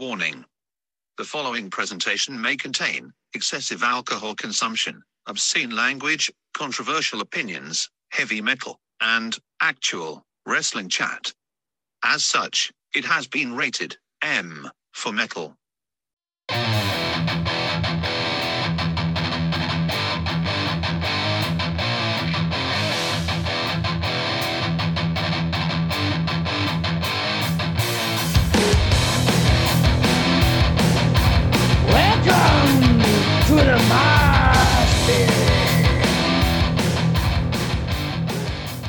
Warning. The following presentation may contain excessive alcohol consumption, obscene language, controversial opinions, heavy metal, and actual wrestling chat. As such, it has been rated M for metal.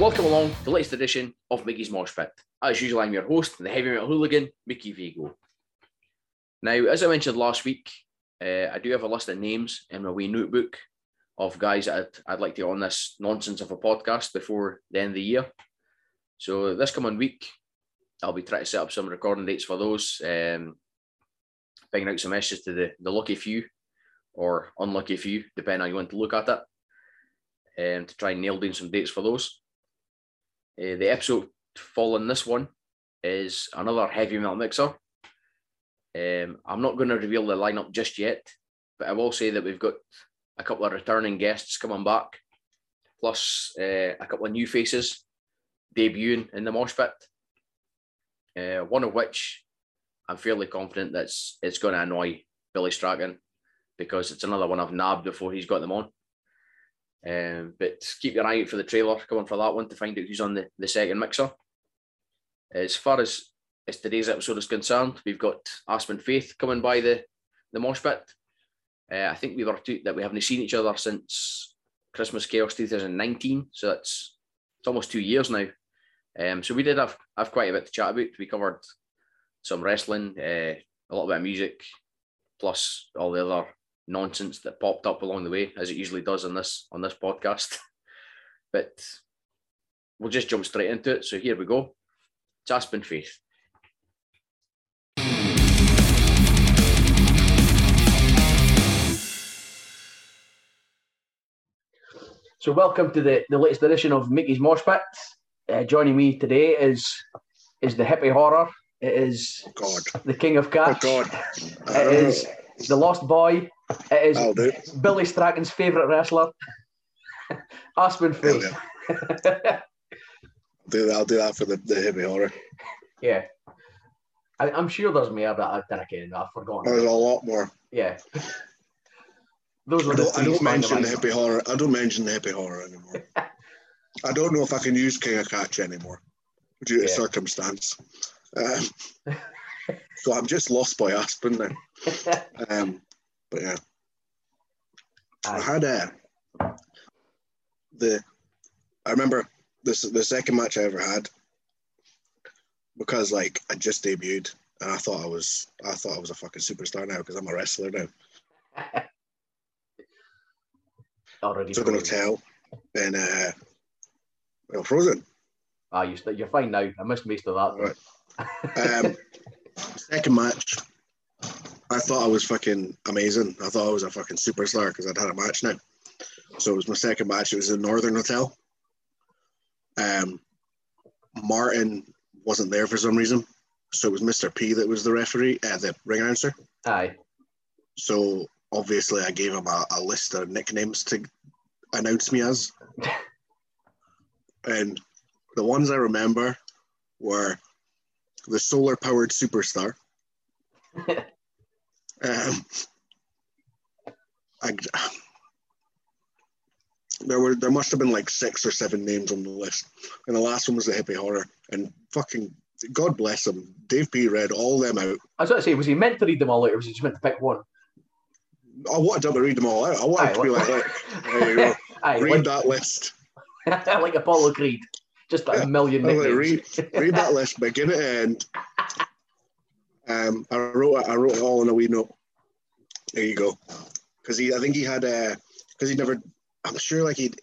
Welcome along to the latest edition of Mickey's Mosh Pit. As usual, I'm your host, the heavy metal hooligan, Mickey Vigo. Now, as I mentioned last week, uh, I do have a list of names in my wee notebook of guys that I'd, I'd like to on this nonsense of a podcast before the end of the year. So this coming week, I'll be trying to set up some recording dates for those, um, out some messages to the, the lucky few or unlucky few, depending on how you want to look at it, um, to try and nail down some dates for those. Uh, the episode following this one is another heavy metal mixer. Um, I'm not going to reveal the lineup just yet, but I will say that we've got a couple of returning guests coming back, plus uh, a couple of new faces debuting in the mosh pit. Uh, one of which I'm fairly confident that's it's going to annoy Billy Strachan because it's another one I've nabbed before he's got them on. Um, but keep your eye out for the trailer coming for that one to find out who's on the, the second mixer. As far as, as today's episode is concerned, we've got Aspen Faith coming by the, the mosh pit. Uh, I think we were two, that we haven't seen each other since Christmas Chaos 2019, so that's it's almost two years now. Um, so we did have, have quite a bit to chat about. We covered some wrestling, uh, a little bit of music, plus all the other nonsense that popped up along the way, as it usually does on this on this podcast. but we'll just jump straight into it. So here we go. It's Aspen Faith. So welcome to the, the latest edition of Mickey's Mosh Pit. Uh, joining me today is is the hippie horror. It is God. the king of Oh. God. It is the Lost Boy. It is I'll. Billy Strachan's favourite wrestler, Aspen Faith. yeah. Do that. I'll do that for the, the hippie horror. yeah. I, I'm sure there's more, but I don't care. I've forgotten. There's a lot more. Yeah. Those I don't, I don't mention the hippie horror. I don't mention the hippie horror anymore. I don't know if I can use King of Catch anymore due to Yeah. circumstance. Um, so I'm just lost by Aspen now. Um, but yeah, I had a the. I remember this the second match I ever had because like I just debuted and I thought I was I thought I was a fucking superstar now because I'm a wrestler now. Already. took an hotel in uh, well, Frozen. Ah, you you're fine now. I missed most of that. Right. Um, second match, I thought I was fucking amazing. I thought I was a fucking superstar because I'd had a match now. So it was my second match. It was in Northern Hotel. Um, Martin wasn't there for some reason, so it was Mr. P that was the referee, uh, the ring announcer. Aye. So obviously, I gave him a, a list of nicknames to announce me as. And the ones I remember were the solar powered superstar. um, I, there were there must have been like six or seven names on the list, and the last one was the hippie horror. And fucking God bless him, Dave P read all them out. I was going to say, was he meant to read them all out, or was he just meant to pick one? I wanted him to read them all out. I wanted Aye, to be like- like, "Look, there you go. Aye, read like, that list. like Apollo Creed. Just a Yeah. million like, read, read that list, begin to end. Um, I wrote it. I wrote it all in a wee note. There you go. Because he, I think he had, because he never. I'm sure, like he.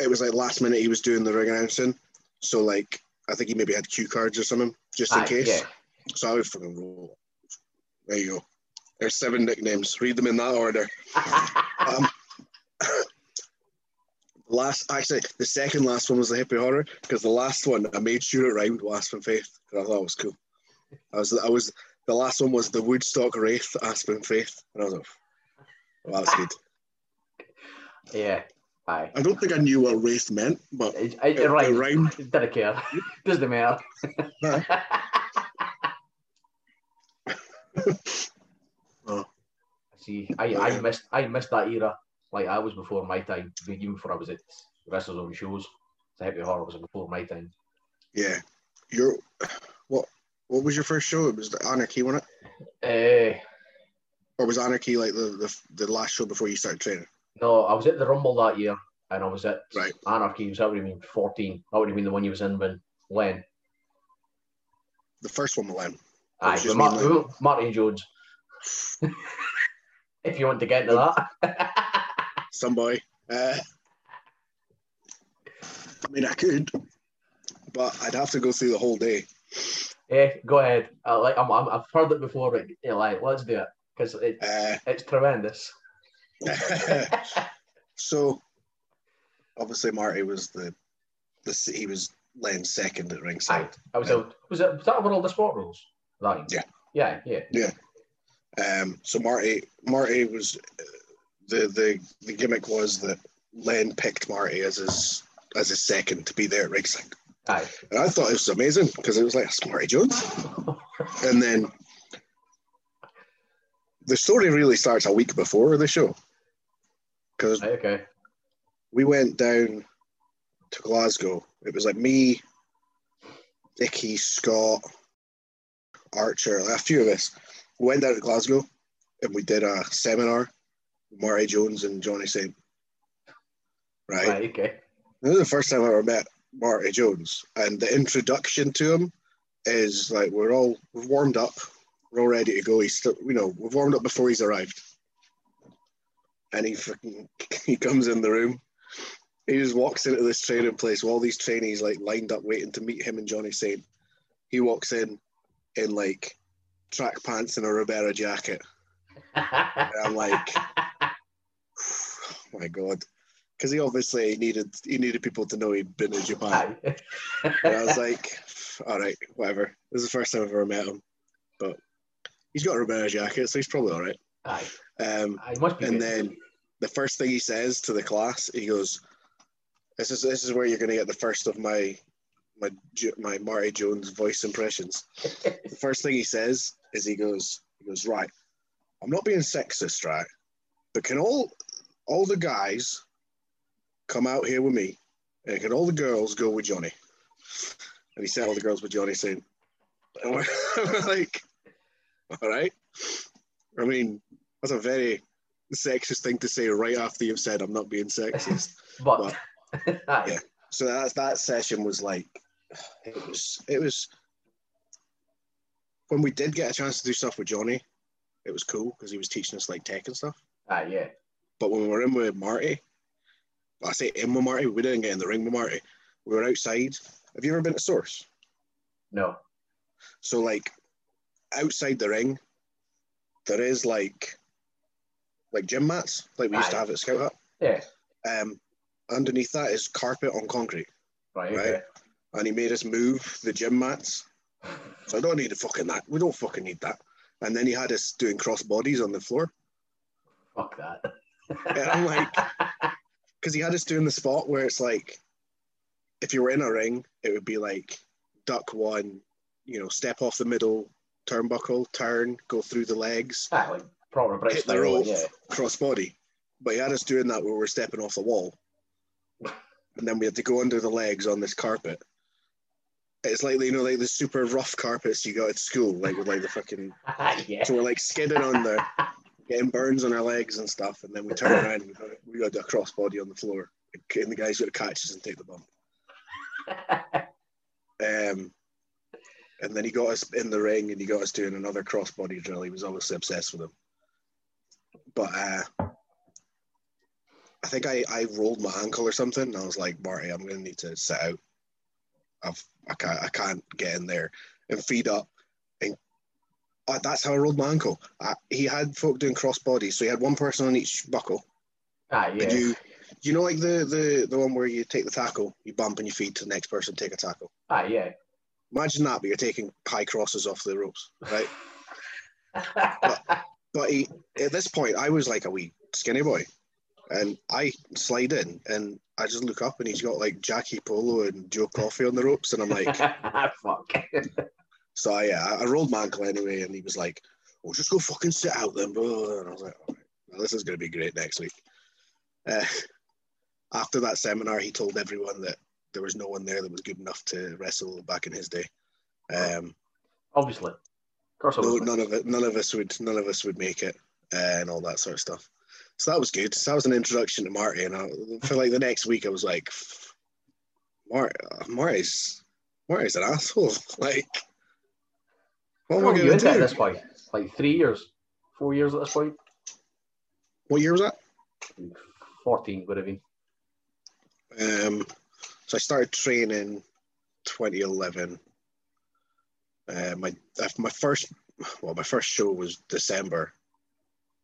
It was like last minute he was doing the ring announcing, so like I think he maybe had cue cards or something just in Aye, case. yeah. So I would fucking roll. There you go. There's seven nicknames. Read them in that order. Um, last, actually, the second last one was the hippie horror because the last one I made sure it rhymed with Aspen Faith because I thought it was cool. I was, I was The last one was the Woodstock Wraith, Aspen Faith. And I was like, well, that's good. Yeah. Aye. I don't think I knew what Wraith meant, but It, it, it, it it rhymed. Didn't care. Doesn't matter. Oh. See, I, I missed I missed that era. Like I was before my time, even before I was at wrestlers on shows. So Happy Horror was before my time. Yeah. you're what what was your first show? It was the Anarchy, wasn't it? Uh, Or was Anarchy like the, the the last show before you started training? no, I was at the Rumble that year, and I was at Right. Anarchy. That would have been fourteen. That would have been the one you was in when Len. The first one, Milan. Aye, with Mar- Len. Martin Jones. if you want to get into that. Some boy. Uh, I mean, I could, but I'd have to go through the whole day. Yeah, go ahead. I like. I'm, I'm, I've heard it before, but yeah, like, let's do it because it, Uh, it's tremendous. so, obviously, Marty was the the he was Len's second at ringside. I was a, was it was that all the sport rules? Right. Yeah. Yeah, yeah. Um, so Marty Marty was uh, the the the gimmick was that Len picked Marty as his as his second to be there at ringside, Aye. and I thought it was amazing because it was like "That's Marty Jones, and then the story really starts a week before the show because okay. we went down to Glasgow. It was like me, Dickie, Scott, Archer, like a few of us. We went down to Glasgow and we did a seminar with Marty Jones and Johnny Saint. Right? Right, okay. This is the first time I ever met Marty Jones. And the introduction to him is like we're all we've warmed up, we're all ready to go. He's still you know, we've warmed up before he's arrived. And he freaking he comes in the room. He just walks into this training place with all these trainees like lined up waiting to meet him and Johnny Saint. He walks in in like track pants and a Ribera jacket. And I'm like, oh my god. Because he obviously needed he needed people to know he'd been in Japan. I was like, all right, whatever. This is the first time I've ever met him. But he's got a Ribera jacket, so he's probably all right. Aye. Um, Aye, and good. then the first thing he says to the class, he goes, "This is this is where you're going to get the first of my my my Marty Jones voice impressions." the first thing he says is he goes, he goes, right. I'm not being sexist, right? But can all all the guys come out here with me, and can all the girls go with Johnny? And he said all the girls with Johnny Saint, and we're, we're like, all right. I mean, that's a very sexist thing to say right after you've said I'm not being sexist. but Aye. yeah. so that that session was like, it was it was when we did get a chance to do stuff with Johnny, it was cool because he was teaching us like tech and stuff. Aye, yeah. But when we were in with Marty, well, I say in with Marty, we didn't get in the ring with Marty. We were outside. Have you ever been to Source? No. So like outside the ring, there is like like gym mats, like we used to have at Scout Hut. Yeah. Um, underneath that is carpet on concrete, Right, Right. okay. and he made us move the gym mats. So I don't need to fucking that. We don't fucking need that. And then he had us doing cross bodies on the floor. Fuck that. And I'm like, because he had us doing the spot where it's like, if you were in a ring, it would be like duck one, you know, step off the middle turnbuckle, turn, go through the legs, Aye, like proper British hit the rope, yeah. cross body. But he had us doing that where we're stepping off the wall. And then we had to go under the legs on this carpet. It's like, you know, like the super rough carpets you got at school, like with like the fucking. yeah. So we're like skidding on there, getting burns on our legs and stuff. And then we turn around and we got, we got a crossbody on the floor. And the guys got to catch us and take the bump. Um, and then he got us in the ring and he got us doing another crossbody drill. He was obviously obsessed with him. But uh, I think I, I rolled my ankle or something. And I was like, Marty, I'm going to need to sit out. I've, I, can't, I can't get in there and feed up. And uh, that's how I rolled my ankle. I, he had folk doing crossbodies. So he had one person on each buckle. Aye, yeah. And you, you know, like the, the, the one where you take the tackle, you bump and you feed to the next person, take a tackle. Aye, yeah. Imagine that, but you're taking high crosses off the ropes, right? But he, at this point, I was like a wee skinny boy, and I slide in, and I just look up, and he's got like Jackie Polo and Joe Coffey on the ropes, and I'm like, Fuck. so I, uh, I rolled my ankle anyway, and he was like, "Oh, just go fucking sit out then, bro." And I was like, All right, well, "This is gonna be great next week." Uh, after that seminar, he told everyone that there was no one there that was good enough to wrestle back in his day. Um, Obviously. Of course, no, none of it, none of us would, none of us would make it, uh, and all that sort of stuff. So that was good. So that was an introduction to Marty, and I feel like the next week I was like, Marty, Marty's, Marty's an asshole. Like, what am I long are you going to at this point? Like three years, four years at this point. What year was that? Fourteen would have been. Um, so I started training 2011. Uh, my uh, my first well, my first show was December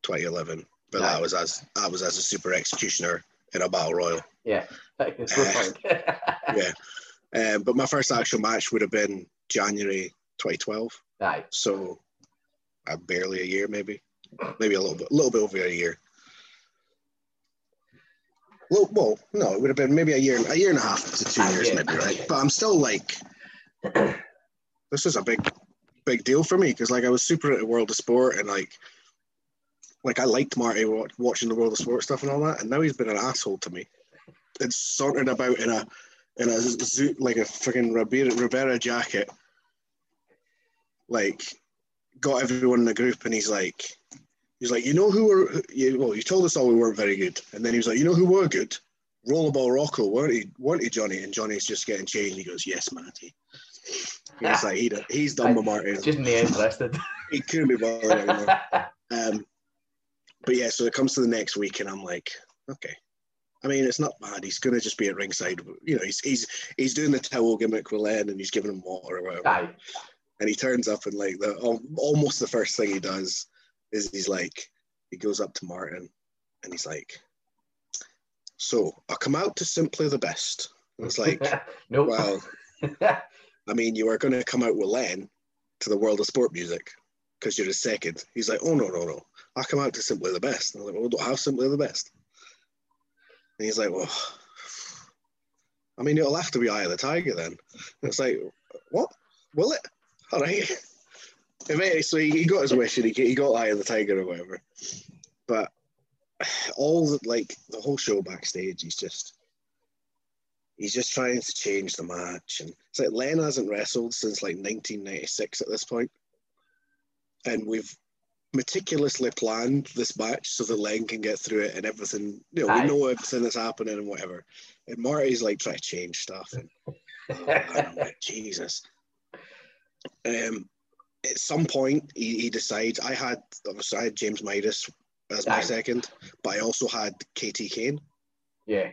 2011, but that Right. was as I was as a super executioner in a battle royal. Yeah. Uh. Yeah. Um, but my first actual match would have been January 2012, Aye. so uh, barely a year, maybe, maybe a little bit, a little bit over a year. Well, well, no, it would have been maybe a year, a year and a half to two years, maybe, right? But I'm still like, this is a big, big deal for me because like I was super into World of Sport and like, like I liked Marty watching the World of Sport stuff and all that, and now he's been an asshole to me. It's sorted about in a in a zoo like a freaking Ribera, Ribera jacket, like got everyone in the group, and he's like, he's like, you know who were, you, well, you told us all we weren't very good, and then he was like, you know who were good? Rollerball Rocco, weren't he? Weren't he, Johnny? And Johnny's just getting changed. He goes, yes, Matty. He's like, he, done- he's done with Marty. Just not interested. He couldn't be bothered anymore. Um, but yeah, so it comes to the next week, and I'm like, okay. I mean, it's not bad. He's going to just be at ringside. You know, he's he's he's doing the towel gimmick with Len, and he's giving him water or whatever. Aye. And he turns up, and like the almost the first thing he does is he's like, he goes up to Martin, and he's like, "So I'll come out to simply the best." And it's like, nope. well, I mean, you are going to come out with Len to the world of sport music because you're his second. He's like, oh, no, no, no. I come out to Simply the Best. And I'm like, well, we don't have Simply the Best. And he's like, well, I mean, it'll have to be Eye of the Tiger then. And it's like, what? Will it? All right. So he, got his wish and he, he got Eye of the Tiger or whatever. But all the, like the whole show backstage, he's just he's just trying to change the match. And it's like Len hasn't wrestled since like 1996 at this point. And we've meticulously planned this match so that Len can get through it and everything, you know, Aye. we know everything that's happening and whatever. And Marty's like trying to change stuff. And man, I'm like, Jesus. Um, at some point, he, he decides. I had obviously I had James Midas as my second, but I also had Katie Kane. yeah.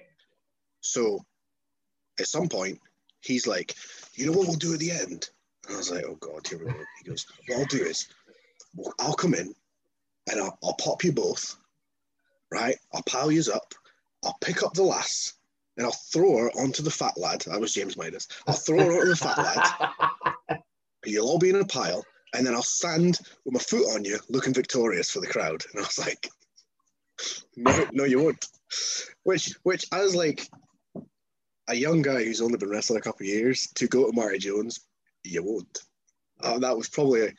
So at some point, he's like, you know what we'll do at the end? And I was like, oh God, here we go. He goes, what I'll do is, well, I'll come in and I'll, I'll pop you both, right? I'll pile you up. I'll pick up the lass and I'll throw her onto the fat lad. That was James Midas. I'll throw her onto the fat lad. You'll all be in a pile. And then I'll stand with my foot on you, looking victorious for the crowd. And I was like, no, no, you won't. Which, which I was like, a young guy who's only been wrestling a couple of years to go to Marty Jones, you won't. Uh, that was probably,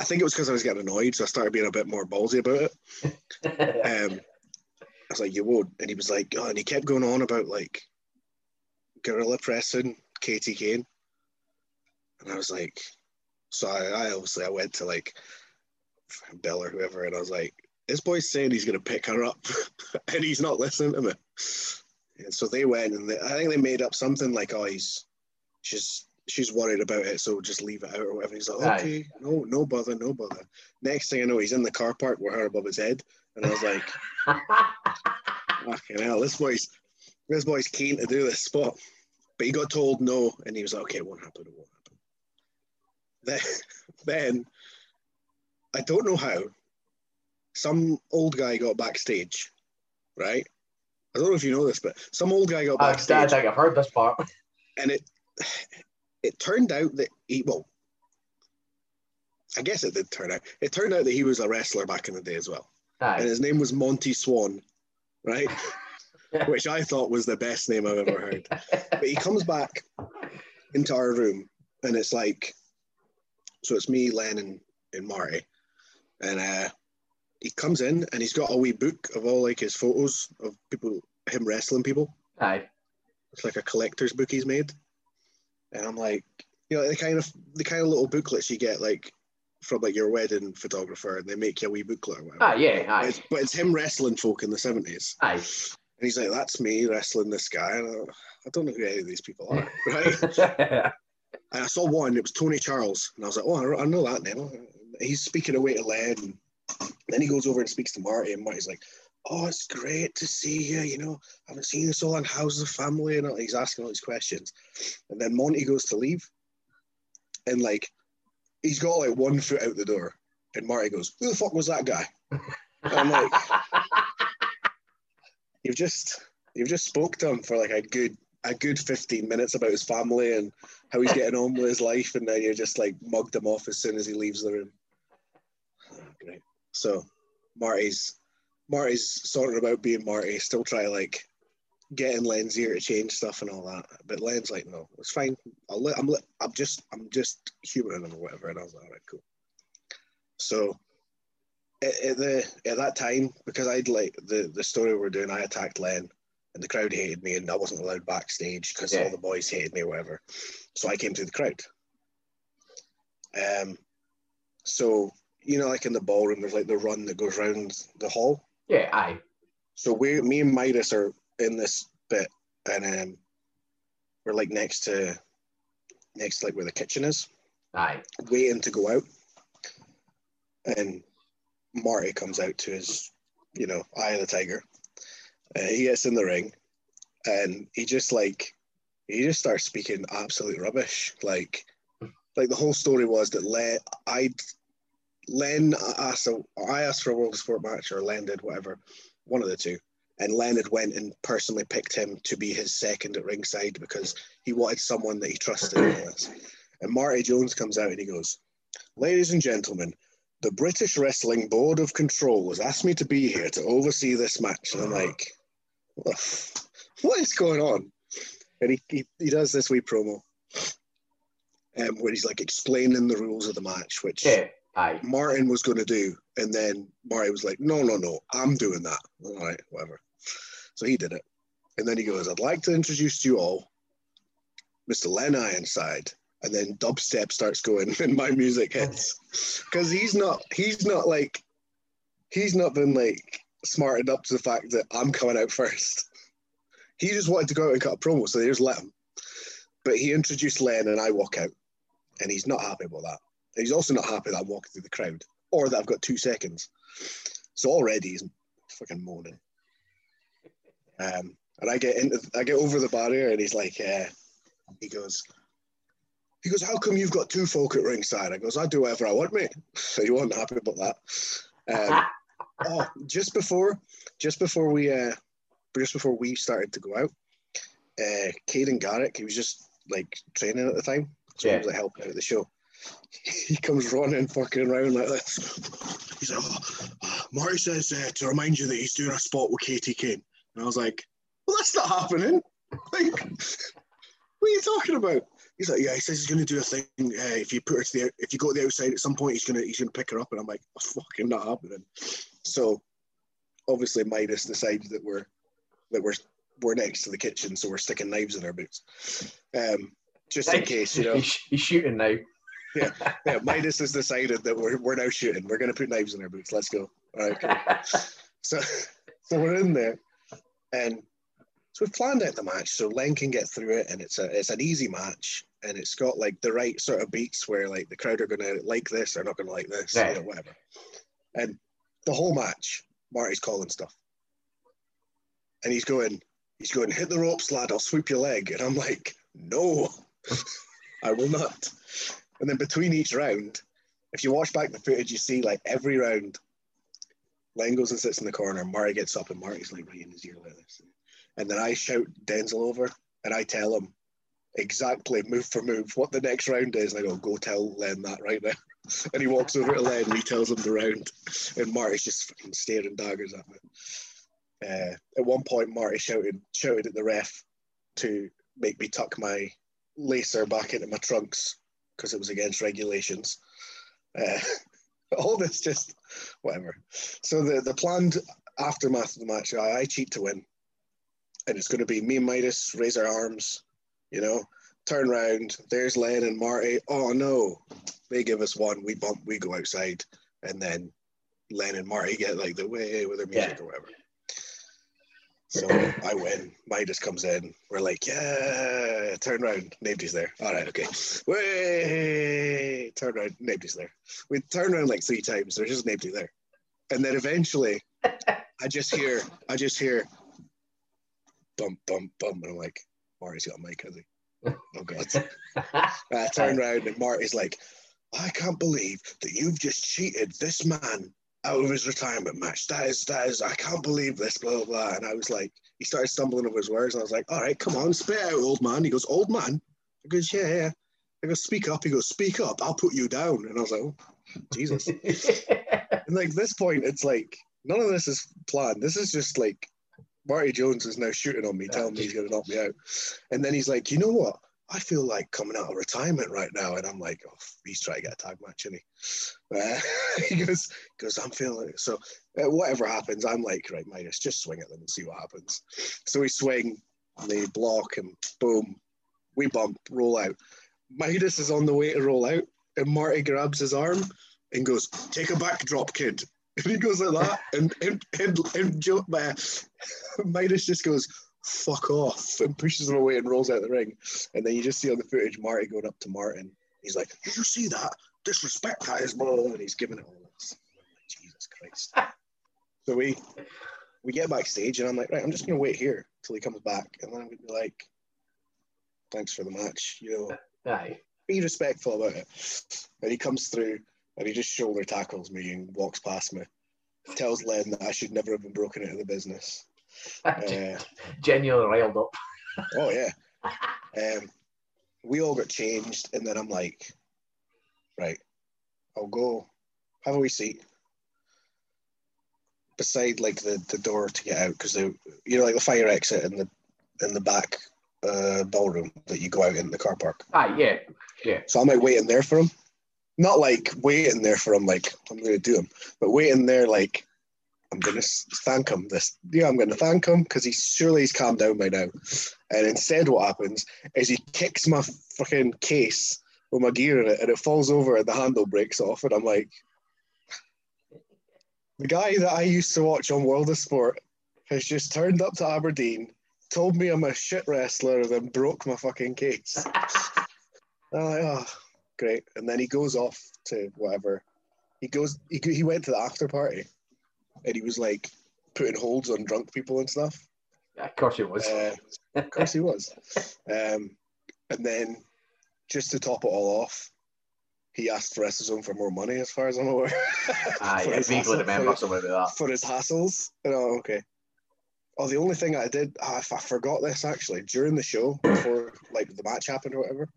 I think it was because I was getting annoyed, so I started being a bit more ballsy about it. Um, I was like, you won't. And he was like, oh, and he kept going on about like gorilla pressing Katie Kane. And I was like, so I, I obviously I went to like Bill or whoever, and I was like, this boy's saying he's gonna pick her up, and he's not listening to me. And so they went, and they, I think they made up something like, oh, he's she's she's worried about it, so just leave it out or whatever. He's like, Aye. okay, no, no bother, no bother. Next thing I know, he's in the car park with her above his head, and I was like, fucking hell, this boy's this boy's keen to do this spot. But he got told no, and he was like, okay, it won't happen, it won't happen. Then, I don't know how, some old guy got backstage, right? I don't know if you know this, but some old guy got I, I backstage, think I've heard this part. and it it turned out that he well I guess it did turn out. It turned out that he was a wrestler back in the day as well, and his name was Monty Swan, right? Which I thought was the best name I've ever heard. but he comes back into our room, and it's like, so it's me, Len, and, and Marty, and uh, he comes in and he's got a wee book of all like his photos of people, him wrestling people. Aye. It's like a collector's book he's made, and I'm like, you know, the kind of the kind of little booklets you get like from like your wedding photographer, and they make you a wee booklet or whatever. Ah, yeah, But aye. it's, but it's him wrestling folk in the seventies, Aye. and he's like, "That's me wrestling this guy." And I, I don't know who any of these people are, right? And I saw one, it was Tony Charles, and I was like, "Oh, I know that name." He's speaking away to Len, and then he goes over and speaks to Marty, and Marty's like, "Oh, it's great to see you. You know, I haven't seen you so long. How's the family?" And he's asking all these questions, and then Monty goes to leave, and like, he's got like one foot out the door, and Marty goes, "Who the fuck was that guy?" I'm like, "You've just, you've just spoke to him for like a good." A good 15 minutes about his family and how he's getting on with his life, and then you just like mugged him off as soon as he leaves the room. Great. So Marty's Marty's sorting about being Marty, still try like getting Len's ear to change stuff and all that. But Len's like, no, it's fine. I'll let I'm let, I'm just I'm just humoring him or whatever. And I was like, all right, cool. So at, at the at that time, because I'd like the the story we're doing, I attacked Len and the crowd hated me and I wasn't allowed backstage because Yeah. all the boys hated me or whatever. So I came through the crowd. Um so you know, like in the ballroom, there's like the run that goes round the hall. yeah, aye. So we, me and Midas are in this bit, and um, we're like next to, next to like where the kitchen is, Aye. waiting to go out. And Marty comes out to his, you know, eye of the tiger. Uh, he gets in the ring, and he just like, he just starts speaking absolute rubbish. Like, like the whole story was that Len, I'd, Len asked, a, I asked for a World Sport match, or Len did, whatever, one of the two. And Len had went and personally picked him to be his second at ringside because he wanted someone that he trusted. And Marty Jones comes out and he goes, Ladies and gentlemen, the British Wrestling Board of Control has asked me to be here to oversee this match. And I'm like, what is going on? And he, he, he does this wee promo um, where he's like explaining the rules of the match, which Yeah, aye. Martin was going to do. And then Marty was like, no, no, no, I'm doing that. All right, whatever. So he did it. And then he goes, I'd like to introduce to you all Mr. Len Ironside. And then dubstep starts going and my music hits. Because he's not, he's not like, he's not been like smartened up to the fact that I'm coming out first. He just wanted to go out and cut a promo, so they just let him. But he introduced Len and I walk out. And he's not happy about that. He's also not happy that I'm walking through the crowd or that I've got two seconds. So already he's fucking moaning. Um, and I get into, I get over the barrier, and he's like, uh, he goes, he goes, how come you've got two folk at ringside? I goes, I do whatever I want, mate. So he wasn't happy about that. Um, oh, just before, just before we, uh, just before we started to go out, uh, Caden Garrick, he was just like training at the time, so he was like helping out the show. He comes running fucking around like this. He's like, oh, Marty says uh, to remind you that he's doing a spot with Katie Kane. And I was like, well, that's not happening. Like, what are you talking about? He's like, yeah, he says he's going to do a thing. Uh, if you put her to the, if you go to the outside at some point, he's gonna, he's gonna pick her up. And I'm like, that's fucking not happening. So, obviously, Midas decides that we're, that we're, we're next to the kitchen, so we're sticking knives in our boots, um, just in case, you know. He's, shooting now. yeah, Midas has decided that we're, we're now shooting. We're going to put knives in our boots. Let's go. All right, cool. So, so we're in there, and so we've planned out the match so Len can get through it, and it's a it's an easy match, and it's got like the right sort of beats where like the crowd are going to like this, they're not going to like this, Right. you know, whatever. And the whole match, Marty's calling stuff, and he's going, he's going, hit the ropes, lad. I'll sweep your leg, and I'm like, no, I will not. And then between each round, if you watch back the footage, you see like every round, Len goes and sits in the corner. Marty gets up, and Marty's like right in his ear like this. And then I shout Denzel over, and I tell him exactly move for move what the next round is. And I go, go tell Len that right now. And he walks over to Len and he tells him the round. And Marty's just fucking staring daggers at me. Uh, at one point, Marty shouted shouted at the ref to make me tuck my lacer back into my trunks because it was against regulations. Uh, all this just whatever. So the the planned aftermath of the match, I, I cheat to win, and it's going to be me and Midas raise our arms, you know, turn around. There's Len and Marty. Oh no, they give us one. We bump. We go outside, and then Len and Marty get like the way with their music Yeah. or whatever. So I win. Midas comes in. We're like, yeah, turn around. Nobody's there. All right, okay. Way, turn around. Nobody's there. We turn around like three times. There's just nobody there. And then eventually, I just hear, I just hear, bump, bump, bump, and I'm like, Marty's got a mic, has he? Oh God. I turn around and Marty's like, I can't believe that you've just cheated this man out of his retirement match. That is, that is, I can't believe this, blah, blah, blah. And I was like, he started stumbling over his words. And I was like, all right, come on, spit out, old man. He goes, old man? I goes, yeah, yeah. I go, speak up. He goes, speak up. I'll put you down. And I was like, oh, Jesus. and like this point, it's like, none of this is planned. This is just like, Marty Jones is now shooting on me, telling me he's going to knock me out. And then he's like, you know what? I feel like coming out of retirement right now. And I'm like, oh, he's trying to get a tag match, isn't he? Uh, he goes, goes, I'm feeling it. So uh, whatever happens, I'm like, right, Midas, just swing at them and see what happens. So we swing, and they block, and boom, we bump, roll out. Midas is on the way to roll out, and Marty grabs his arm and goes, take a backdrop, kid. And he goes like that, and and and, and Joe, Midas just goes, fuck off, and pushes him away and rolls out the ring. And then you just see on the footage Marty going up to Martin. He's like, Did you see that? Disrespect that is blah, blah, blah," and he's giving it all this. Jesus Christ. so we we get backstage and I'm like, right, I'm just gonna wait here till he comes back. And then I'm gonna be like, thanks for the match, you know, Aye. be respectful about it. And he comes through and he just shoulder tackles me and walks past me. Tells Len that I should never have been broken into the business. Uh, Genuinely riled up. Oh yeah. Um, we all got changed, and then I'm like, right, I'll go have a wee seat beside like the, the door to get out because the you know, like the fire exit in the in the back uh, ballroom that you go out in the car park. Aye, yeah. Yeah. So I'm like waiting there for him, not like waiting there for him like I'm going to do him, but waiting there like I'm going to thank him. This yeah, I'm going to thank him because he's surely he's calmed down by now. And instead, what happens is he kicks my fucking case with my gear in it, and it falls over, and the handle breaks off, and I'm like, the guy that I used to watch on World of Sport has just turned up to Aberdeen, told me I'm a shit wrestler, and then broke my fucking case. I'm like, oh, great. And then he goes off to whatever. He goes. He, he went to the after party, and he was like putting holds on drunk people and stuff. Yeah, of course he was. Uh, of course he was. Um, and then just to top it all off, he asked for WrestleZone for more money, as far as I'm aware. Aye, for I his hassle- remember for- something about that. for his hassles. Oh, okay. Oh, the only thing I did, ah, I forgot this actually during the show before like the match happened or whatever.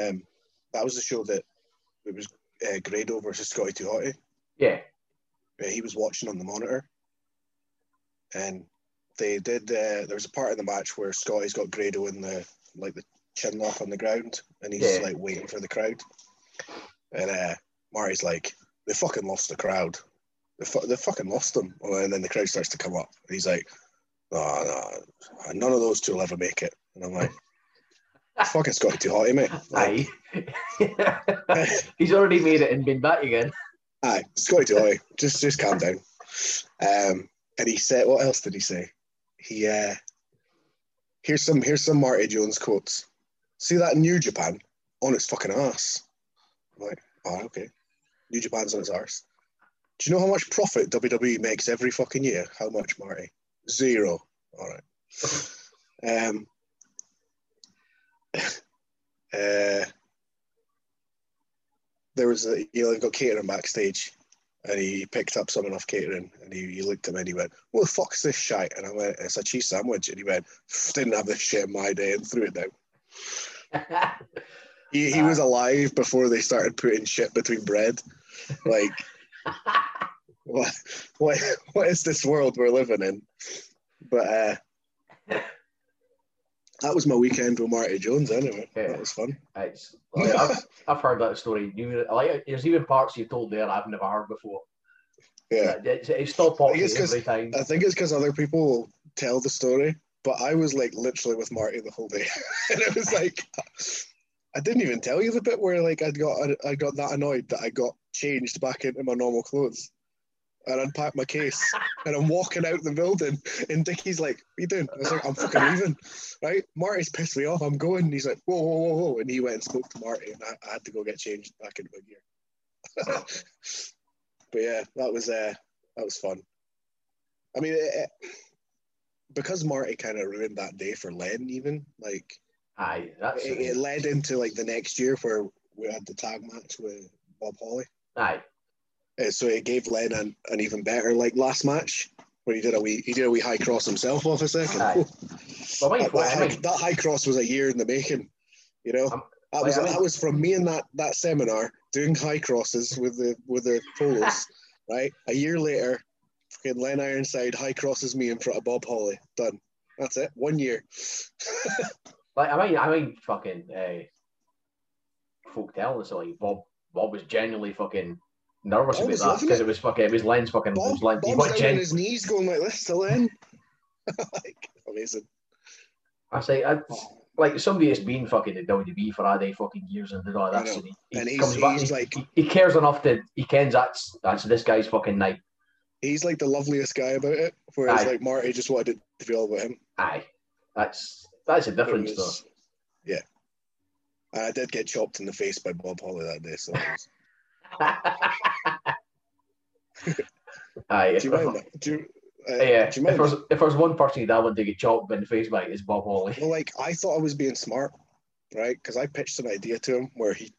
Um, that was the show that it was uh, Grado versus Scotty Hotty. Yeah. Uh, he was watching on the monitor, and they did. Uh, there was a part of the match where Scotty's got Grado in the like the chin lock on the ground, and he's Yeah. like waiting for the crowd. And uh, Marty's like, "They fucking lost the crowd. They, fu- they fucking lost them." Oh, And then the crowd starts to come up, and he's like, "No, no, none of those two will ever make it." And I'm like, "Fucking Scotty 2 Hotty, mate." Aye. He's already made it and been back again. Aye, Scotty Joy, just just calm down. Um, and he said, what else did he say? He uh, here's some here's some Marty Jones quotes. See that New Japan on its fucking ass. I'm like, oh okay, New Japan's on its arse. Do you know how much profit WWE makes every fucking year? How much, Marty? Zero. All right. Um. uh, there was a you know they've got catering backstage and he picked up something off catering and he, he looked at me and he went, What the fuck's this shite? And I went, It's a cheese sandwich and he went, Didn't have this shit in my day and threw it down. He, he was alive before they started putting shit between bread. Like, what, what, what is this world we're living in? But uh, that was my weekend with Marty Jones. Anyway, Yeah. that was fun. It's, like, I've, I've heard that story. You, like, there's even parts you told there I've never heard before. Yeah, It's, it's still pops I guess me 'cause- every time. I think it's because other people will tell the story, but I was like literally with Marty the whole day, and it was like I didn't even tell you the bit where like I got I got that annoyed that I got changed back into my normal clothes and unpack my case and I'm walking out the building and Dickie's like, "What you doing?" I was like, "I'm fucking leaving." Right? Marty's pissed me off. I'm going. And he's like, "Whoa, whoa, whoa, whoa!" And he went and spoke to Marty, and I, I had to go get changed back into my gear. but yeah, that was uh that was fun. I mean, it, it- because Marty kind of ruined that day for Len, even like Aye, that's it, it led into like the next year where we had the tag match with Bob Holly. aye. Uh, so it gave Len an, an even better like last match where he did a wee he did a wee high cross himself off a second. Well, that, that high, that high cross was a year in the making. You know, Um, that was I mean- that was from me and that that seminar doing high crosses with the with the polos. right, a year later, fucking Len Ironside high crosses me in front of Bob Holly. Done. That's it. One year. like I mean, I mean, fucking uh, folk telling us like Bob, Bob was genuinely fucking nervous about that because it. it was fucking, it was Len's fucking, it Bob, was Len, he Bob's was down on his knees going like this to Len. like amazing. I say, I, oh. like somebody that's been fucking in WWE for a day fucking years and did all I that, know. and he, he And he's- comes back, he's he, like- he, he cares enough that he kens that's that's this guy's fucking night. He's like the loveliest guy about it, whereas Aye. like Marty just wanted it to be all about him. Aye, that's that's a It difference though. Yeah. And I did get chopped in the face by Bob Holly that day, so it was, Aye, do if, you mind? Do you, uh, yeah, do you if there's if there's one person that would take a chop in the face by is Bob Holly. Well, like I thought I was being smart, right? Because I pitched an idea to him where he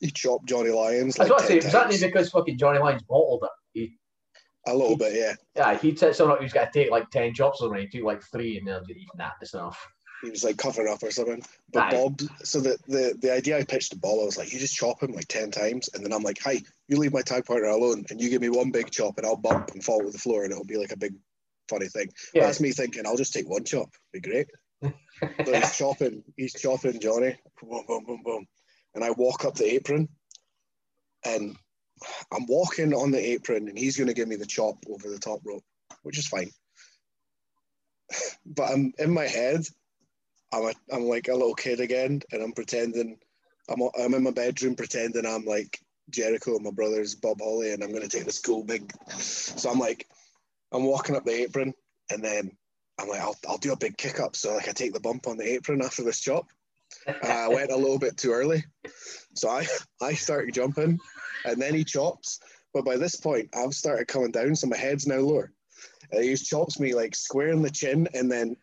he chopped Johnny Lyons like I say. 10 Was that because fucking Johnny Lyons bottled it? He, a little bit, yeah. yeah, he'd said someone who's got to take like ten chops he took like three, and then was like, nah, that's enough. He was like covering up or something. But Aye. Bob, so the, the the idea I pitched to Bob, I was like, you just chop him like ten times, and then I'm like, hi, you leave my tag partner alone, and you give me one big chop, and I'll bump and fall to the floor, and it'll be like a big funny thing. Yeah, That's me thinking, I'll just take one chop, be great. So he's chopping, he's chopping Johnny, boom, boom, boom, boom, and I walk up the apron, and I'm walking on the apron, and he's going to give me the chop over the top rope, which is fine. but I'm in my head, I'm a, I'm like a little kid again, and I'm pretending, I'm I'm in my bedroom pretending I'm like Jericho, my brother's Bob Holly, and I'm going to take this cool big. So I'm like, I'm walking up the apron, and then I'm like, I'll, I'll do a big kick up. So like I take the bump on the apron after this chop. And I went a little bit too early. So I, I started jumping and then he chops. But by this point, I've started coming down, so my head's now lower. And he chops me like square in the chin, and then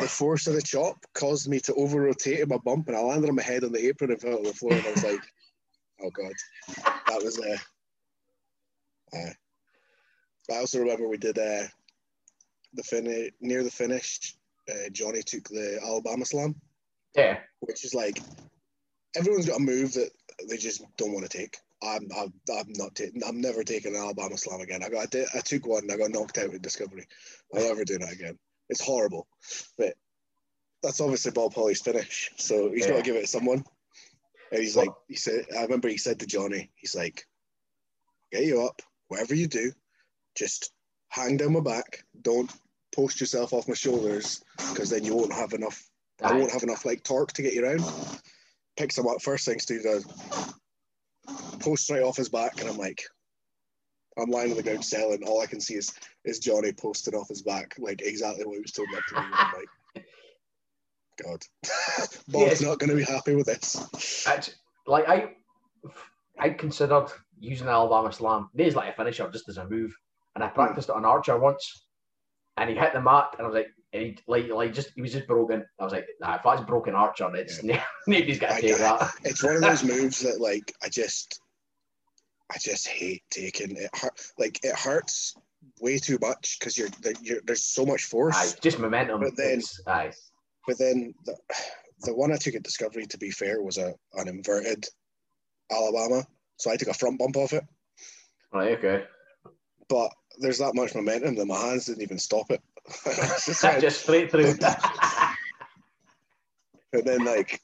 the force of the chop caused me to over rotate in my bump, and I landed on my head on the apron and fell to the floor. And I was like, oh God. That was uh, uh I also remember we did uh the finish near the finish, uh, Johnny took the Alabama slam, yeah, which is like everyone's got a move that they just don't want to take. I'm, I'm, I'm not taking. I'm never taking an Alabama slam again. I got, I, did, I took one. I got knocked out in Discovery. I'll never do that again. It's horrible, but that's obviously Bob Holly's finish. So he's got to give it to someone. And he's Well- like, he said, I remember he said to Johnny, he's like, get you up, whatever you do, just hang down my back. Don't post yourself off my shoulders because then you won't have enough I won't have enough like torque to get you around. Picks him up. First thing Steve does, Post right off his back, and I'm like, I'm lying on the ground selling. All I can see is is Johnny posted off his back, like exactly what he was told not to do. I'm like, God, Bob's Yes. not going to be happy with this. It's, like I, I considered using an Alabama Slam. Days like a finisher just as a move, and I practiced it on Archer once, and he hit the mat, and I was like, he like like just he was just broken. I was like, nah, if that's broken Archer, it's nobody's got I- to take that. It's one of those moves that like I just, I just hate taking it. Hurt like it hurts way too much because you're, you're there's so much force. Aye, just momentum. But then- aye, but then the, the one I took at Discovery, to be fair, was a an inverted Alabama. So I took a front bump off it. Right, okay. But there's that much momentum that my hands didn't even stop it. Just Just straight through. and then like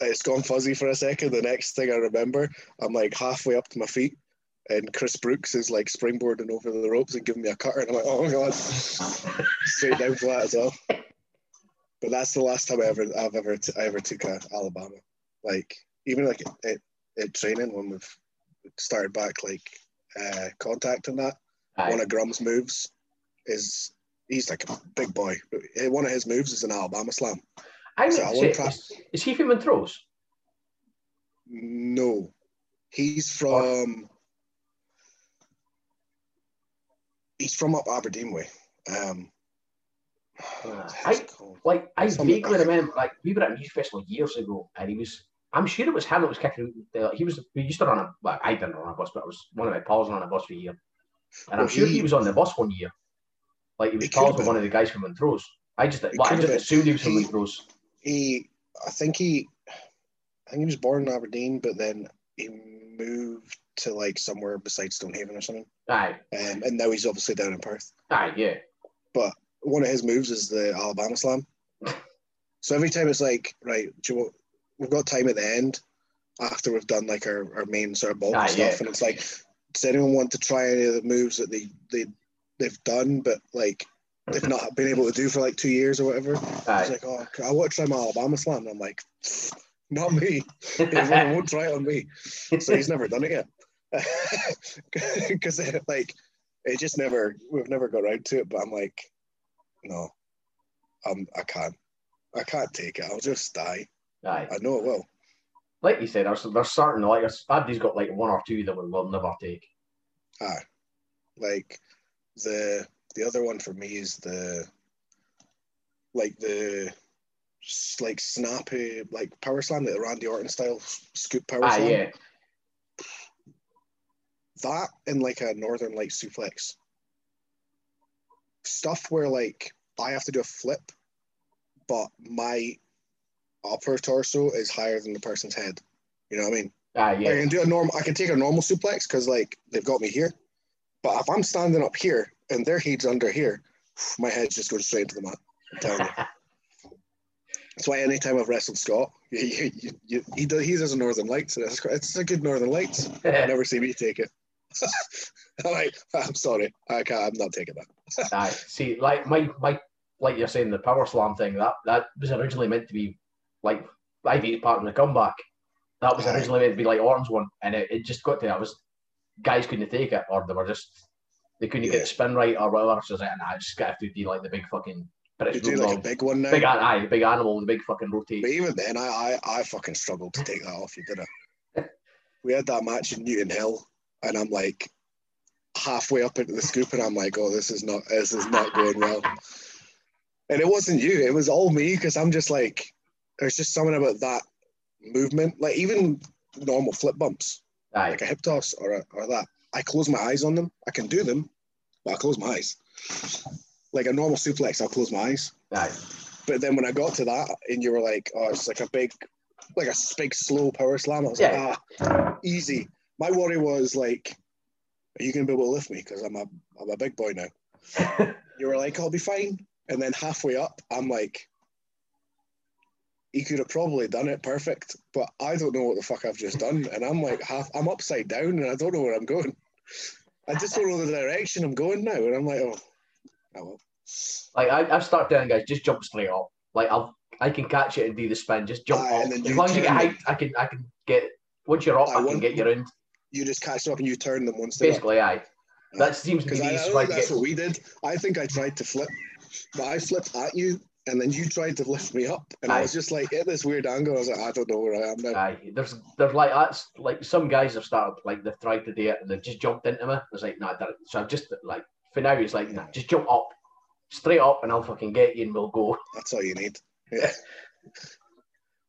it's gone fuzzy for a second. The next thing I remember, I'm like halfway up to my feet, and Chris Brooks is like springboarding over the ropes and giving me a cutter, and I'm like, oh my god, straight down flat as well. But that's the last time I ever I've ever t- I ever took a Alabama. Like even like at, at training when we've started back like uh, contact and that. Aye. One of Grum's moves is he's like a big boy. One of his moves is an Alabama slam. I say, is, he from Montrose? No, he's from. He's from up Aberdeen way. Um, Uh, I-? Like I Something vaguely like- remember, like we were at a music festival years ago, and he was. I'm sure it was him that was kicking. The, he was. We used to run a. Well, I didn't run a bus, but it was one of my pals on a bus for a year, and I'm sure he, he- was on the bus one year. Like he was pals with one of the guys from Montrose. I just, well, I just assumed he was from Montrose. He, I think he, I think he was born in Aberdeen, but then he moved to like somewhere besides Stonehaven or something. Aye, Um, and now he's obviously down in Perth. aye, yeah. But one of his moves is the Alabama slam. So every time it's like, right, do you want, we've got time at the end after we've done like our, our main sort of bulk Ah, of stuff, yeah. and it's like, does anyone want to try any of the moves that they they they've done, but like they've not been able to do for like two years or whatever? I was like, oh, I want to try my Alabama slam. And I'm like, not me. Everyone won't try it on me. So he's never done it yet. Because like it just never we've never got around to it. But I'm like, no, um, I can't. I can't take it. I'll just die. aye. I know it will. Like you said, there's, there's certain like Abdi's got like one or two that we'll, we'll never take. Aye. Like the the other one for me is the like the like snappy like power slam, like the Randy Orton style scoop power Aye, slam. yeah. That and like a Northern Light suplex. Stuff where like I have to do a flip, but my upper torso is higher than the person's head. You know what I mean? Ah, Aye, I can do a normal. I can take a normal suplex because like they've got me here. But if I'm standing up here and their head's under here, my head's just going straight into the mat. I'm telling you. That's why anytime I've wrestled Scott, you, you, you, he does he does a Northern Lights. and It's, it's a good Northern Lights. I never see me take it. I'm like, I'm sorry, I can't. I'm not taking that. Aye. See, like my my like you're saying the power slam thing that that was originally meant to be like I think part of the comeback. That was originally meant to be like Orton's one, and it, it just got to that was guys couldn't take it or they were just they couldn't Yeah. get the spin right or whatever. So I was like, nah, I just got to do like the big fucking You do like a big one now. big, aye, the big animal, the big fucking rotate. But even then, I, I I fucking struggled to take that off. You did it. We had that match in Newton Hill, and I'm like halfway up into the scoop, and I'm like, oh, this is not this is not going well. And it wasn't you; it was all me because I'm just like, there's just something about that movement, like even normal flip bumps, Aye, like a hip toss or a, or that. I close my eyes on them. I can do them, but I close my eyes. Like a normal suplex, I'll close my eyes. Right. But then when I got to that, and you were like, "Oh, it's like a big, like a big slow power slam," I was Yeah. like, "Ah, easy." My worry was like, "Are you gonna be able to lift me? Because I'm a, I'm a big boy now." You were like, "I'll be fine," and then halfway up, I'm like, "He could have probably done it perfect, but I don't know what the fuck I've just done," and I'm like, half, I'm upside down, and I don't know where I'm going. I just don't know the direction I'm going now, and I'm like, "Oh, oh well." like I, I've started telling guys just jump straight up. Like I'll I can catch it and do the spin. Just jump Aye, up. As long as you get height, I can I can get once you're up, Aye, I can get you round. You just catch them up and you turn them once they're up. Basically, aye. That seems to be I, I that's get. what we did. I think I tried to flip, but I flipped at you, and then you tried to lift me up, and I was just like at this weird angle. I was like, I don't know where I am now. Aye, there's there's like that's like some guys have started like they've tried to do it and they've just jumped into me. It's like nah, that, so I've just like for now it's like nah, just jump up, straight up, and I'll fucking get you and we'll go. That's all you need. Yeah,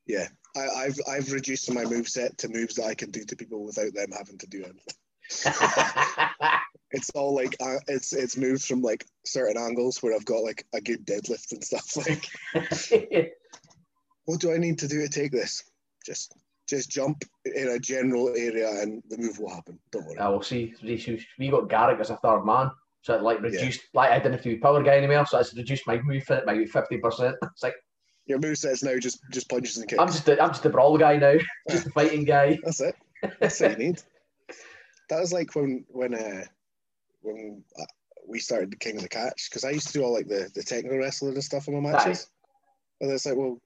yeah. I, I've I've reduced my move set to moves that I can do to people without them having to do it. It's all like uh, it's it's moves from like certain angles where I've got like a good deadlift and stuff. Like what do I need to do to take this? Just just jump in a general area and the move will happen. Don't worry. I will see. We got Garrick as a third man. So it like reduced, like I didn't do power guy anymore, so it's reduced my move by fifty percent. It's like Your move set's now just just punches and kicks. I'm just a, I'm just a brawl guy now, just a fighting guy. That's it. That's what you need. That was like when when uh when uh, we started the King of the Catch because I used to do all like the the technical wrestling and stuff in my matches, and it's like, well,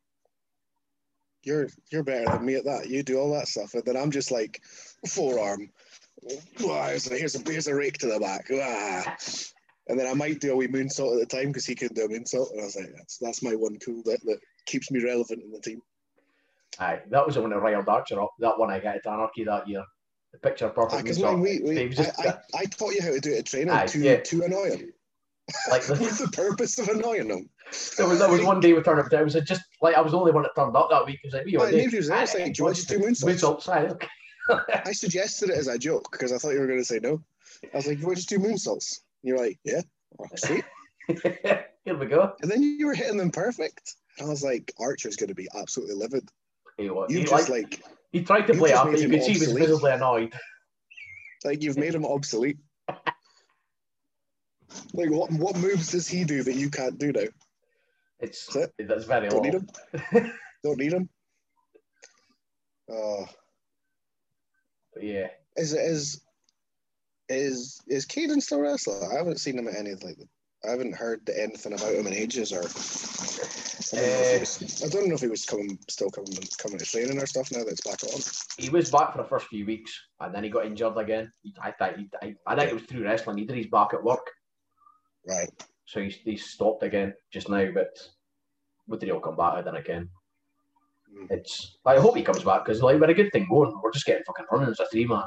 you're you're better than me at that. You do all that stuff, and then I'm just like forearm. Here's a here's a rake to the back. And then I might do a wee moonsault at the time because he couldn't do a moonsault, and I was like, that's that's my one cool that, that keeps me relevant in the team. Aye, that was the one that riled Archer up. That one I got at Anarchy that year. The picture perfect. Because ah, moonsault. we, we, It I, just- I, I taught you how to do it at training Aye, to yeah. to annoy him. like the, What's the purpose of annoying him? there was there was one day we turned up. There was just like I was the only one that turned up that week. It was like, we were was there. Like, do you want to do moonsaults? Moonsaults. I suggested it as a joke because I thought you were going to say no. I was like, you want to just do moonsaults? And you're like, yeah, oh, sweet. Here we go. And then you were hitting them perfect. And I was like, Archer's going to be absolutely livid. He, You he, just like, like, he tried to you play up, but you could see he was obsolete. visibly annoyed. like you've made him obsolete. Like what what moves does he do that you can't do now? It's That's that's very Don't low. need him. Don't need him. Oh, But yeah, is is is is Caden still wrestling? I haven't seen him at any of like. I haven't heard anything about him in ages, or I don't know if he was, I don't know if he was coming, still coming, coming to training or stuff now that it's back on. he was back for the first few weeks, and then he got injured again. I thought he, I, I think it was through wrestling. He did his back at work, Right. so he, he stopped again just now. But whether he'll come back then again, Mm. it's. I hope he comes back because like we're a good thing going. We're just getting fucking running as a three man.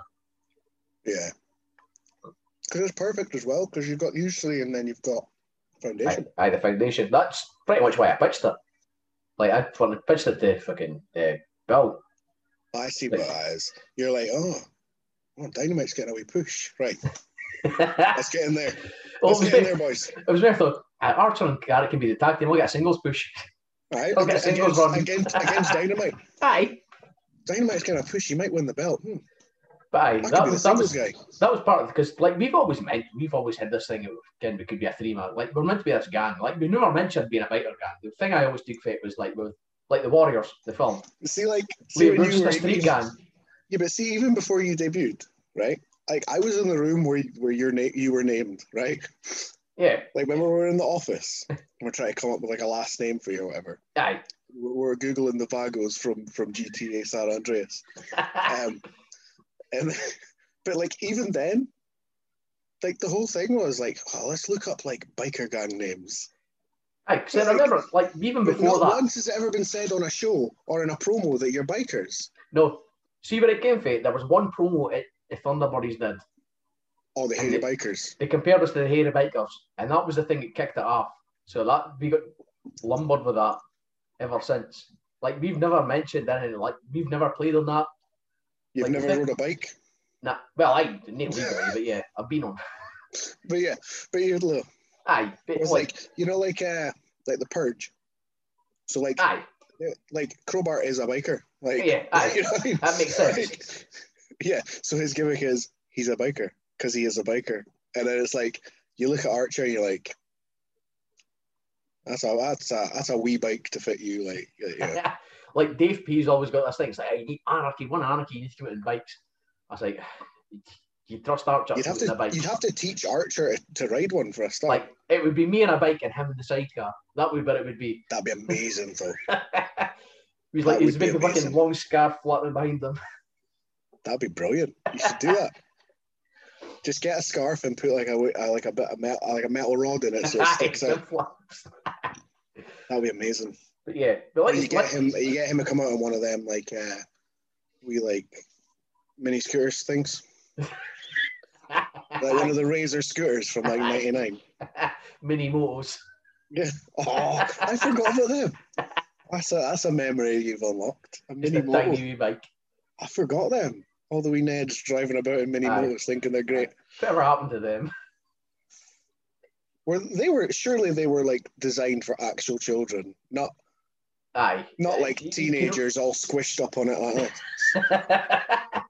Yeah. Because it's perfect as well, because you've got usually, and then you've got foundation. aye, the foundation. That's pretty much why I pitched it. Like I pitched it to fucking uh, Bill. I see what that is. You're like, oh, oh, Dynamite's getting a wee push. Right. Let's get in there. Let's get in there, boys. It was. I thought uh, Archer and Garrett can be the tag team. We'll get a singles push. Right. Okay, Against, singles run. against, against Dynamite. Aye, Dynamite's getting a push. You might win the belt. Hmm. But aye, That could that be the was that was guy. that was part of because like we've always meant we've always had this thing of again we could be a three man like we're meant to be this gang like we never mentioned being a biker gang the thing I always took for it was like with like the Warriors the film See, like, see we were a street gang Yeah, but see, even before you debuted, right? Like, I was in the room where where your name you were named, right? yeah Like, when we were in the office, and we're trying to come up with like a last name for you or whatever. aye We're, we're googling the Vagos from from GTA San Andreas. Um, and but like even then, like the whole thing was like, oh, let's look up like biker gang names. aye because I remember like even before not that once has it ever been said on a show or in a promo that you're bikers. no see where it came from there was one promo it the Thunderbirds did Oh, the hairy bikers. they compared us to the hairy bikers, and that was the thing that kicked it off. So that we got lumbered with that ever since. Like we've never mentioned anything. Like we've never played on that. You've like, never the- rode a bike, Nah, well, I didn't legally, but yeah, I've been on. but yeah, but you'd look. Aye, but It was like, like you know, like uh, like the purge. So like, aye, like Crowbar is a biker. Like, Yeah, aye. you know I mean? that makes sense. Like, yeah. So his gimmick is he's a biker because he is a biker, and then it's like you look at Archer, and you're like, that's a that's a that's a wee bike to fit you. Like, yeah, like Dave P's always got this thing. It's like, you need anarchy, one anarchy, you need to come out in bikes. I was like, you trust Archer you'd have to bike. you'd have to teach Archer to ride one for a start. Like it would be me and a bike and him in the sidecar. That would be what it would be. That'd be amazing, though. he's That like he's making a fucking long scarf flapping behind him. That'd be brilliant. You should do that. Just get a scarf and put like a like a bit of metal, like a metal rod in it so it sticks out. That'd be amazing. But yeah, but like, you get him, you get him to come out on one of them like uh, we like mini scooters things, like one of the Razor scooters from like '99. mini motors. Yeah. Oh, I forgot about them. That's a that's a memory you've unlocked. A mini tiny bike. I forgot them. All the wee Neds driving about in mini Aye. motos, thinking they're great. Whatever happened to them? Were they were surely they were like designed for actual children, not Aye. Not like You- you- teenagers all squished up on it like that.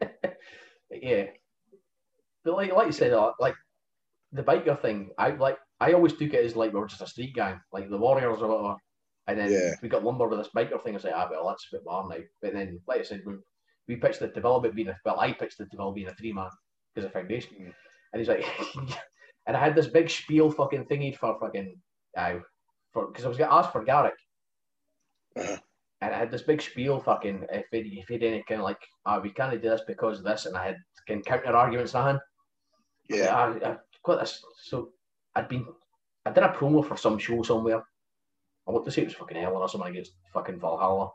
yeah. But like, like you said, uh, like the biker thing, I like. I always took it as like we were just a street gang, like the Warriors or whatever. And then Yeah. we got lumber with this biker thing. I was like, ah, well, that's a bit more now. But then, like I said, we, we pitched the development being a well, I pitched the development being a three man because of foundation. Mm. And he's like, and I had this big spiel fucking thingy for fucking, uh, for because I was getting asked for Garrick. Uh-huh. And I had this big spiel fucking if it, if it any kind of like ah we can't do this because of this and I had of counter arguments in hand. Yeah. I, I got this. So I'd been I did a promo for some show somewhere. I want to say it was fucking Hell or something against fucking Valhalla.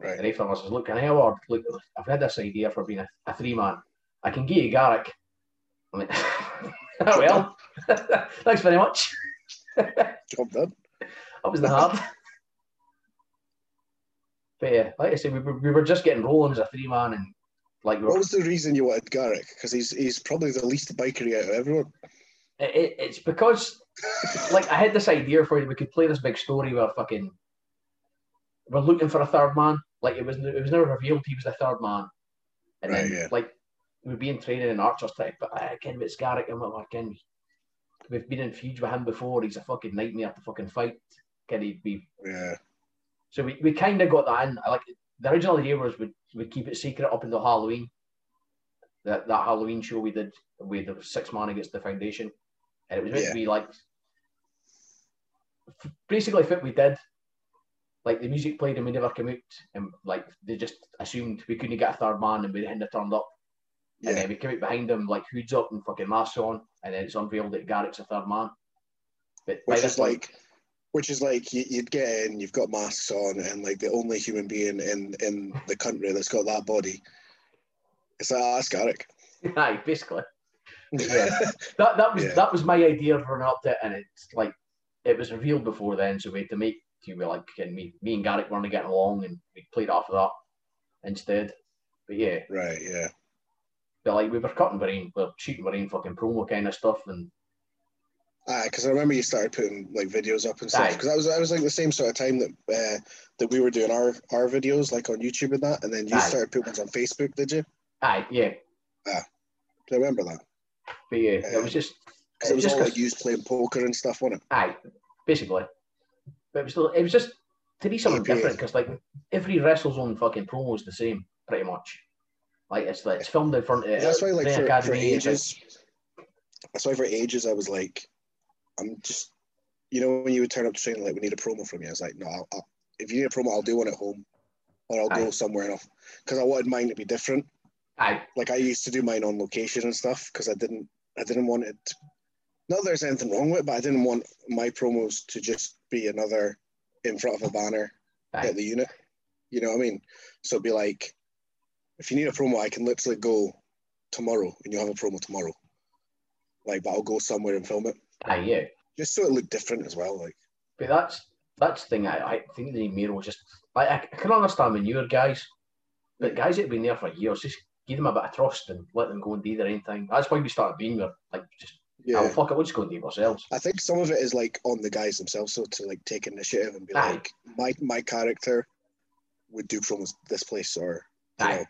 And Right. Nathan was look, can I award look I've had this idea for being a, a three man. I can give you Garrick. I mean oh well. Thanks very much. Job done. That was the hard. But yeah, like I said, we, were- we were just getting rolling as a three man, and like we What was the reason you wanted Garrick? Because he's he's probably the least bikery out of everyone. it, it- it's because like I had this idea for you. We could play this big story where fucking we're looking for a third man. Like it was it was never revealed he was the third man, and Right, then yeah. like we'd be in training in Archer's type, but uh, I can it's Garrick and what can we've been in feuds with him before. He's a fucking nightmare to fucking fight. Can he be Yeah. So we, we kind of got that in. I like the original idea was we would keep it secret up until Halloween. That that Halloween show we did with the six man against the foundation, and it was meant Yeah. to be like basically it we did. Like the music played and we never came out, and like they just assumed we couldn't get a third man, and we hadn't turned up. And then we came out behind them like hoods up and fucking masks on, and then it's unveiled that Garrett's a third man. But Which is like which is like you, you'd get in, you've got masks on, and like the only human being in in the country that's got that body. It's like, ah, that's Garrick. Aye, basically. Yeah. that that was Yeah. that was my idea for an update, and it's like it was revealed before then, so we had to make you be like and me me and Garrick weren't getting along, and we played off of that instead. But yeah, right, yeah. but like we were cutting marine, we we're shooting marine fucking promo kind of stuff, and Ah, because I remember you started putting like videos up and stuff. Because that was that was like the same sort of time that uh, that we were doing our our videos like on YouTube and that, and then you Aye. started putting ones on Facebook, did you? aye, yeah, I remember that but yeah, it was just because it was just all like used playing poker and stuff, wasn't it? Aye, basically. But it was, still- it was just to be something different because like every WrestleZone fucking promo is the same, pretty much. Like it's like it's filmed in front of That's why, like for, for it's like- ages, that's why for ages I was like, I'm just, you know, when you would turn up to training, like we need a promo from you. I was like, no, I'll, I'll, if you need a promo, I'll do one at home, or I'll Aye. go somewhere else because I wanted mine to be different. aye, Like I used to do mine on location and stuff because I didn't, I didn't want it. Not that there's anything wrong with it, but I didn't want my promos to just be another in front of a banner aye. at the unit. You know what I mean? So it'd be like, if you need a promo, I can literally go tomorrow and you'll have a promo tomorrow. Like, but I'll go somewhere and film it aye, yeah. just so it looked different as well. Like, But that's that's the thing. I, I think the Miro was just like I, I can understand the newer guys, but guys that have been there for years, just give them a bit of trust and let them go and do their own thing. That's why we started being there. Like just yeah, oh fuck it, we'll just go and do it ourselves. I think some of it is like on the guys themselves, so to like take initiative and be Aye. like, my my character would do promos this place, or you Aye. know,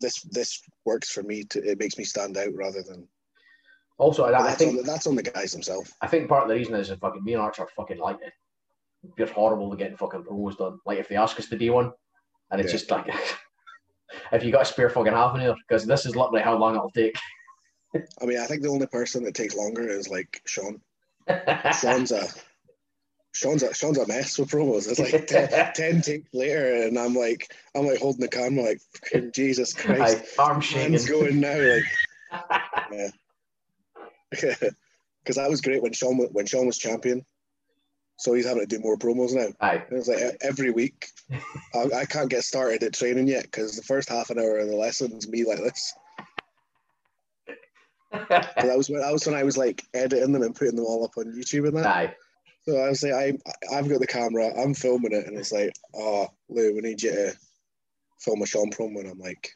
this this works for me. To it makes me stand out rather than. Also, I, I think on, the- that's on the guys themselves. I think part of the reason is that fucking me and Archer are fucking like it. We're horrible at getting fucking promos done. Like if they ask us to do one, and it's Yeah. just like if you got a spare fucking half an hour, because this is literally how long it'll take. I mean, I think the only person that takes longer is like Sean. Sean's a Sean's a Sean's a mess with promos. It's like 10, 10 takes later, and I'm like I'm like holding the camera like Jesus Christ. Aye, arm shaking. Going now, like because that was great when Sean when Sean was champion. So he's having to do more promos now. Aye, It was like every week. I, I can't get started at training yet because the first half an hour of the lessons me like this. That was when that was when I was like editing them and putting them all up on YouTube and that. aye. So I was like, I I've got the camera, I'm filming it, and it's like, oh Lou, we need you to film a Sean promo, and I'm like,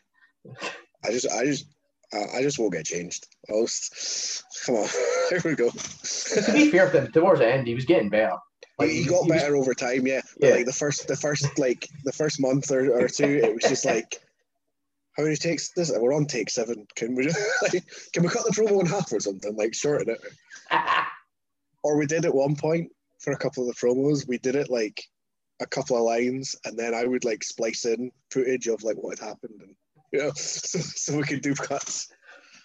I just I just I I just won't get changed. I'll just, come on, here we go. to be fair towards the end, he was getting better. Like, he, he got was- better over time, yeah. But Yeah. like the first, the first, like the first month or, or two, it was just like, how many takes this? We're on take seven. Can we, like, can we cut the promo in half or something? Like shorten it. Or we did at one point for a couple of the promos. We did it like a couple of lines, and then I would like splice in footage of like what had happened, and you know, so, so we could do cuts.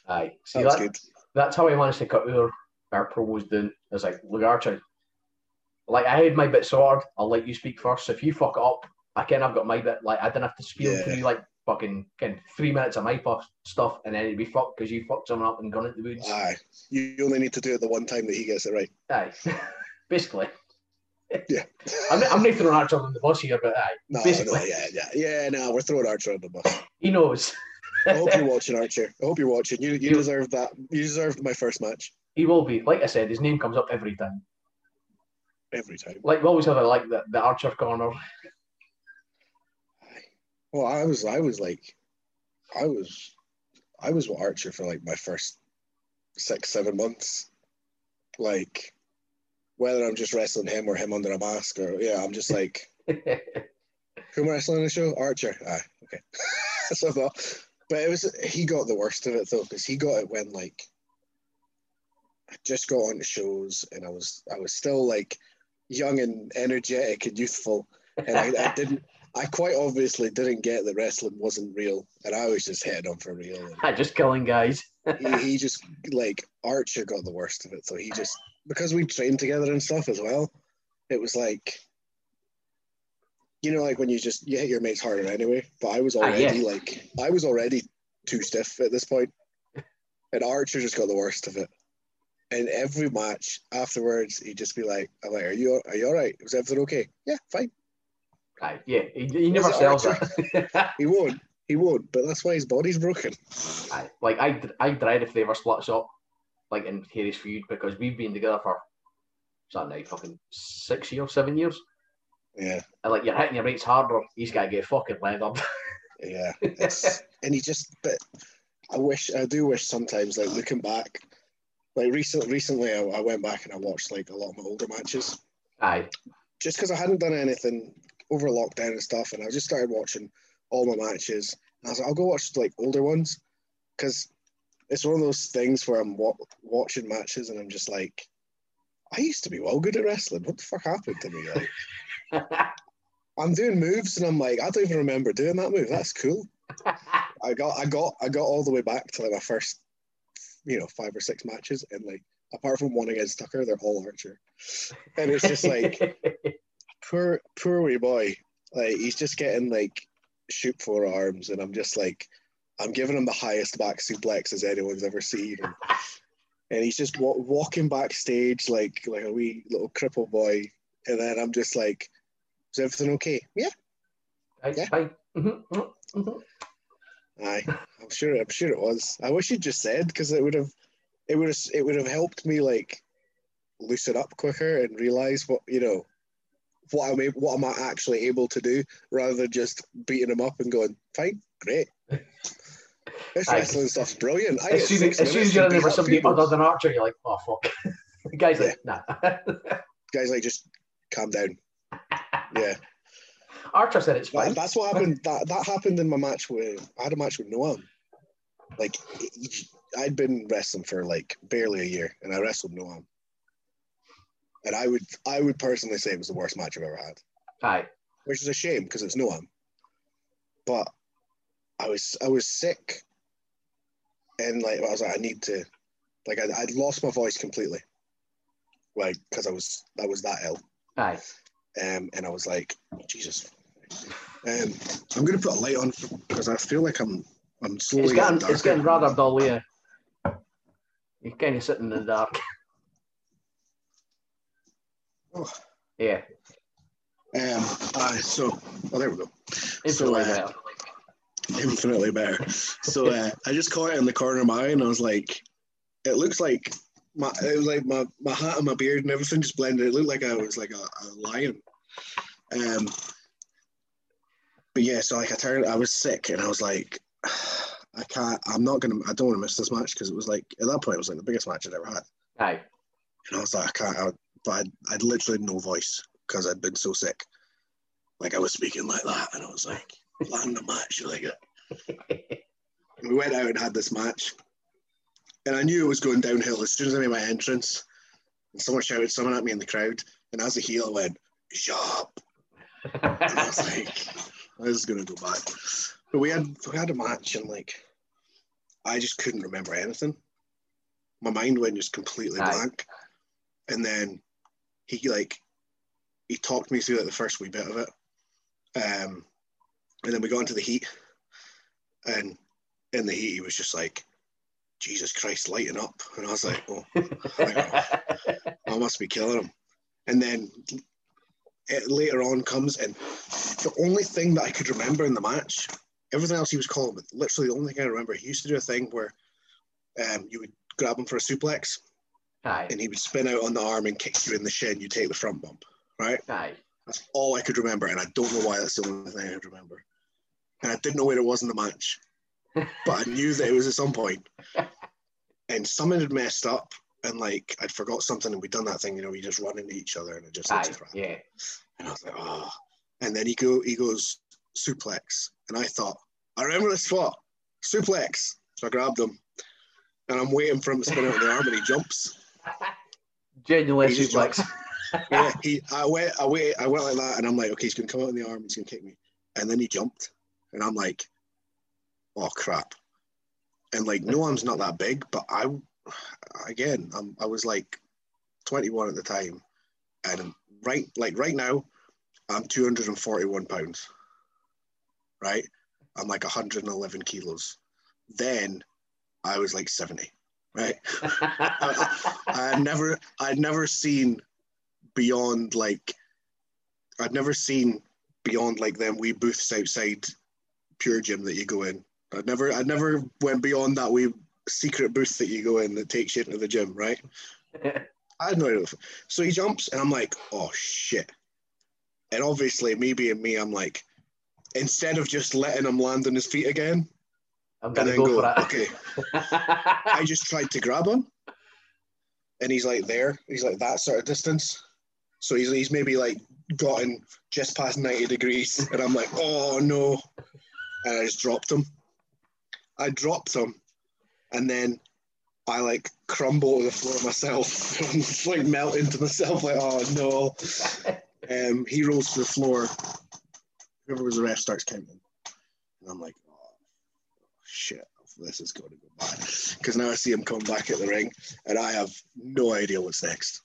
Aye. See, That that's how I managed to cut our, our promos down. It's like, look, Archer, like I had my bit sorted. I'll let you speak first. So if you fuck up, I can. I've got my bit. Like I didn't have to spiel Yeah. through like fucking kind three minutes of my stuff, and then it'd be fucked because you fucked someone up and gone into the woods. Aye, you you only need to do it the one time that he gets it right. Aye. Basically. Yeah. I'm, I'm not throwing Archer on the bus here, but aye. No, Basically. no, yeah, yeah, yeah. No, we're throwing Archer on the bus. He knows. I hope you're watching, Archer. I hope you're watching. You you deserved that. You deserved my first match he will be. Like I said, his name comes up every time. every time. Like we always have a, like the, the Archer corner. Well, I was I was like, I was, I was with Archer for like my first six seven months. Like, whether I'm just wrestling him or him under a mask or yeah, I'm just like, who am I wrestling on the show? Archer. Ah, okay. so I thought, but it was he got the worst of it though because he got it when like I just got onto shows and I was I was still like young and energetic and youthful and I, I didn't I quite obviously didn't get that wrestling wasn't real and I was just heading on for real Aye, just killing guys. He, he just like Archer got the worst of it. So he just because we trained together and stuff as well it was like you know like when you just you hit your mates harder anyway. But I was Ah, yeah. already like I was already too stiff at this point. And Archer just got the worst of it. And every match afterwards he'd just be like I'm like are you are you all right was everything okay? Yeah fine. Aye, yeah, he, he never sells it. He won't. He won't. But that's why his body's broken. Aye, like I, I dread if they ever split up, like in Harry's feud, because we've been together for, that now, fucking six years, seven years. Yeah, And like you're hitting your mates harder, he's got to get fucking leathered. yeah. It's, and he just. But I wish. I do wish sometimes. Like looking back, like recent, recently, I, I went back and I watched like a lot of my older matches, Aye, just because I hadn't done anything over lockdown and stuff, and I just started watching all my matches. And I was like, I'll go watch like older ones, because it's one of those things where I'm wa- watching matches and I'm just like. I used to be well good at wrestling. What the fuck happened to me? Like, I'm doing moves and I'm like, I don't even remember doing that move. That's cool. I got I got I got all the way back to like my first, you know, five or six matches and like apart from one against Tucker, they're all Archer. And it's just like poor poor wee boy. Like he's just getting like shoot forearms and I'm just like I'm giving him the highest back suplex as anyone's ever seen. And, and he's just wa- walking backstage like like a wee little cripple boy. And then I'm just like, is everything okay? Yeah. Aye, Yeah. fine. Mhm, mhm, mhm. Aye, I'm sure. I'm sure it was. I wish you'd just said because it would have, it would have, it would have helped me like loosen up quicker and realize what you know, what I'm able, what am I actually able to do rather than just beating him up and going, fine, great. This wrestling stuff's brilliant. I As soon as, as, soon as you're in there with somebody people. other than Archer, you're like, oh fuck. the guy's like, nah. Guys, like just calm down. Yeah, Archer said it's That- fine. that's what happened. That that happened in my match with. I had a match with Noam. Like I'd been wrestling for like barely a year, and I wrestled Noam. And I would I would personally say it was the worst match I've ever had, Aye. which is a shame because it's Noam. But I was I was sick, and like I was like I need to, like I I'd lost my voice completely, like because I was I was that ill. Aye. Um, and I was like, Jesus. Um, I'm gonna put a light on because I feel like I'm I'm slowly It's getting, getting it's getting rather dull, here. You're kind of sitting in the dark. Oh. Yeah. Um, uh, so, well, there we go. Infinitely uh, better. Infinitely better. So uh, I just caught it in the corner of my eye, and I was like, it looks like my it was like my, my hat and my beard and everything just blended. It looked like I was like a, a lion. Um, but yeah, so like I turned, I was sick, and I was like, I can't. I'm not gonna. I don't want to miss this match because it was like at that point it was like the biggest match I'd ever had. Aye. And I was like, I can't, I, but I'd, I'd literally no voice because I'd been so sick. Like I was speaking like that, and I was like, land the match like it. We went out and had this match, and I knew it was going downhill as soon as I made my entrance. And someone shouted something at me in the crowd, and as a heel, I went, "Shut up!" And I was like, "This is gonna go bad." But we had we had a match, and like, I just couldn't remember anything. My mind went just completely Aye. blank, and then he like he talked me through like the first wee bit of it, um, and then we got into the heat, and in the heat he was just like, "Jesus Christ, lighten up," and I was like, "Oh, I must be killing him," and then it later on comes and the only thing that I could remember in the match, everything else he was calling, but literally the only thing I remember, he used to do a thing where um, you would grab him for a suplex And he would spin out on the arm and kick you in the shin. You take the front bump, right? That's all I could remember, and I don't know why. That's the only thing I could remember. And I didn't know where it was in the match, but I knew that it was at some point. And someone had messed up, and like I'd forgot something, and we'd done that thing, you know, we just run into each other, and it just Aye. Yeah. And I was like, oh. And then he go, he goes suplex, and I thought, I remember this spot, suplex. So I grabbed him, and I'm waiting for him to spin out on the arm, and he jumps. Just suplex. yeah, he, I went, I went, I went like that, and I'm like, okay, he's gonna come out in the arm, he's gonna kick me, and then he jumped, and I'm like, oh crap, and like Noam's not that big, but I, again, I'm, I was like 21 at the time, and right, like right now, I'm 241 pounds, right? I'm like 111 kilos. Then I was like 70, right? I'd never I'd never seen beyond like I'd never seen beyond like them wee booths outside Pure Gym that you go in. I'd never I'd never went beyond that wee secret booth that you go in that takes you into the gym, right? I had no idea. So he jumps and I'm like, oh shit. And obviously me being me, I'm like, instead of just letting him land on his feet again, I'm gonna then go, go, for it. okay, I just tried to grab him, and he's like there. He's like that sort of distance. So he's, he's maybe like gotten just past 90 degrees, and I'm like, oh no. And I just dropped him. I dropped him, and then I like crumble to the floor myself. I'm just like melt into myself, like, oh no. Um, he rolls to the floor. Whoever was the ref starts counting. And I'm like, shit, this is going to go bad. Because now I see him come back at the ring, and I have no idea what's next.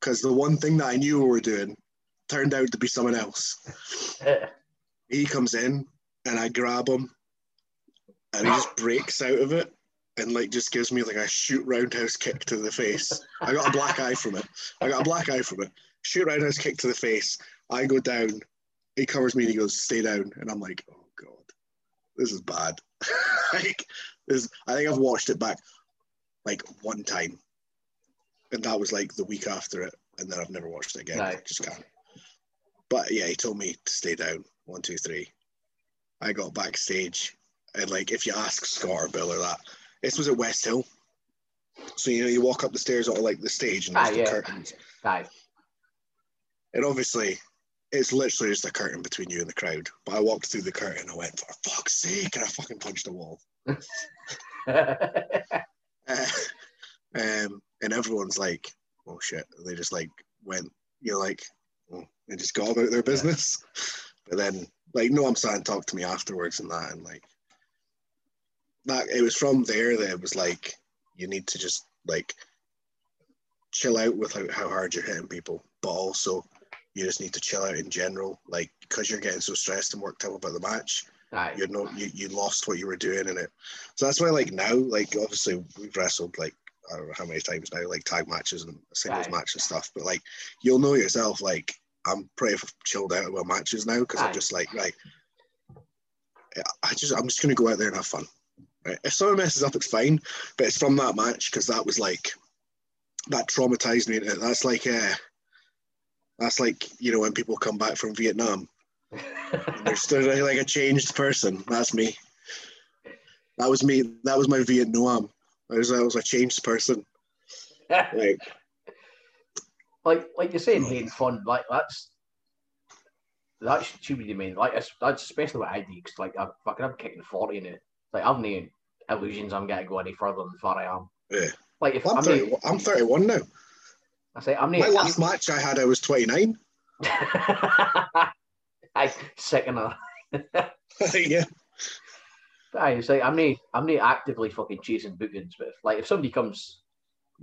Because the one thing that I knew we were doing turned out to be someone else. He comes in, and I grab him, and he just breaks out of it. And like just gives me like a shoot roundhouse kick to the face. I got a black eye from it. I got a black eye from it. Shoot roundhouse kick to the face. I go down. He covers me and he goes, "Stay down." And I'm like, "Oh this is bad." like this, I think I've watched it back like one time, and that was like the week after it, and then I've never watched it again. Right. Just can't. But yeah, he told me to stay down. One, two, three. I got backstage, and like if you ask Scott or Bill or that, this was at West Hill. So you know, you walk up the stairs onto like the stage, and there's Ah, the yeah. curtains, Aye. and obviously. It's literally just a curtain between you and the crowd. But I walked through the curtain. I went, for fuck's sake, and I fucking punched a wall. Uh, um, and everyone's like, oh shit. They just like went, you know, like, oh, they just got about their business. But then, like, no, I'm saying talk to me afterwards and that. And like, that it was from there that it was like, you need to just like chill out with how, how hard you're hitting people, but also you just need to chill out in general. Like, because you're getting so stressed and worked up about the match, Aye. you know you, you lost what you were doing in it so that's why like now like obviously we've wrestled like i don't know how many times now like tag matches and singles Aye. match and stuff but like you'll know yourself like i'm pretty chilled out about matches now because i'm just like right i just i'm just gonna go out there and have fun right if someone messes up it's fine but it's from that match because that was like that traumatized me that's like uh that's like you know when people come back from vietnam they're still like a changed person. That's me. That was me. That was my Vietnam. I was, I was a changed person. Like like like you're saying, having fun. Like that's that should be the main. Like that's especially what I do. Cause like I'm fucking I'm kicking forty now. Like I've no illusions. I'm gonna go any further than far I am. Yeah. Like if I'm, I'm, 30, I'm 31 now. I say I'm My not. last match I had, I was 29. I second her. yeah. Aye, it's like I'm not I'm not actively fucking chasing bookings, but if, like if somebody comes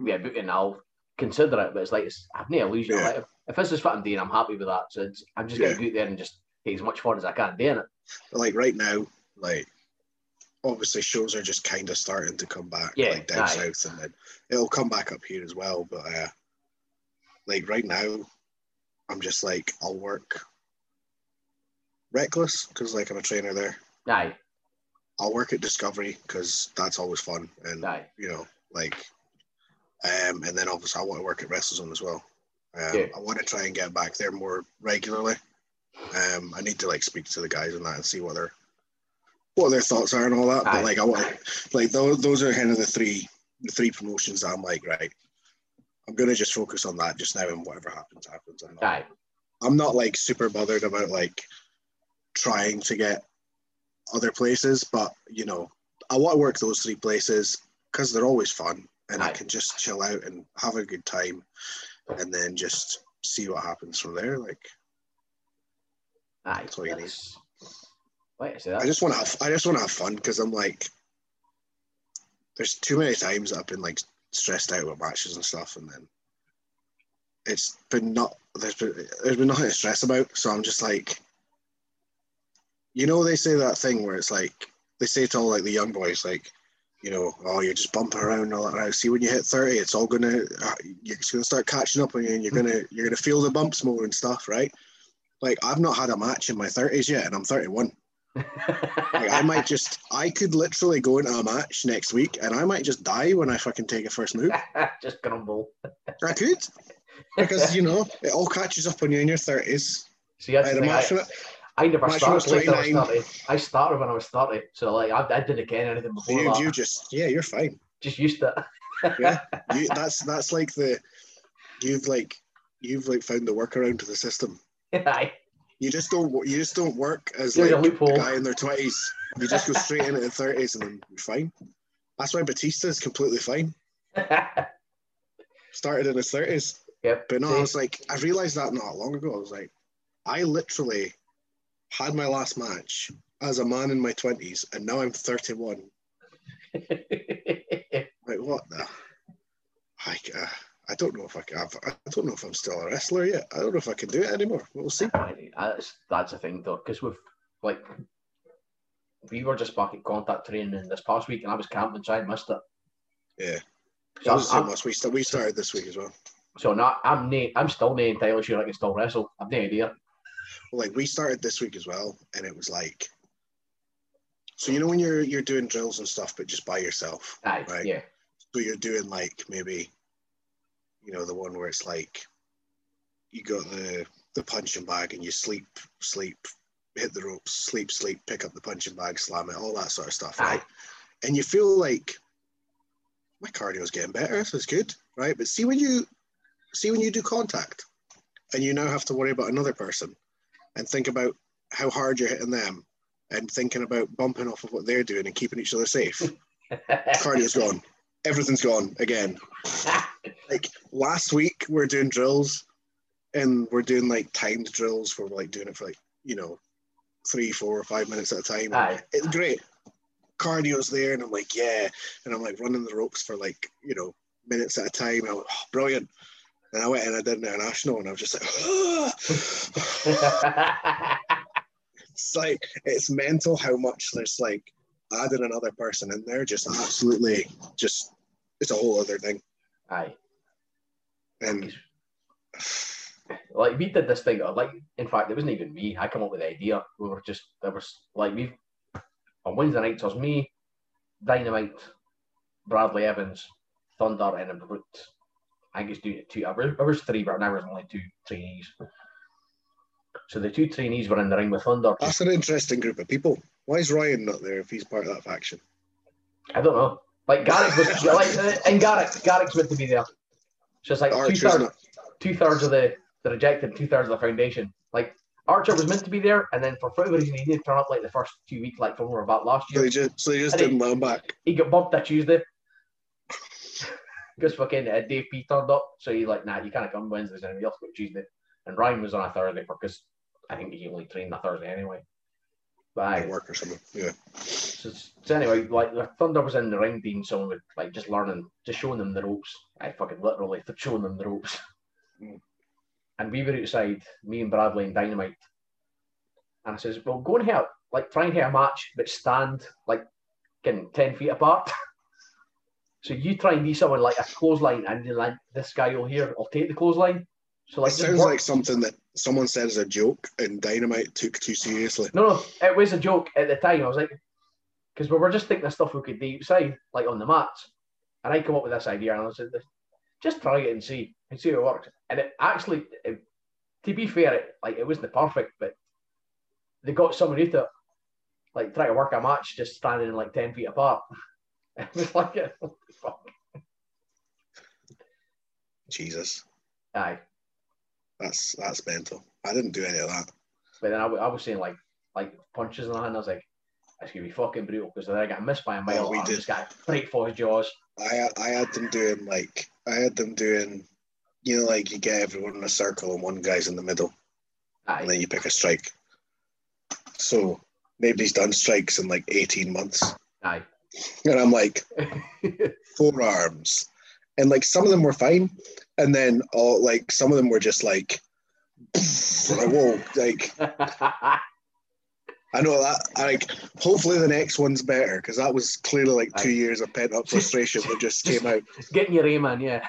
yeah booking, I'll consider it. But it's like it's, I've no illusion. Yeah. Like, if, if this is what I'm doing, I'm happy with that. So it's, I'm just gonna go out there and just take as much fun as I can doing it. But like right now, like obviously shows are just kind of starting to come back, Yeah, like down aye. south, and then it'll come back up here as well. But uh, like right now, I'm just like I'll work reckless because like I'm a trainer there. Aye, I'll work at Discovery because that's always fun, and aye, you know, like, um, and then obviously I want to work at WrestleZone as well. Um, Yeah. I want to try and get back there more regularly. Um, I need to like speak to the guys on that and see what their what their thoughts are and all that. Aye. But like, I want like those those are kind of the three the three promotions that I'm like, right. I'm gonna just focus on that just now, and whatever happens, happens. I'm not, aye, I'm not like super bothered about like trying to get other places, but you know, I want to work those three places because they're always fun, and I can just chill out and have a good time, and then just see what happens from there. Like, aye. That's all you That's- Like I I just want to have, I just want to have fun because I'm like, there's too many times I've been like stressed out with matches and stuff, and then it's been not there's been there's been nothing to stress about. So I'm just like, you know, they say that thing where it's like they say to all like the young boys, like, you know, oh, you're just bumping around and all that. See, when you hit 30, it's all gonna, uh, you're gonna start catching up on you, and you're gonna you're gonna feel the bumps more and stuff, right? Like I've not had a match in my 30s yet, and I'm 31. Like, I might just, I could literally go into a match next week and I might just die when I fucking take a first move. just grumble. I could. Because, you know, it all catches up on you in your 30s. See, I the had a thing, I, it. I never match when I was started till I was 29. 30. I started when I was 30. So like I, I didn't get anything before You, that. you just, yeah, you're fine. Just used to it. Yeah. You, that's, that's like the, you've like, you've like found the workaround to the system. Aye. You just don't, you just don't work as There's like a a guy in their 20s. You just go straight into the 30s and then you're fine. That's why Batista is completely fine. Started in his 30s. yep. But no, See? I was like, I realized that not long ago. I was like, I literally had my last match as a man in my 20s, and now I'm 31. Like, what the? I, uh, I don't know if I can. I've- I don't know if I'm still a wrestler yet. I don't know if I can do it anymore. We'll see. That's that's the thing though, because we've like we were just back at contact training this past week, and I was camping, so I missed it. Yeah. So was I'm- last week. We started this week as well. so now I'm na- I'm still not entirely sure I can still wrestle. I've no idea. Well, like we started this week as well, and it was like, so you know when you're you're doing drills and stuff, but just by yourself. Aye, Right. yeah, So you're doing like maybe, you know, the one where it's like you got the the punching bag and you sleep, sleep, hit the ropes, sleep, sleep, pick up the punching bag, slam it, all that sort of stuff, right? And you feel like my cardio's getting better, so it's good, right? But see when you see when you do contact and you now have to worry about another person and think about how hard you're hitting them and thinking about bumping off of what they're doing and keeping each other safe. Cardio's gone. Everything's gone again. Like last week, we're doing drills and we're doing like timed drills where we're like doing it for like, you know, three, four, or five minutes at a time. Aye. It's great. Cardio's there, and I'm like, yeah. And I'm like running the ropes for like, you know, minutes at a time. And I went, oh, brilliant. And I went and I did an international, and I was just like, it's like it's mental how much there's like adding another person in there just absolutely just it's a whole other thing. Aye. and like we did this thing like in fact it wasn't even me. I come up with the idea. We were just there was like we on wednesday nights it was me dynamite bradley evans thunder and a brute i think it's doing it two hours there was three but now there's only two trainees. So the two trainees were in the ring with thunder. That's an interesting group of people. Why is ryan not there if he's part of that faction? I don't know like garrick was like uh, and garrick garrick's meant to be there it's like two thirds two thirds of the the rejected, two thirds of the foundation. Like Archer was meant to be there, and then for whatever reason he didn't turn up like the first two weeks, like from we were about last So year. just, so he just didn't let him back. He got bumped that Tuesday. Because fucking uh, Dave P turned up, so he's like, nah, you can't come Wednesdays and have to go Tuesday. And Ryan was on a Thursday because I think he only trained on a Thursday anyway. At work or something. Yeah. so, so anyway, like the Thunder was in the ring being someone with like just learning, just showing them the ropes. I fucking literally showing them the ropes. Mm. And we were outside, me and Bradley and Dynamite. And I says, Well, go and help, like try and hit a match, but stand like getting 10 feet apart. so you try and be someone like a clothesline, and then like this guy will here, I'll take the clothesline. So like it sounds work- like something that someone said as a joke and Dynamite took too seriously. No, no, it was a joke at the time. I was like, because we were just thinking of stuff we could do outside, like on the mats. And I come up with this idea, and I said, just try it and see, and see how it works. And it actually, it, to be fair, it, like it wasn't perfect, but they got someone out it, like try to work a match just standing like ten feet apart. It was like, fuck. Jesus, aye. That's that's mental. I didn't do any of that. But then I, I was saying like, like punches in the hand. I was like, it's gonna be fucking brutal because then I got missed by a mile. Oh, we did. just got break for his jaws. I I had them doing like I had them doing, you know, like you get everyone in a circle and one guy's in the middle, and then you pick a strike. So nobody's done strikes in like eighteen months, Aye. and I'm like forearms, and like some of them were fine, and then all like some of them were just like, like whoa, like I know that. Like, hopefully the next one's better because that was clearly like two years of pent up frustration that just came out. Getting your A man, yeah.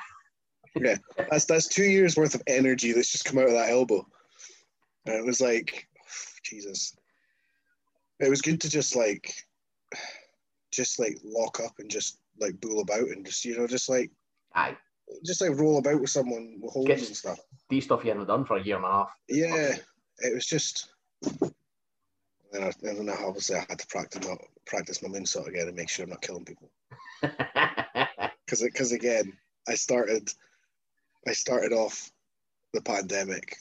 That's that's two years worth of energy that's just come out of that elbow, and it was like, Jesus. It was good to just like, just like lock up and just like bull about and just you know just like Aye. Just like roll about with someone with holds Get- and stuff. These stuff you haven't done for a year and a half. Yeah, it was just. And then, I, and then obviously I had to practice my practice my moonsault again and make sure I'm not killing people. Because because again, I started, I started off the pandemic,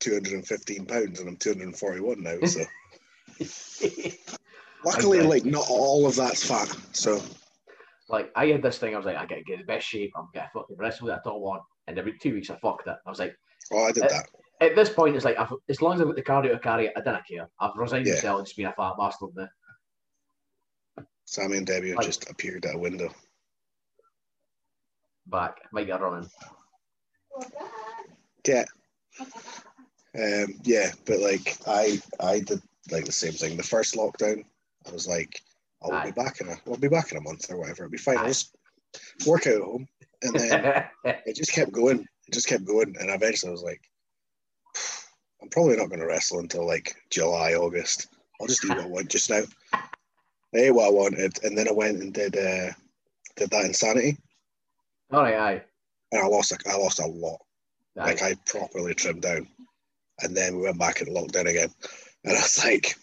215 pounds, and I'm 241 now. So luckily, Okay. like not all of that's fat. So like I had this thing, I was like, I gotta get the best shape, I'm gonna fucking wrestle that top one. And every two weeks I fucked it. I was like, oh, I did that. at this point, it's like I've, as long as I've got the cardio to carry it, I don't care. I've resigned Yeah. myself to just being a fat bastard now. Sammy and Debbie have like- just appeared at a window. Back, might get running. Yeah. Um, yeah, but like I I did like the same thing. The first lockdown, I was like, I'll Aye. be back in a I'll be back in a month or whatever. It'll be fine. I'll just work out at home. And then it just kept going. It just kept going. And eventually I was like, I'm probably not gonna wrestle until like July, August. I'll just do what I want just now. I ate what I wanted, and then I went and did uh did that insanity. All right, aye. And I lost a, I lost a lot. aye. Like I properly trimmed down, and then we went back into lockdown again, and I was like,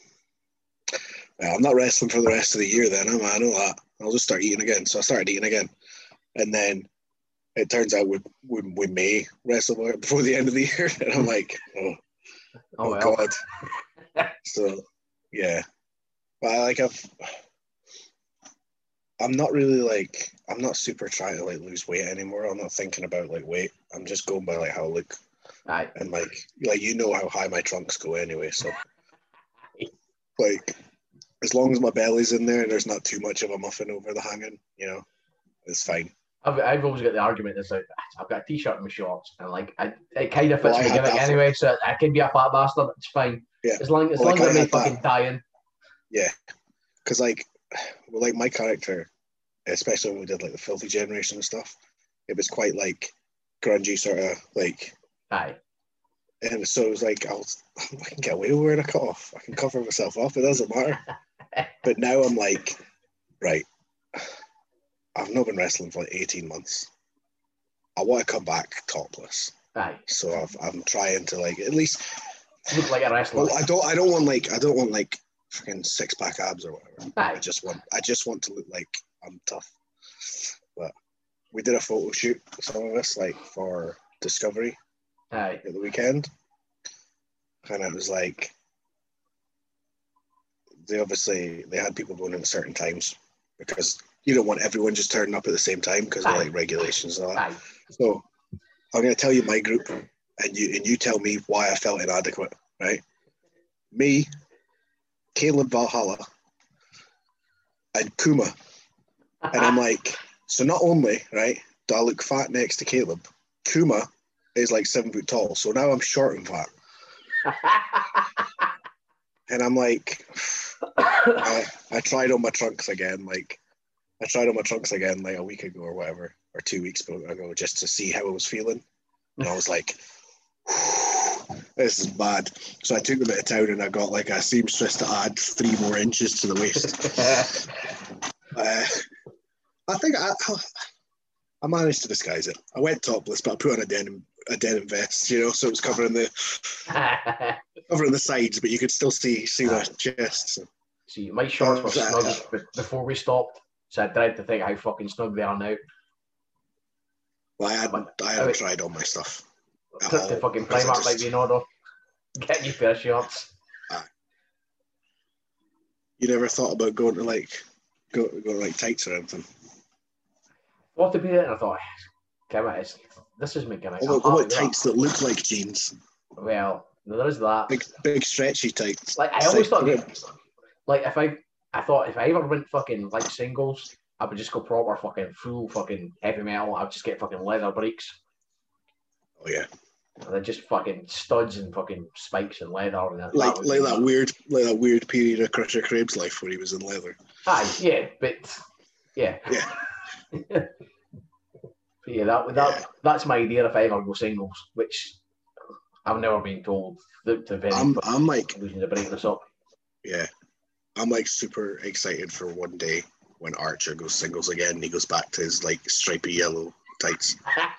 well, "I'm not wrestling for the rest of the year." Then am I? I know that. I'll just start eating again. So I started eating again, and then it turns out we we, we may wrestle before the end of the year, and I'm like, "Oh, oh, oh well. god." so yeah, but I, like I've. I'm not really like I'm not super trying to like lose weight anymore. I'm not thinking about like weight. I'm just going by like how I look Aye. and like like you know how high my trunks go anyway so like as long as my belly's in there and there's not too much of a muffin over the hanging you know it's fine I've, I've always got the argument that's like I've got a t-shirt and my shorts and like I, it kind of fits I my gimmick anyway, so I can be a fat bastard. It's fine. Yeah. As long as Well, long like, as I'm not had that. fucking dying. Yeah. because like well like my character especially when we did like the filthy generation and stuff it was quite like grungy sort of like Aye. And so it was like I'll I can get away with wearing a cut off I can cover myself up it doesn't matter but now I'm like right I've not been wrestling for like 18 months I want to come back topless Aye. So I've, I'm trying to like at least. Look like a wrestler. Well, I don't. I don't want like. I don't want like freaking six pack abs or whatever. I just want. I just want to look like I'm tough. But we did a photo shoot. Some of us like for Discovery, Aye. at the weekend, and it was like they obviously they had people going in at certain times because you don't want everyone just turning up at the same time because of Aye. like regulations and all that. Aye. So I'm going to tell you my group, and you and you tell me why I felt inadequate. Right? Me, Caleb Valhalla, and Kuma, and I'm like, so not only right do I look fat next to Caleb, Kuma is like seven foot tall, so now I'm short and fat, and I'm like, I, I tried on my trunks again, like I tried on my trunks again like a week ago or whatever, or two weeks ago, just to see how I was feeling. And I was like, this is bad. So I took them of town and I got like a seamstress to add three more inches to the waist. Uh, I think I, I managed to disguise it. I went topless, but I put on a denim a denim vest, you know, so it was covering the covering the sides, but you could still see see my chest. So. See, my shorts were Uh, snug be- before we stopped, so I tried to think how fucking snug they are now. Well, I hadn't I hadn't tried on my stuff. At Trip to fucking I Primark just- might be in order. Get you pair of shorts. You never thought about going to like go going to like tights or anything. Thought about it, and I thought, ah, come on, it's, this is it. What what tights that look like jeans? Well, there is that. Big big stretchy tights. Like I always thought, Like, if I, I thought if I ever went fucking like singles, I would just go proper fucking full fucking heavy metal. I'd just get fucking leather breaks. Oh yeah. And they're just fucking studs and fucking spikes and leather. And that, Like would like that weird like that weird period of Crusher Crab's life where he was in leather. Aye, yeah, but yeah. Yeah. Yeah, that, that that's my idea if I ever go singles, which I've never been told the, the very I'm I'm like to break this up. yeah. I'm like super excited for one day when Archer goes singles again and he goes back to his like stripy yellow tights.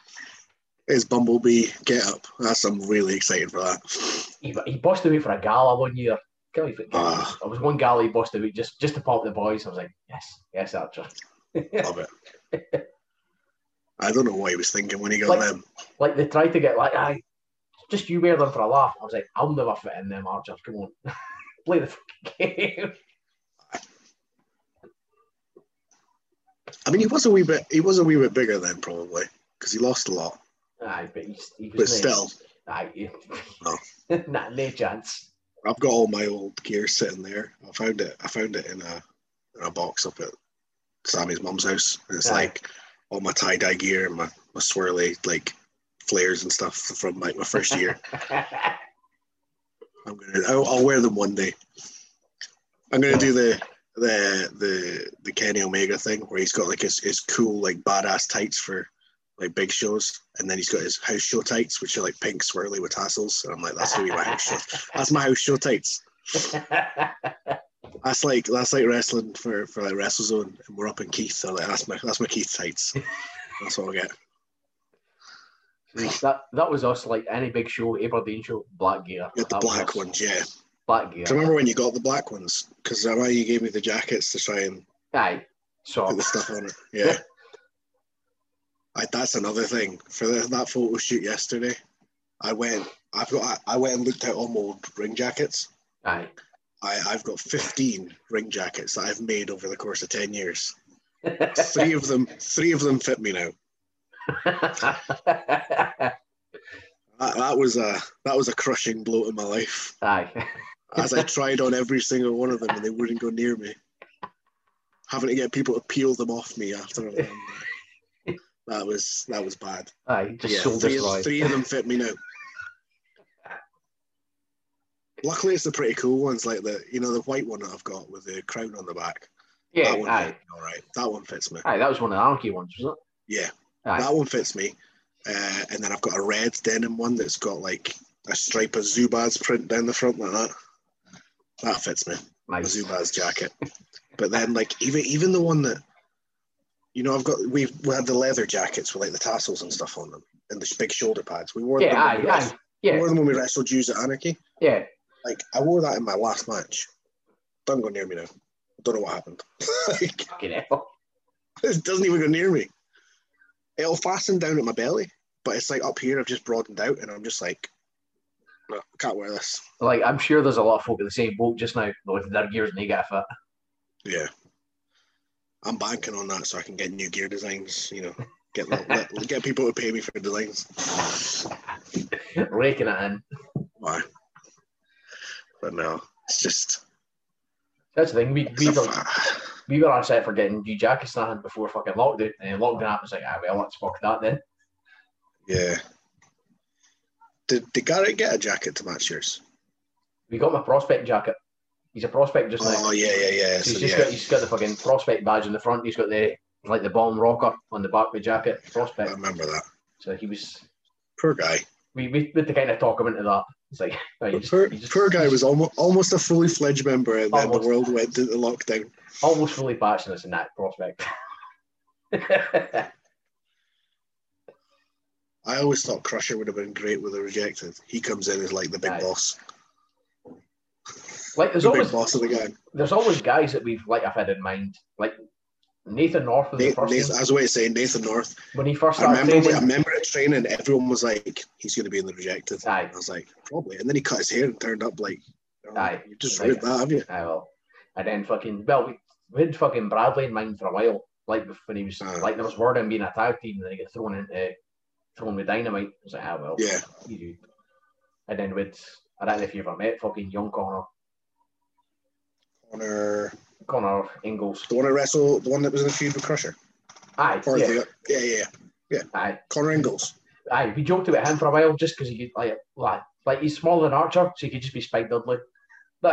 His bumblebee get up. That's I'm really excited for that. he, he busted me for a gala one year. Can't. Ah. I was one gala he busted me just just to pop the boys. I was like, yes, yes, Archer. Love it. I don't know what he was thinking when he got Like- them. like they tried to get like, I just you wear them for a laugh. I was like, I'll never fit in them, Archer. Come on, play the game. I mean, he was a wee bit. He was a wee bit bigger then, probably, because he lost a lot. Aye, but he's, he was But nice. still, aye. No. nah, no chance. I've got all my old gear sitting there. I found it. I found it in a in a box up at Sammy's mum's house. And it's Aye. like all my tie dye gear and my my swirly like flares and stuff from like my first year. I'm gonna. I'll, I'll wear them one day. I'm gonna do the the the the Kenny Omega thing where he's got like his, his cool like badass tights for like big shows, and then he's got his house show tights, which are like pink swirly with tassels. And I'm like, that's gonna be my house show. That's my house show tights. That's like that's like wrestling for for like WrestleZone, and we're up in Keith. So like that's my that's my Keith tights. That's what I get. that that was us like any big show, Aberdeen show, black gear. You the That black ones, yeah. Black gear. Do you remember when you got the black ones? Because why you gave me the jackets to try and Aye. So put the stuff on it. Yeah. I, that's another thing for the, that photo shoot yesterday. I went. I've got. I, I went and looked at all my old ring jackets. aye. I, I've got 15 ring jackets that I've made over the course of 10 years. Three of them. Three of them fit me now. That, that was a that was a crushing blow to my life. aye. As I tried on every single one of them and they wouldn't go near me. Having to get people to peel them off me after. That was that was bad. Aye. Just yeah, three, three of them fit me now. Luckily, it's the pretty cool ones, like the you know the white one that I've got with the crown on the back. Yeah. that one Aye. all right. That one fits me. Aye. That was one of the anarchy ones, was Yeah, it? Aye. that one fits me. Uh, and then I've got a red denim one that's got like a stripe of Zubaz print down the front like that. That fits me. A Zubaz jacket. But then like even even the one that you know I've got we we had the leather jackets with like the tassels and stuff on them and the big shoulder pads. We wore Yeah. them Aye. wrestled- Aye. we Yeah. wore them when we wrestled Jews at Anarchy. Yeah. Like I wore that in my last match. Don't go near me now. Don't know what happened. like, it doesn't even go near me. It'll fasten down at my belly. but it's like up here I've just broadened out, and I'm just like, no, I can't wear this. Like I'm sure there's a lot of folk in the same boat just now with their gears and they get a Yeah. I'm banking on that so I can get new gear designs, you know, get get people to pay me for designs. fit, raking it in. Why? But no, it's just That's the thing. We we were, we were on set for getting new jackets and before fucking lockdown, and lockdown happened. It's like, ah, well, let's fuck that then. yeah. Did did Garrett get a jacket to match yours? We got my prospect jacket. He's a prospect just now. Oh yeah, yeah, yeah. So So, he's just yeah, got he's got the fucking prospect badge in the front. He's got the like the bomb rocker on the back of the jacket. Prospect. I remember that. So he was. Poor guy. We we had to kind of talk him into that. It's like no, you just- poor, you just- poor guy was almost almost a fully fledged member, and then the world went into the lockdown. almost fully passionate in that prospect. I always thought Crusher would have been great with a rejected. He comes in as like the big Aye. boss, like there's the always boss of the gang. there's always guys that we've like I've had in mind. Like Nathan North was the Nathan, first Nathan, one. I was waiting to say Nathan North. when he first I started remember, I remember at training, everyone was like, "He's going to be in the rejected." Aye. I was like, "Probably," and then he cut his hair and turned up like, oh, Aye. "You just Like- ruined that, have you?" Aye, well, and then fucking well, we, had fucking Bradley in mind for a while. Like when he was Aye. like there was word of him being a tag team, and then he got thrown into thrown with dynamite. I was like, ah well, Yeah, you do. And then with I don't know if you ever met fucking young Connor, Connor, Connor Ingalls. the one that wrestled, the one that was in the feud with Crusher, Aye, yeah, the, yeah, yeah, yeah, aye, Connor Ingalls. aye. We joked about him for a while just because he could like like like he's smaller than Archer, so he could just be Spike Dudley.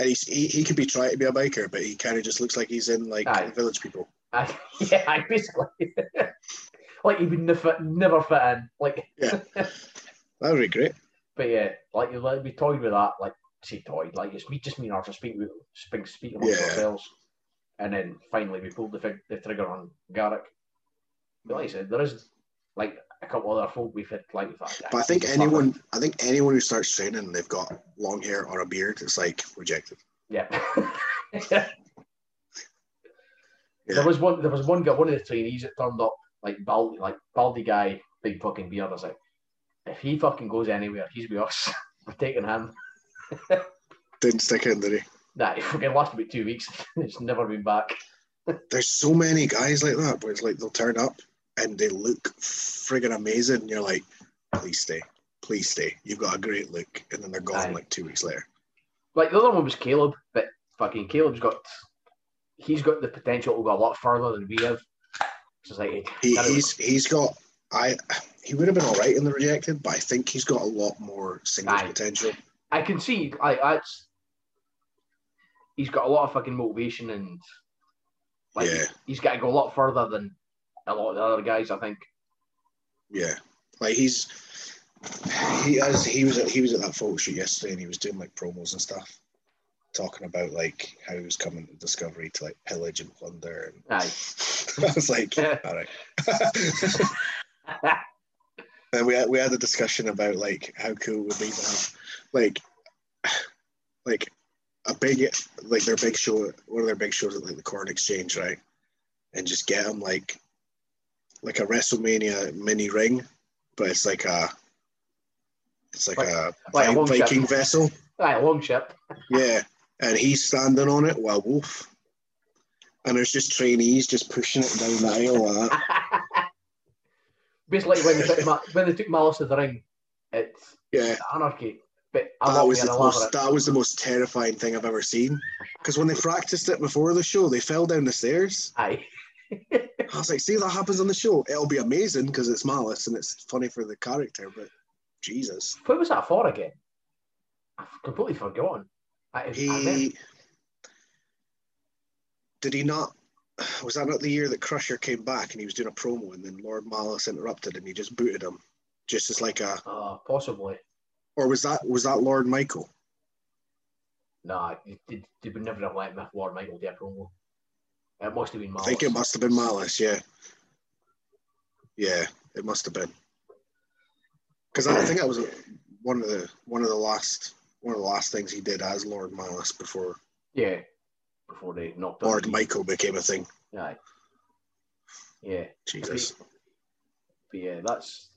And he's, he he could be trying to be a biker, but he kind of just looks like he's in like Aye. Village People. Aye, yeah, aye, basically. like he would never never fit in. Like yeah, That would be great. But yeah, like you like we toyed with that, like say toyed, like it's me just me and Arthur speak with speak Yeah. ourselves. And then finally we pulled the fig- the trigger on Garrick. But like I said, there is like a couple other folk we've had like with that. But I think anyone, I think anyone who starts training and they've got long hair or a beard, it's like rejected. Yeah. Yeah. There was one there was one guy, one of the trainees that turned up, like baldy like baldy guy, big fucking beard. I was like, if he fucking goes anywhere, he's with us. We're taking him. Didn't stick in, did he? Nah, he fucking lasted about two weeks. it's never been back. There's so many guys like that where it's like they'll turn up and they look friggin' amazing. And you're like, please stay, please stay. You've got a great look, and then they're gone Aye. like two weeks later. Like the other one was Caleb, but fucking Caleb's got he's got the potential to go a lot further than we have. It's like He, he's he's got I he would have been all right in the rejected, but I think he's got a lot more singles Aye. potential. I can see like that's he's got a lot of fucking motivation and like Yeah. he's got to go a lot further than a lot of the other guys. I think. Yeah, like he's he as he was at he was at that photo shoot yesterday, and he was doing like promos and stuff, talking about like how he was coming to Discovery to like pillage and plunder, and Aye. I was like, all right. and we had, we had a discussion about like how cool it would be to have like like a big like their big show one of their big shows at like the Corn Exchange right and just get them like like a WrestleMania mini ring but it's like a it's like, Like- a like a ship. Viking vessel Aye, long ship. yeah and he's standing on it while Wolf and there's just trainees just pushing it down the aisle like. Basically, when they took Ma- when they took Malice to the ring, it's yeah anarchy. But that was the most that was the most terrifying thing I've ever seen. Because when they practiced it before the show, they fell down the stairs. Aye. I was like, "See, that happens on the show. It'll be amazing because it's malice and it's funny for the character." But Jesus, What was that for again? I've completely forgotten. I, I he did he not? Was that not the year that Crusher came back and he was doing a promo and then Lord Malice interrupted and he just booted him, just as like a, uh, possibly. or was that was that Lord Michael? Nah, they, would never have let Lord Michael do a promo. It must have been I think it must have been Malice, yeah. Yeah, it must have been. Because I think that was one of the one of the last one of the last things he did as Lord Malice before Yeah. Before they knocked Lord Michael became a thing. Aye. Yeah. Jesus. But yeah, that's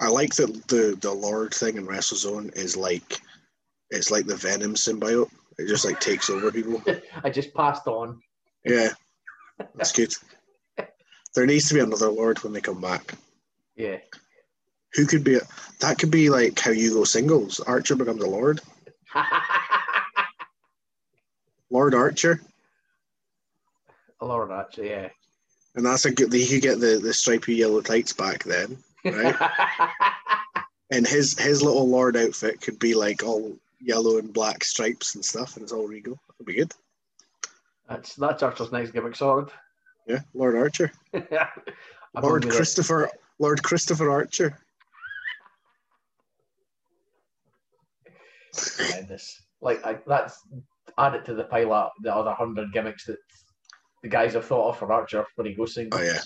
I like that the the Lord thing in WrestleZone is like it's like the Venom symbiote. It just like takes over people. I just passed on. Yeah, that's good. There needs to be another Lord when they come back. Yeah. Who could be a, that? Could be like how you go singles. Archer becomes a Lord. Lord Archer, Lord, Archer, yeah. and that's a good. He could get the the stripy yellow tights back then, right? and his his little Lord outfit could be like all yellow and black stripes and stuff, and it's all regal. That'd be good. that's that's Archer's nice gimmick sorted. Yeah, Lord Archer, Lord Christopher, Lord Christopher Archer. like. Like I, that's add it to the pile of the other hundred gimmicks that the guys have thought of for Archer when he goes single. Oh, yeah.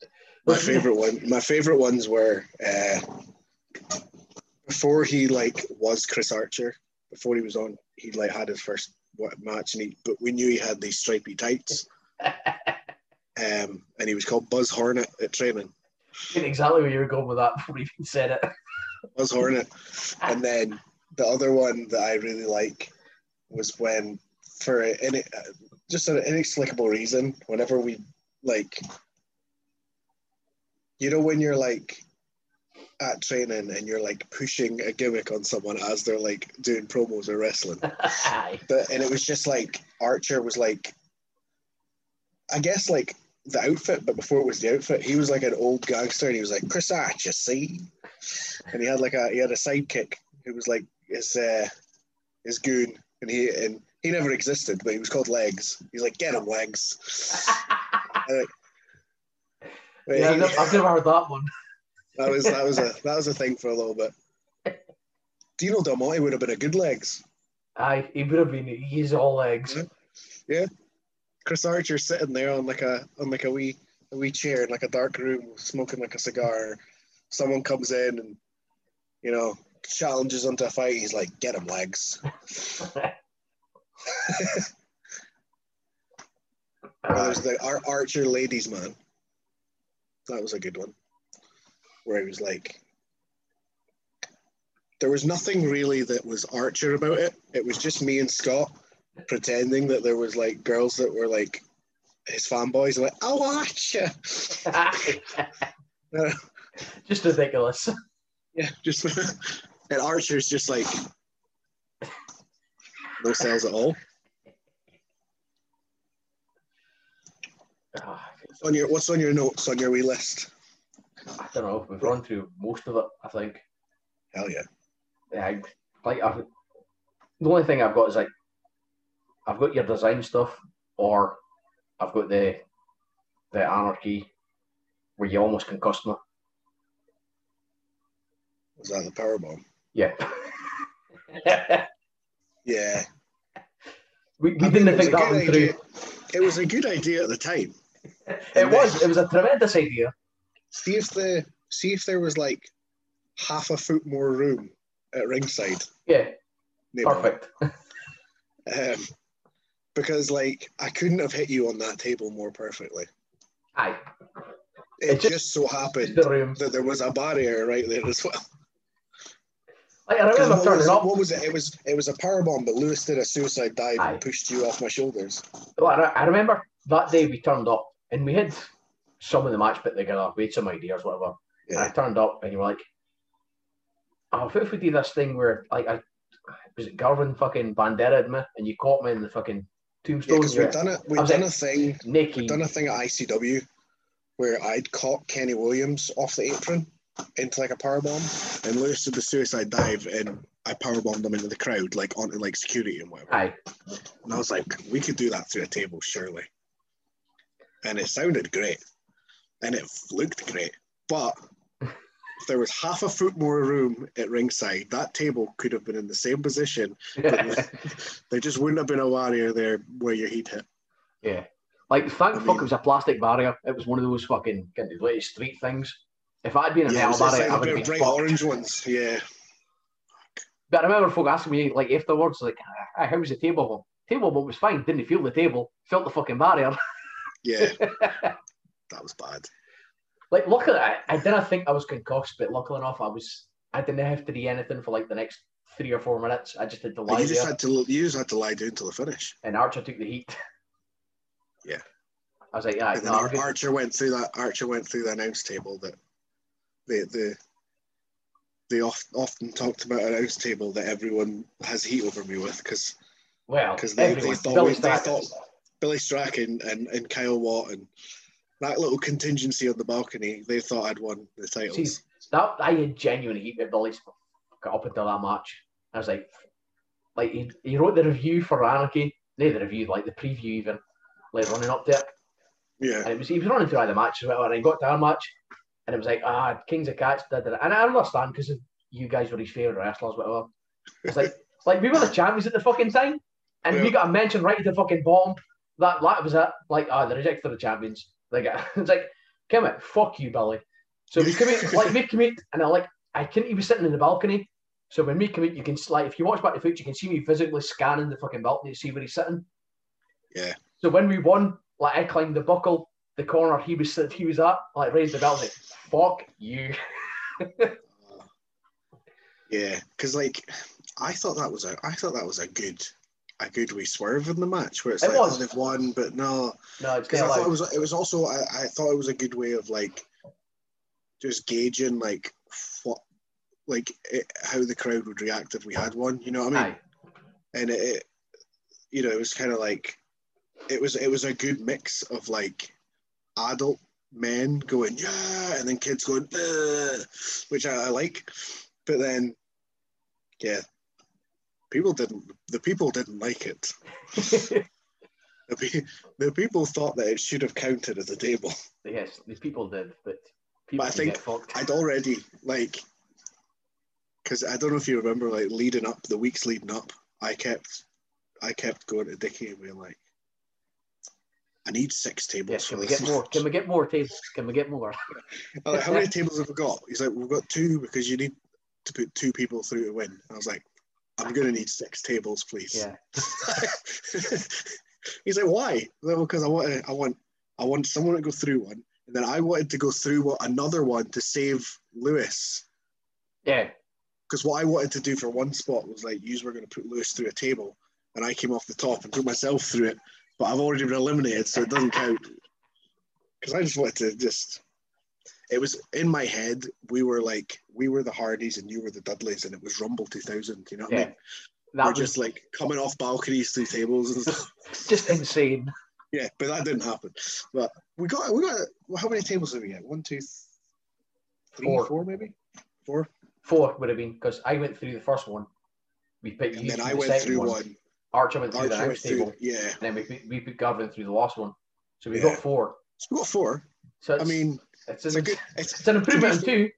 My favorite one. My favorite ones were uh, before he like was Chris Archer. Before he was on, he like had his first what, match, and he but we knew he had these stripy tights. Um, and he was called Buzz Hornet at training. exactly where you were going with that before you even said it. Buzz Hornet. And then the other one that I really like was when, for any, just an inexplicable reason, whenever we like, you know, when you're like at training and you're like pushing a gimmick on someone as they're like doing promos or wrestling. But, and it was just like Archer was like, I guess like the outfit, but before it was the outfit, he was like an old gangster, and he was like Chris Archer, see, and he had like a he had a sidekick who was like his uh, his goon, and he and he never existed, but he was called Legs. He's like get him Legs. And, like, yeah, I've he- never, I've never heard that one. that was that was a that was a thing for a little bit. Dino Del Monte would have been a good Legs. Aye, he would have been. He's all legs. Yeah. Chris Archer sitting there on like a on like a wee a wee chair in like a dark room smoking like a cigar. Someone comes in and you know challenges him to a fight. He's like, "Get him legs." Or there's the Ar- Archer ladies man. That was a good one. Where he was like, there was nothing really that was Archer about it. It was just me and Scott pretending that there was like girls that were like his fanboys like, oh Archer. Uh, just ridiculous. Yeah, just and Archer's just like no sales at all. Ah, On your what's on your notes on your wee list? I don't know. We've run through most of it. I think. Hell yeah. Yeah, I, like I've, the only thing I've got is like I've got your design stuff, or I've got the the anarchy where you almost concussed me. Was that the power bomb? Yeah. Yeah. we we I didn't was think that one through. idea. It was a good idea at the time. It was. It was a tremendous idea. See if the see if there was like half a foot more room at ringside. Yeah. know. Perfect. Um, because like I couldn't have hit you on that table more perfectly. Aye. It It just- just so happened The that there was a barrier right there as well. I remember What turning was, up. what was it? It was it was a power bomb, but Lewis did a suicide dive Aye. and pushed you off my shoulders. Well, I, I remember that day we turned up and we had some of the match put together. We had some ideas, whatever. And I turned up and you were like, "Oh, what if we do this thing where like I was it Garvin fucking Bandera me and you caught me in the fucking tombstone? because You're we've done it. We've done like- a thing. naked. We've done a thing at ICW where I'd caught Kenny Williams off the apron into like a power bomb, and Lewis did the suicide dive, and I power bombed him into the crowd, like onto like security and whatever. Aye. And I was like, we could do that through a table, surely. And it sounded great, and it looked great, but. If there was half a foot more room at ringside, that table could have been in the same position. But there just wouldn't have been a warrior there where your heat hit. yeah. Like thank I fuck mean- it was a plastic barrier. It was one of those fucking kind of latest street things. If I'd been a Yeah, metal I would have bright been fucked. orange ones. Yeah. But I remember folk asking me like afterwards, like, "Ah, "How was the table bomb?" Table bomb was fine. Didn't feel the table. Felt the fucking barrier. Yeah. that was bad. like luckily I, I didn't think I was concussed, but luckily enough I was I didn't have to do anything for like the next three or four minutes. I just had to lie you just there, had to you just had to lie down till the finish. and Archer took the heat. Yeah. I was like, yeah, And no, Ar- Archer went through that. Archer went through the announce table that the the they oft, often talked about announce table that everyone has heat over me with because well, 'cause they- they thought Billy they Strachan. thought- Billy Strachan and, and Kyle Watt and that little contingency on the balcony, they thought I'd won the titles. See, that I had genuine heat with Billy got up until that match. I was like, like he, he wrote the review for Anarchy, no, the review, like the preview even, like running up it. yeah, And it was he was running through the match as well, and he got to our match, and it was like, ah, Kings of Cats, da, da. and I understand because you guys were his favourite wrestlers, whatever. It's like, it's like we were the champions at the fucking time, and Yeah. we got a mention right at the fucking bottom. That that was it. Like, ah, the rejected the champions. Like, it's like, come on, fuck you, Billy. So we come in, like, we come in, and I like, I couldn't even sitting in the balcony. So when we come in, you can like, if you watch back the footage, you can see me physically scanning the fucking balcony to see where he's sitting. Yeah. So when we won, like, I climbed the buckle, the corner he was he was at, like, raised the belt, like, fuck you. yeah. Because like I thought that was a I thought that was a good a good wee swerve in the match where it's It like oh, was. oh, they've won, but no, No, because I thought like, it was it was also I, I thought it was a good way of like just gauging like what like it, how the crowd would react if we had one. You know what I mean? aye. and it, it you know it was kind of like it was it was a good mix of like adult men going yeah and then kids going Ugh, which I, I like. But then yeah people didn't the people didn't like it. The, pe- the people thought that it should have counted as a table. Yes, these people did, but people I think. I'd already like because I don't know if you remember like leading up the weeks leading up I kept I kept going to Dickie and being like I need six tables can we get more? Can we get more tables? Can we get more? Like, uh, how many tables have we got? He's like, we've got two because you need to put two people through to win. I was like, I'm gonna need six tables, please. Yeah. He's like, why? Well, because I want, uh, I want, I want someone to go through one, and then I wanted to go through what, another one to save Lewis. Yeah. Because what I wanted to do for one spot was like, you were going to put Lewis through a table, and I came off the top and put myself through it, but I've already been eliminated, so it doesn't count. Because I just wanted to just. It was in my head. We were like, we were the Hardys, and you were the Dudleys, and it was Rumble 2000. You know what I mean? That We're was just like coming off balconies through tables and stuff. just insane. Yeah, but that didn't happen. But we got we got how many tables did we get? One, two, three, Four. four, maybe four. Four would have been because I went through the first one. We you And then I the went through one. one. Archer went through the Archer announce through. table, Yeah, and then we put, we put Garvin through the last one. So we Yeah. got four. so we got four. So I mean, it's, it's an, a good. It's it's an improvement two.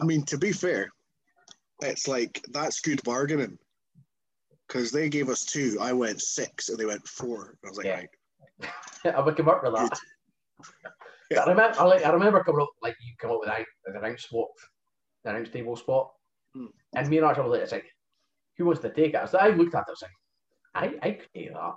I mean, to be fair, it's like that's good bargaining. Because they gave us two, I went six, and they went four. I was like, Yeah. right, I would come up with that. Yeah. I remember, I, like, I remember coming up like you come up with that the announce spot, the announce table spot, Hmm. and me and Archer were like, it's like, who wants to take it? I, was like, I looked at it, I was like, I, I could do that,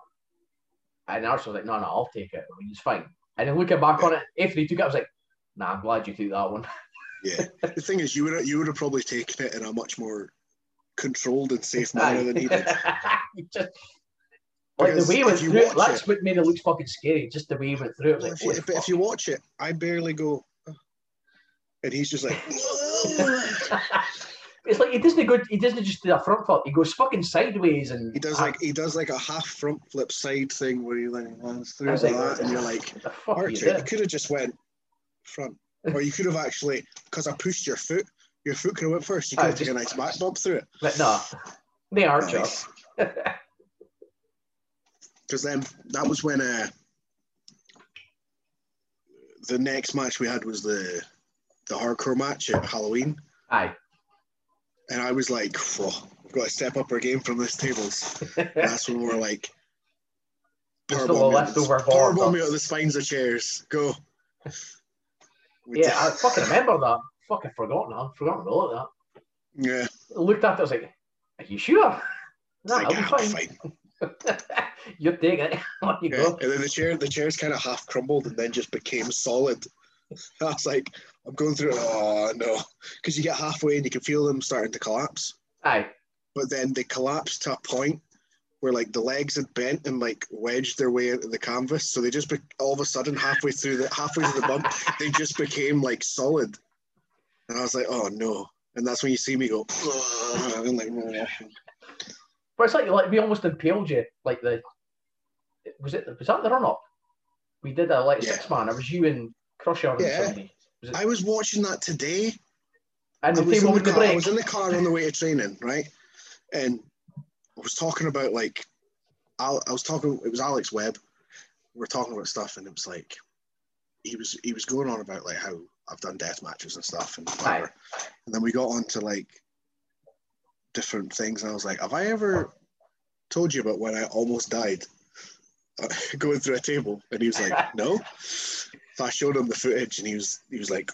and Archer was like, no, no, I'll take it. I mean, it's fine. And then looking back on it, after he took it, I was like, nah, I'm glad you took that one. yeah. the thing is, you would you would have probably taken it in a much more controlled and safe manner than he did. Just- like the way he went through, it, that's it- what made it look fucking scary. Just the way he went through it. Well, like, if, you, "Holy if you watch it, I barely go, "Oh." and he's just like, it's like he doesn't go. He doesn't just do a front flip. He goes fucking sideways, and he does like he does like a half front flip side thing where he like lands through like that, and you're like, what the you Archer, you could have just went front, or you could have actually because I pushed your foot. Your foot could have went first. You could Ah, have taken a nice back bump through it. But no, they are Nice. Because then that was when uh, the next match we had was the the hardcore match at Halloween, Aye. And I was like, "Whoa, we've got to step up our game from this tables." And that's when we're like, "Powerbomb me out of the- leftover powerbomb me out of the spines of chairs. Go." We Yeah, I fucking remember that. Fucking forgotten. I've forgotten all of did- yeah. I looked at it. I was like, "Are you sure?" No, like, I'll be "Ah, fine. You're it. On you Yeah. go. And then the chair, the chairs kind of half crumbled and then just became solid. I was like, I'm going through. Oh no, because you get halfway and you can feel them starting to collapse, Aye. but then they collapse to a point where like the legs had bent and like wedged their way into the canvas, so they just be- all of a sudden halfway through the halfway through the bump, they just became like solid, and I was like, oh no, and that's when you see me go, and like, But it's like like we almost impaled you. Like the was it was that the run up? We did a like Yeah. six man. It was you and Crusher and Yeah. somebody. Was I was watching that today. and I the was, in the the car, I was in the car on the way to training, right? And I was talking about like, Al, I was talking. It was Alex Webb. We were talking about stuff, and it was like, he was he was going on about like how I've done death matches and stuff, and whatever. And then we got on to like different things, and I was like, have I ever told you about when I almost died uh, going through a table? And he was like, no. So I showed him the footage, and he was he was like,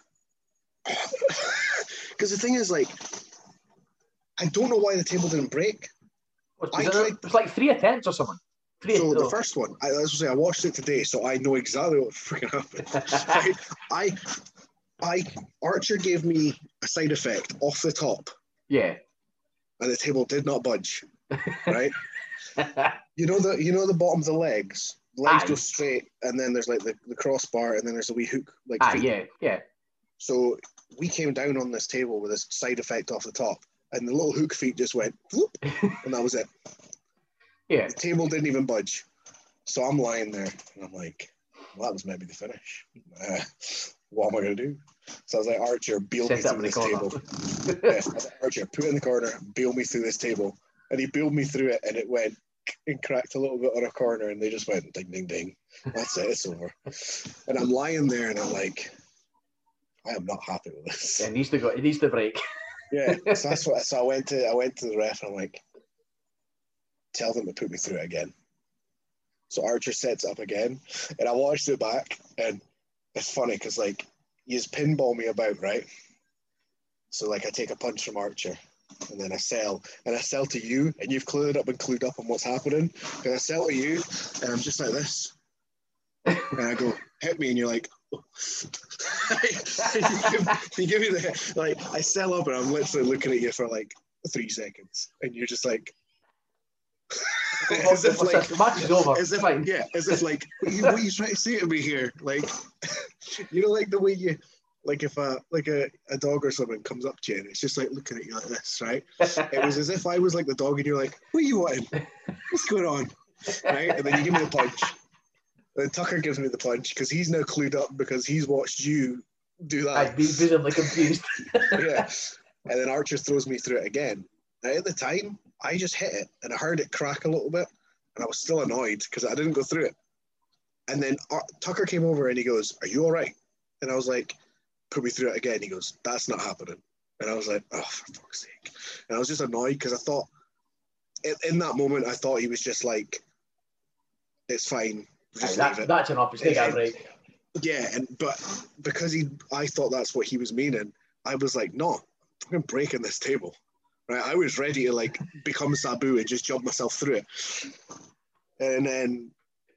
because the thing is like, I don't know why the table didn't break. was, was it, tried- it was like three attempts or something. Three So the first one, I, as I say, I watched it today, so I know exactly what freaking happened. Right? I, I, Archer gave me a side effect off the top, yeah. and the table did not budge. Right? you know the, you know the bottom of the legs. Legs Aye. go straight, and then there's like the, the crossbar, and then there's a wee hook like. ah, feet. yeah, yeah. So we came down on this table with this side effect off the top, and the little hook feet just went, whoop, and that was it. Yeah. The table didn't even budge. So I'm lying there, and I'm like, well, that was maybe the finish. Uh, what am I going to do? So I was like, Archer, bail me Set up through this corner. table. I was like, Archer, put it in the corner, bail me through this table. And he bailed me through it, and it went and cracked a little bit on a corner, and they just went ding, ding, ding. That's it, it's over. And I'm lying there, and I'm like, I am not happy with this. It needs to go. It needs to break. Yeah, so that's what. So I went to I went to the ref and I'm like, tell them to put me through it again. So Archer sets up again, and I watched it back, and it's funny because like you just pinball me about, right? So like I take a punch from Archer, and then I sell, and I sell to you, and you've clued up and clued up on what's happening. And I sell to you, and I'm just like this, and I go hit me, and you're like. you, oh. give, you give me the like I sell up and I'm literally looking at you for like three seconds and you're just like as if like the match is over. as if yeah as if like what are, you, what are you trying to say to me here like you know like the way you like if a like a, a dog or something comes up to you and it's just like looking at you like this right it was as if I was like the dog and you're like what are you wanting what's going on right and then you give me the punch and then Tucker gives me the punch because he's now clued up because he's watched you do that I'd be visibly confused. yeah. And then Archer throws me through it again. Now, at the time, I just hit it and I heard it crack a little bit, and I was still annoyed because I didn't go through it. And then Ar- Tucker came over and he goes, Are you all right? And I was like, Put me through it again. He goes, That's not happening. And I was like, Oh, for fuck's sake. And I was just annoyed because I thought, in, in that moment, I thought he was just like, It's fine. Just Aye, leave that, it. that's enough. It's take a break. Yeah, and but because he, I thought that's what he was meaning. I was like, no, I'm breaking this table, right? I was ready to like become Sabu and just jump myself through it, and then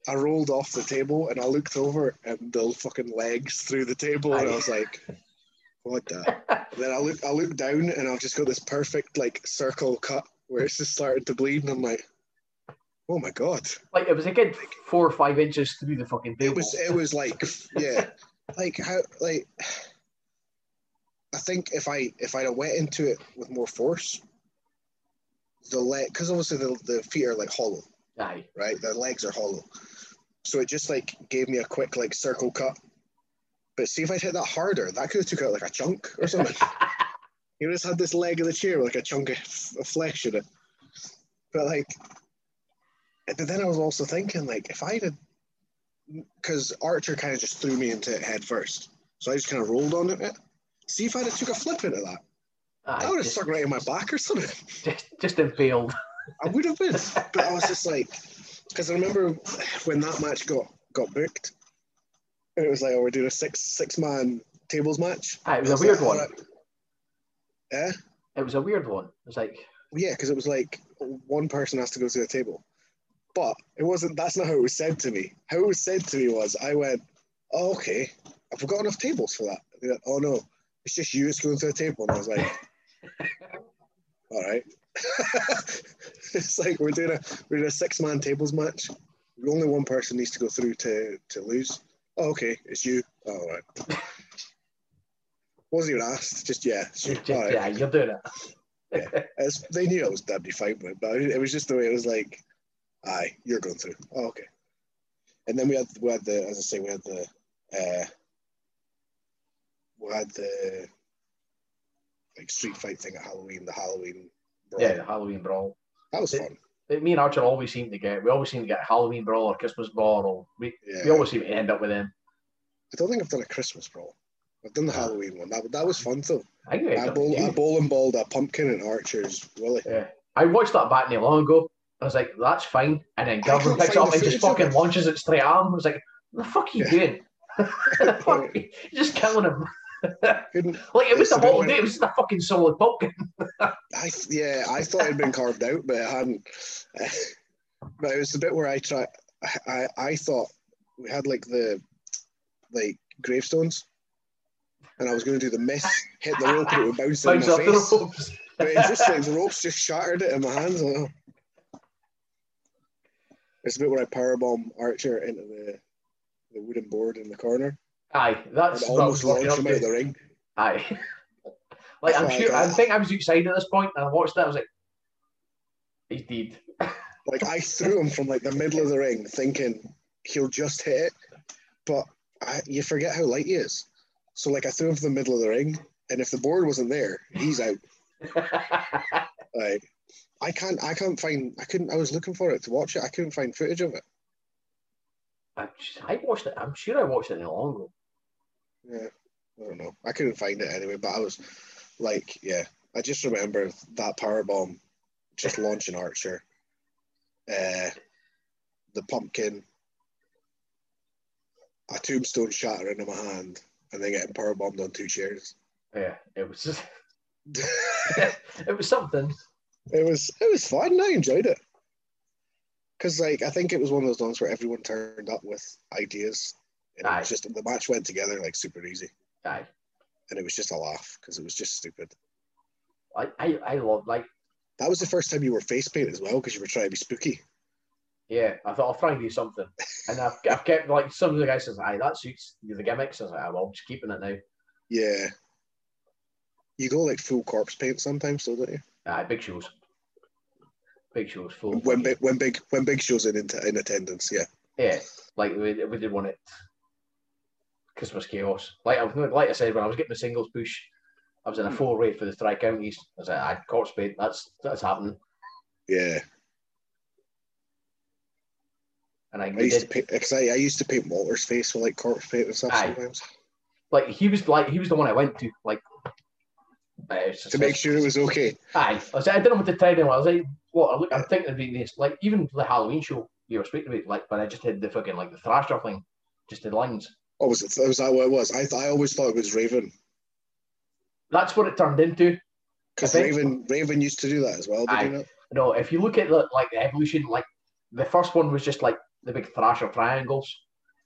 I rolled off the table and I looked over and the fucking legs through the table, and I was like, what the? And then I look, I look down and I've just got this perfect like circle cut where it's just starting to bleed, and I'm like, oh my god. Like it was a good four or five inches through the fucking table. It was it was like yeah, like how like I think if I if I'd have went into it with more force, the leg because obviously the, the feet are like hollow, Aye. right? The legs are hollow, so it just like gave me a quick like circle cut. But see if I'd hit that harder, that could have took out like a chunk or something. you just had this leg of the chair with like a chunk of, of flesh in it. But like, but then I was also thinking like if I had because Archer kind of just threw me into it head first. So I just kind of rolled on it. See if I'd have took a flip into that. Ah, I Aye, would have just, stuck right in my back or something. just, just impaled. I would have been. But I was just like, because I remember when that match got got booked, it was like, oh, we're doing a six six man tables match. Aye, it was a weird like, one. Yeah, It was a weird one. It was like, yeah, because it was like one person has to go to the table, but it wasn't. That's not how it was said to me. How it was said to me was, I went, oh, okay, we got enough tables for that? Oh no, it's just you that's going to a table. And I was like, all right. it's like we're doing a we're doing a six man tables match. Only one person needs to go through to to lose. Oh, okay, it's you. Oh, all right. Wasn't even asked. Just yeah. it's you. Just- right. yeah, you're doing it. It's, they knew I was that'd be fine with, but it was just the way it was like, aye, you're going through. Oh, okay. And then we had we had the as I say we had the uh, we had the like street fight thing at Halloween, the Halloween. Brawl. Yeah, the Halloween brawl. that was fun. Me and Archer always seem to get. We always seem to get Halloween brawl or Christmas brawl. Or we, Yeah, we always seem to end up with them. I don't think I've done a Christmas brawl. I've done the Halloween one. That that was fun though. I I bowl, I you. bowling balled a pumpkin and Archer's Willie. Yeah. I watched that back not long ago. I was like, that's fine. And then Gavin picks it up and just fucking launches it straight at him. I was like, the fuck are you Yeah. doing? Fuck, You're just killing him. Couldn't Like, it was the whole day. It was just a fucking solid pumpkin. I yeah, I thought it had been carved out, but it hadn't. But it was the bit where I try. I I thought we had like the like gravestones, and I was going to do the miss, hit the rope, and it would bounce in Bounce my off the face. ropes. But it's just like the ropes just shattered it in my hands. It's a bit where I powerbomb Archer into the the wooden board in the corner Aye, that's what I almost was walking launch up him out of to. the ring. Aye. like, I'm sure, I think I was outside at this point and I watched that. I was like, he's dead. Like I threw him from like the middle of the ring, thinking he'll just hit it, but I, you forget how light he is. So like I threw him from the middle of the ring, and if the board wasn't there, he's out. Like I can't, I can't find, I couldn't. I was looking for it to watch it. I couldn't find footage of it. I, I watched it. I'm sure I watched it long ago. Yeah, I don't know. I couldn't find it anyway. But I was like, yeah, I just remember that power bomb, just launching Archer, uh, the pumpkin, a tombstone shattering in my hand, and then getting power bombed on two chairs. Yeah, it was just, it it was something. It was it was fun. I enjoyed it because like I think it was one of those ones where everyone turned up with ideas, and it was just the match went together like super easy, Aye. and it was just a laugh because it was just stupid. I, I, I love like That was the first time you were face paint as well because you were trying to be spooky. yeah. I thought I'll try and do something, and I've, I've kept like some of the guys says, "Aye, that suits the gimmicks." I was like, "Ah, "Well, I'm just keeping it now." Yeah. You go like full corpse paint sometimes, though, don't you? Aye, big shows, big shows, full. When big, when big, when big shows in in, attendance, yeah. Yeah, like we, we did one at Christmas Chaos. Like I like I said, when I was getting the singles push, I was in a four way for the three Counties. I was like, "I corpse paint. That's that's happening." Yeah. And I I used to did paint because I, I used to paint Walter's face with like corpse paint and stuff Aye. sometimes like he was like he was the one I went to like. uh, to make sure it was okay. Aye, I, was, I didn't want to try them. I was like, "What? I look, I'm thinking of this." Like even the Halloween show you were speaking about, like, but I just had the fucking like the Thrasher thing, just the lines. Oh, was it? Was that what it was? I th- I always thought it was Raven That's what it turned into. because Raven Raven used to do that as well. Did not? No, if you look at the like the evolution, like the first one was just like the big Thrasher triangles,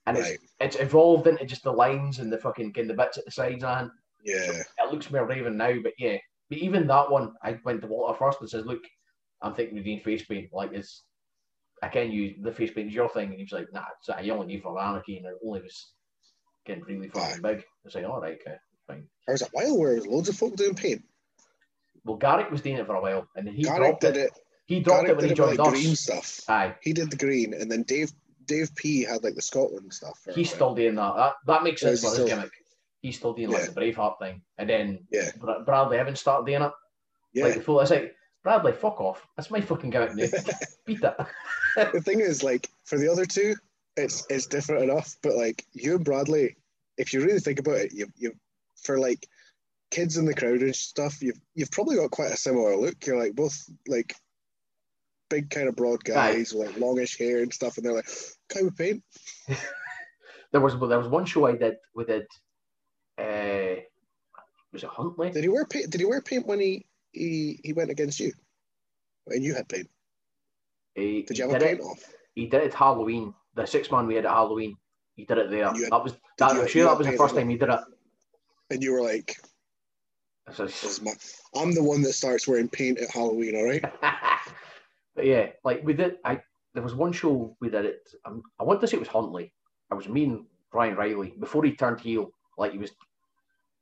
and it's Right. it's evolved into just the lines and the fucking kind of bits at the sides, and Yeah. it looks more Raven now. But yeah, but even that one, I went to Walter first and says, "Look, I'm thinking of doing face paint. Like it's, I can use the face paint is your thing." And he was like, "Nah, it's I only need for anarchy, and it only was getting really fucking big." I was like, "All right, okay, fine." There was a while where there was loads of folk doing paint. Well, Garrick was doing it for a while, and then he Garrick dropped did it. it. He dropped Garrick it when he joined like green stuff. Aye, He did the green, and then Dave Dave P had like the Scotland stuff. he's still doing that. That, that makes sense he's for his still- gimmick. He's still doing like Yeah. the Braveheart thing, and then Yeah. Bra- Bradley Evans started doing it. yeah. Like the full, it's like Bradley, fuck off. That's my fucking gimmick now. Beat that. the thing is, like, for the other two, it's it's different enough. But like you and Bradley, if you really think about it, you you for like kids in the crowd and stuff, you've you've probably got quite a similar look. You're like both like big kind of broad guys with like longish hair and stuff, and they're like, kind of paint?" There was there was one show I did. We did. Uh, was it Huntly? Did he wear paint? Did he wear paint when he he, he went against you? And you had paint. He, Did you have a paint it, off? He did it Halloween. The six man we had at Halloween. he did it there. Had- that was that. I'm sure that was the first time he did it. And you were like, is my, I'm the one that starts wearing paint at Halloween, all right? but yeah, like we did. I there was one show we did it. Um, I want to say it was Huntly. I was me and Ryan Riley before he turned heel. Like he was,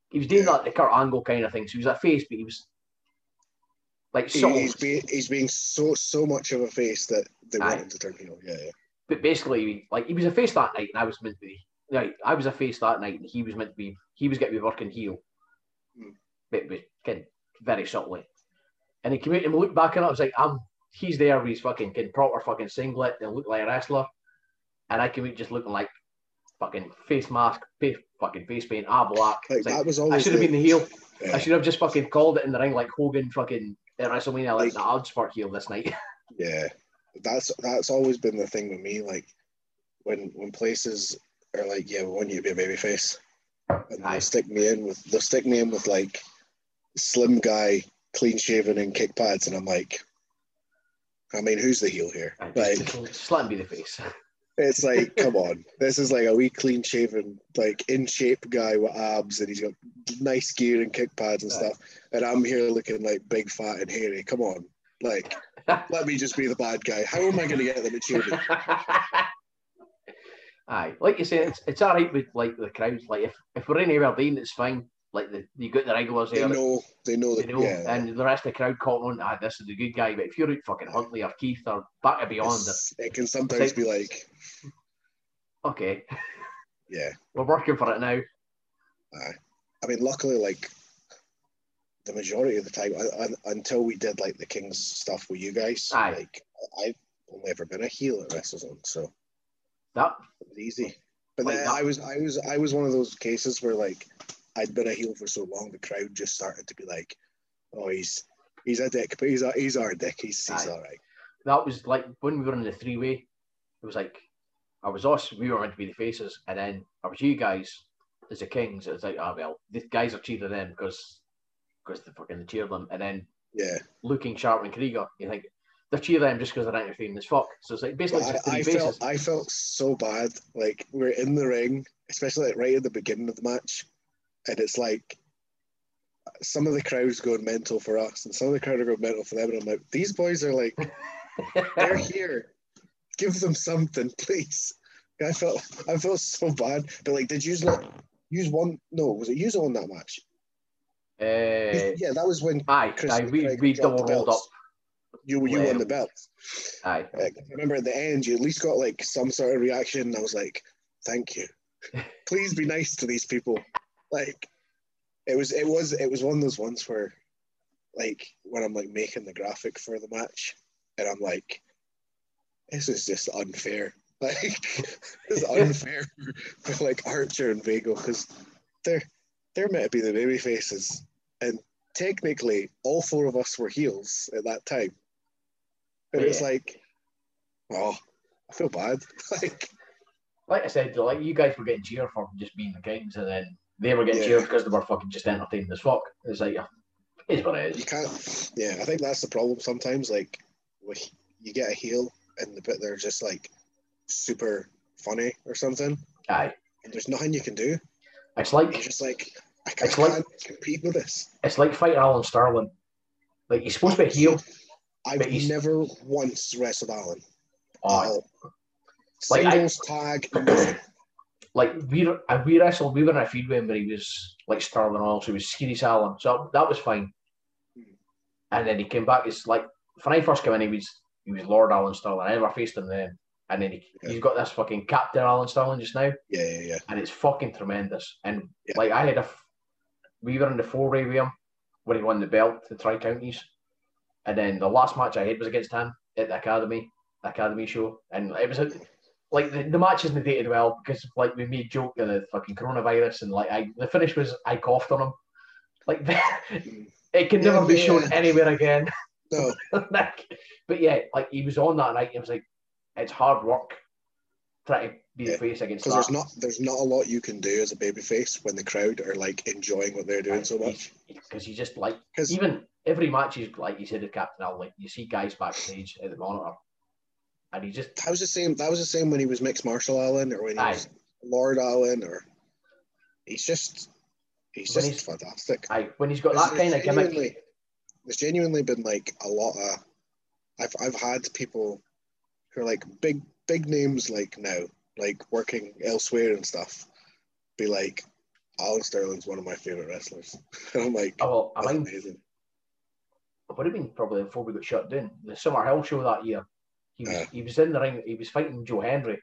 he was doing Yeah. that the Kurt Angle kind of thing. So he was a face, but he was like He- he's being he's being so so much of a face that they Aye. want him to turn heel. Yeah, yeah. but basically, like he was a face that night, and I was meant to be. Right, I was a face that night, and he was meant to be. He was going to be working heel, Hmm. but kind of very subtly. And he came out and looked back and I was like, I'm. He's there with his fucking kid, proper fucking singlet and look like a wrestler, and I came out just looking like fucking face mask, face, fucking face paint, ah black. Like like, that was I should have been the heel. yeah. I should have just fucking called it in the ring like Hogan fucking at WrestleMania. Like, Like- nah, I'll just work heel this night. Yeah, that's that's always been the thing with me. Like when when places are like, yeah, we want you to be a baby face, and Aye. they'll stick me in with they'll stick me in with like slim guy, clean shaven and kick pads, and I'm like, I mean, who's the heel here? Just, Like just, just let him be the face. it's like, come on, this is like a wee clean shaven, like in shape guy with abs, and he's got nice gear and kick pads and stuff, and I'm here looking like big, fat, and hairy. Come on, like. Let me just be the bad guy. How am I going to get them to cheer me? Aye, like you say, it's, it's all right with like the crowds. Like if, if we're in Aberdeen, it's fine. Like the, you got the regulars there. They know, they know they know, yeah, and the rest of the crowd caught on. Ah, this is the good guy. But if you're at fucking Huntly or Keith or back and beyond, it can sometimes be like, okay, yeah. we're working for it now. I mean, luckily, like the majority of the time, I, I, until we did like the Kings stuff with you guys, Aye. like I've only ever been a heel at WrestleZone, so That it was easy. But Like then I was, I was, I was one of those cases where like I'd been a heel for so long, the crowd just started to be like, "Oh, he's he's a dick, but he's a, he's our dick. He's he's Aye. all right." that was like when we were in the three way. It was like I was us. We were meant to be the faces, and then I was you guys as the kings. It was like, ah well, these guys are cheating them because because they fucking the cheer of them, and then Yeah. looking Sharp and Krieger, you think they're cheering them just because they're entertaining as fuck. So it's like basically I, I felt I felt so bad. Like we're in the ring, especially like right at the beginning of the match, and it's like some of the crowd's going mental for us, and some of the crowd are going mental for them. And I'm like, these boys are like, they're here. Give them something, please. I felt I felt so bad. But like, did you use not use one? No, was it use on that match? Uh, yeah, that was when aye, Chris aye, we, we dropped double the rolled up. you you won the belt. Aye, Like, I remember at the end, you at least got like some sort of reaction. I was like, "Thank you. Please be nice to these people." Like, it was it was it was one of those ones where, like, when I'm like making the graphic for the match, and I'm like, "This is just unfair." Like, it's unfair for like Archer and Vago because they're they're meant to be the baby faces, and technically, all four of us were heels at that time. And it's oh, Yeah. like, oh, I feel bad. like, like I said, like you guys were getting cheered for just being the kings, and then they were getting Yeah. cheered because they were fucking just entertaining as fuck. It's like, it's what it you can't. Yeah, I think that's the problem sometimes. Like, with, you get a heel, and the bit they're just like super funny or something, Aye, and there's nothing you can do. it's You're like just like, I can't, It's like- can't compete with this. it's like fight Alan Sterling. Like he's supposed to be a heel. I've never once wrestled Alan. Oh, all. Like, I- Singles, tag. Like we and we wrestled. We were in a feud with him where he was like Sterling also. He was skinny Alan, so that was fine. Hmm. And then he came back. It's like when I first came in, he was he was Lord Alan Sterling. I never faced him then. And then he, Yeah. he's got this fucking Captain Alan Sterling just now. Yeah, yeah, yeah. and it's fucking tremendous. And Yeah. like I had a, we were in the four way with him when he won the belt, the Tri Counties, and then the last match I had was against him at the academy, the academy show, and it was a, like the, the match isn't dated well because like we made joke of the fucking coronavirus and like I the finish was I coughed on him, like it can Yeah, never be yeah. shown anywhere again. No, like, but yeah, like he was on that night. It was like it's hard work trying to be the face against because there's not there's not a lot you can do as a babyface when the crowd are like enjoying what they're doing so much. because you just like Because even every match is like you said with Captain Al, like you see guys backstage at the monitor, and he just that was the same. That was the same when he was mixed martial Alan, or when he Aye. was Lord Alan, or he's just he's When just he's- fantastic. Aye, when he's got that kind of gimmick. There's genuinely been like a lot of I've I've had people who are like big big names like now, like working elsewhere and stuff, be like, Alan Sterling's one of my favorite wrestlers. and I'm like, Oh, well, I mind amazing. it would have been probably before we got shut down. The Summer Hill show that year. He was, Yeah. he was in the ring. He was fighting Joe Henry.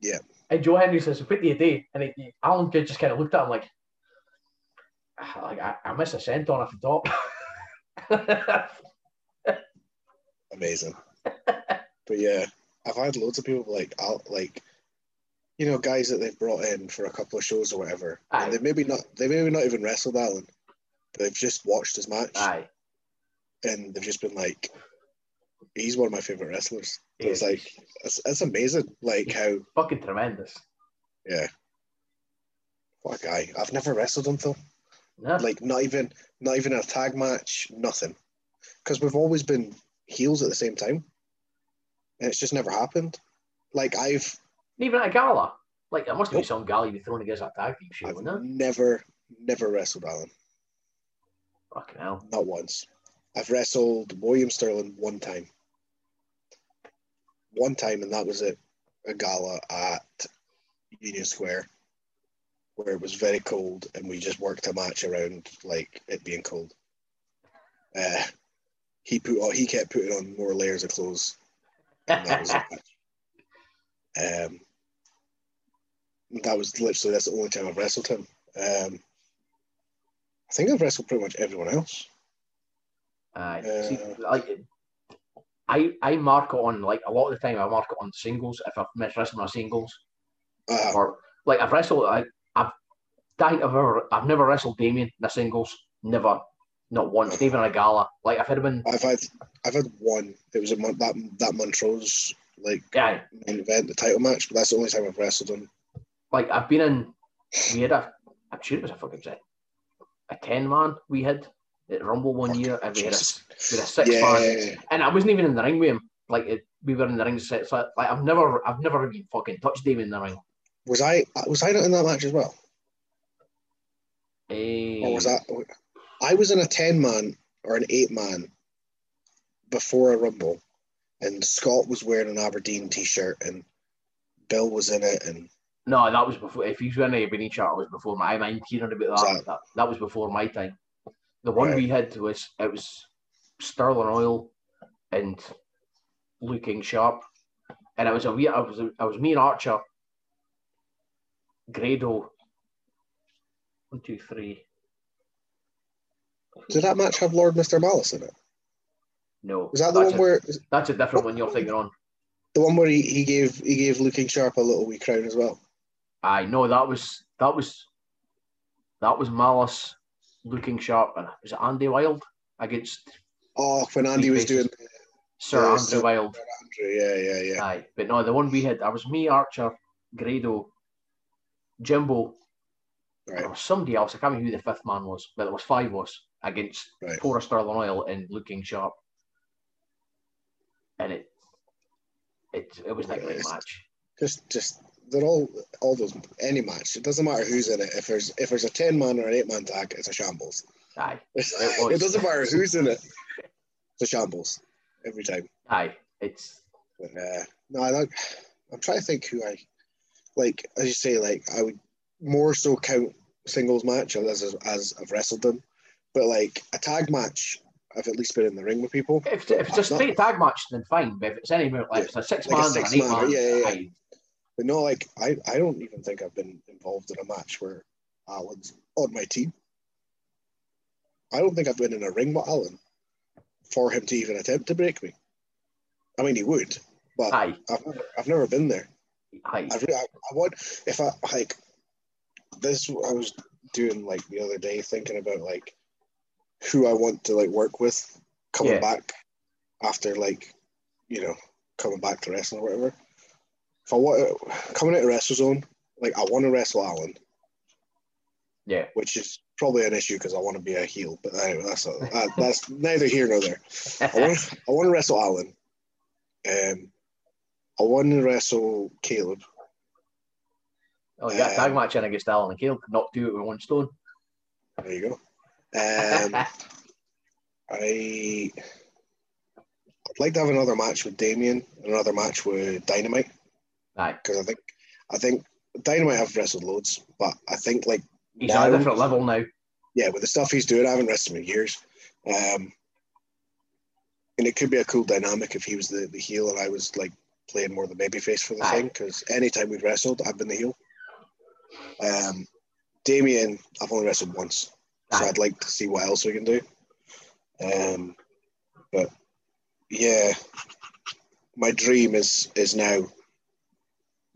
Yeah. And Joe Henry says, "What do you do?" And Alan Kidd just kind of looked at him like, "Ah, like I, I missed a cent on off the top. amazing. but yeah, I've had loads of people like I'll like you know guys that they've brought in for a couple of shows or whatever, Aye. and they maybe not they maybe not even wrestled Alan, but they've just watched his match Aye. and they've just been like, he's one of my favorite wrestlers. So it's like it's, it's amazing, like how Fucking tremendous. yeah, what a guy. I've never wrestled him though, No? like not even not even a tag match, nothing, because we've always been heels at the same time, and it's just never happened. Like I've Even at a gala. Like, there must have been some gala you'd be thrown against a tag team show, I've never, never wrestled Alan. Fucking hell. Not once. I've wrestled William Sterling one time. One time, and that was at a gala at Union Square, where it was very cold, and we just worked a match around like it being cold. Uh, he put on, he kept putting on more layers of clothes, and that was it. Um, that was literally that's the only time I've wrestled him. Um, I think I've wrestled pretty much everyone else. Uh, See, like, I I mark it on like a lot of the time. I mark it on singles if I've missed wrestling my singles, Uh, or like I've wrestled. I, I've don't think I've ever I've never wrestled Damien in a singles. Never, not once. Even in a gala. Like I've had been. I've had I've had one. It was a Mon- that that Montrose like Yeah, main event, the title match, but that's the only time I've wrestled him. like I've been in. We had a. I'm sure it was a fucking set. A ten man we had at Rumble one year, and we had a, we had a six yeah, man. and I wasn't even in the ring with him. Like it, we were in the ring set. So like I've never, I've never even fucking touched Damien in the ring. was I was I not in that match as well, Eh, or was that? I was in a ten man or an eight man before a Rumble, and Scott was wearing an Aberdeen t-shirt, and Bill was in it, and No, that was before. If he's wearing a Benin shirt, it was before my. I'm about Was that- that. That was before my time. The one Right. we had was it was Sterling Oil and looking sharp, and it was a wee. I was I was me and Archer, Grado. One, two, three. did that match have Lord Mister Malice in it? No, Was that the one a, where that's a different one you're oh. thinking on. the one where he, he gave he gave Looking Sharp a little wee crown as well? I know that was that was that was Malice looking sharp, and was it Andy Wild against Oh, when Andy was doing. Sir Yeah, Andrew Sir- Wild? Andrew, yeah, yeah, yeah. Aye, but no, the one we had, I was me, Archer, Grado, Jimbo, Right. somebody else. I can't remember who the fifth man was, but there was five of us against Right. Poor Sterling Oil and Looking Sharp, and it it it was not a great match. Just, just they're all, all those any match. It doesn't matter who's in it. If there's, if there's a ten man or an eight man tag, it's a shambles. Aye, It, was. doesn't matter who's in it. It's a shambles every time. aye, it's But uh, no, I don't, I'm trying to think who I like. As you say, like I would more so count singles match as as, as I've wrestled them, but like a tag match, I've at least been in the ring with people. if, if it's a Not- straight tag match, then fine. But if it's any like if it's a six Like a man or an eight six-man, man, yeah, yeah, yeah. But no, like I, I don't even think I've been involved in a match where Alan's on my team. I don't think I've been in a ring with Alan for him to even attempt to break me. I mean, he would, but aye, I've never, I've never been there. aye. I, I, I want if I like this. I was doing like the other day, thinking about like who I want to like work with coming Yeah. back after like you know coming back to wrestling or whatever. If I want coming into WrestleZone, like I want to wrestle Alan, Yeah. which is probably an issue because I want to be a heel. But anyway, that's a, that, that's neither here nor there. I want I want to wrestle Alan. Um, I want to wrestle Caleb. Oh, you got a tag Um, match in against Alan and Caleb. Not do it with one stone. There you go. Um, I I'd like to have another match with Damien and another match with Dynamite Aye. because I think I think Dynamite have wrestled loads, but I think like He's now- on a different level now. yeah, with the stuff he's doing, I haven't wrestled him in years. Um, and it could be a cool dynamic if he was the, the heel and I was like playing more the babyface for the Aye. thing because anytime we've wrestled, I've been the heel. Um, Damien, I've only wrestled once, so I'd like to see what else we can do. Um, but yeah, my dream is is now.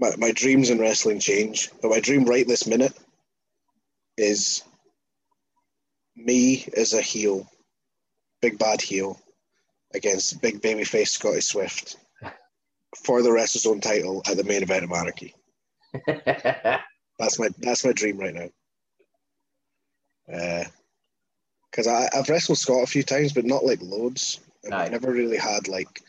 My, my dreams in wrestling change, but my dream right this minute is me as a heel, big bad heel, against big babyface Scotty Swift for the WrestleZone title at the main event of Anarchy. That's my that's my dream right now. Uh, because I I've wrestled Scott a few times, but not like loads. I've never really had like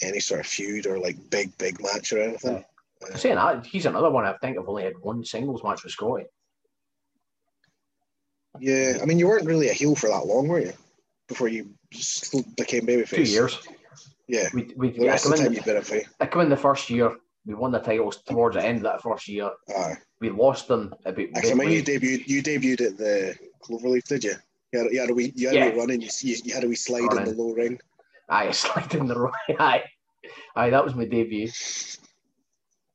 any sort of feud or like big big match or anything. Saying that, he's another one I think I've only had one singles match with Scotty. yeah, I mean, you weren't really a heel for that long, were you? Before you became babyface. Two years. Yeah. We, we, The I, rest come of the time in, you've been. I come in the first year. We won the titles towards the end of that first year. Aye. We lost them about Actually, I mean, you debuted. You debuted at the Cloverleaf, did you? You had, you had a wee, you had a Yeah. wee run in. You, you, had a wee slide in Running. the low ring. Aye, slide in the right. Aye, aye, that was my debut.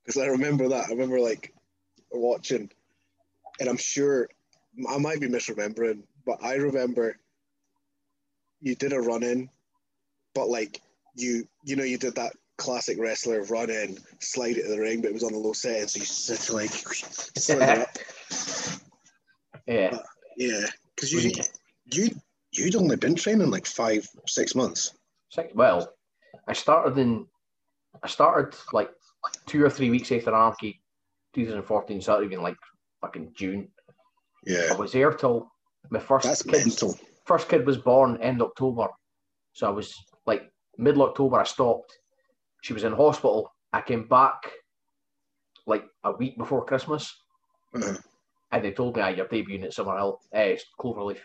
Because I remember that. I remember like watching, and I'm sure I might be misremembering, but I remember you did a run in, but like you, you know, you did that classic wrestler run in, slide it to the ring, but it was on a low setting, so you just like slid it up. Yeah, Yeah, because you, you, you'd only been training like five, six months. Well, I started in, I started like two or three weeks after Anarchy, 2014, started in like fucking June. Yeah. I was there till my first that's kid, mental. first kid was born end October. So I was like middle October, I stopped. She was in hospital. I came back like a week before Christmas. Uh-huh. And they told me, ah, you're debuting at Summerhill, eh, Cloverleaf.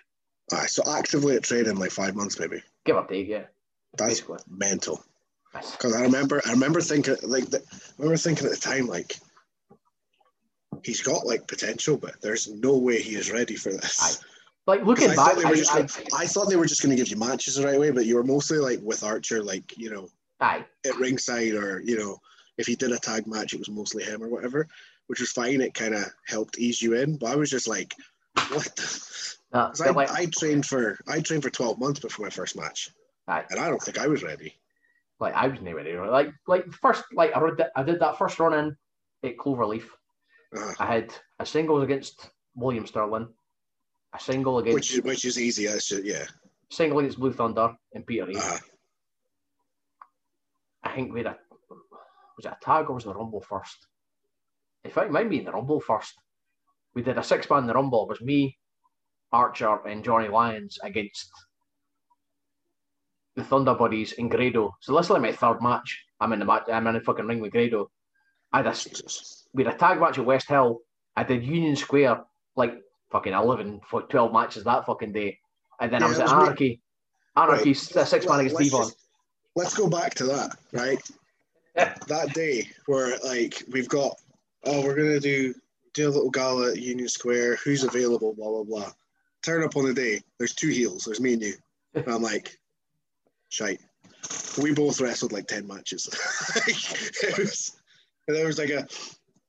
Aye, so actively at training like five months maybe. Give or take, yeah. That's Basically. mental. Because I remember, I remember thinking like, the, I remember thinking at the time like, he's got like potential, but there's no way he is ready for this. Aye. Like looking I back, thought they were I, just I, gonna, I thought they were just going to give you matches the right way, but you were mostly like with Archer, like you know, aye, at ringside or you know, if he did a tag match, it was mostly him or whatever, which was fine. It kind of helped ease you in, but I was just like, what? The? Uh, 'Cause but I, like, I trained for I trained for twelve months before my first match, Aye. and I don't think I was ready. Like I was never ready. Like, like first, like I, did, I did that first run in at Cloverleaf. Uh, I had a singles against William Sterling, a single against which is which is easy. Just, yeah. single against Blue Thunder and Peter. Uh, I think we had a was it a tag or was it the Rumble first? In fact, it might be in the Rumble first. We did a six man in the Rumble. It was me, Archer, and Johnny Lyons against the Thunder Buddies and Grado. So this is like my third match. I'm in the match. I'm in the fucking ring with Grado. I had a, we had a tag match at West Hill. I did Union Square like fucking 11 for 12 matches that fucking day. And then I was at. Anarchy. Anarchy, Right. six man against Devon. just- Let's go back to that, right? that day where like we've got oh we're gonna do do a little gala at Union Square, who's available, blah blah blah. Turn up on the day, there's two heels, there's me and you. And I'm like, shite. We both wrestled like ten matches. it was, there was like a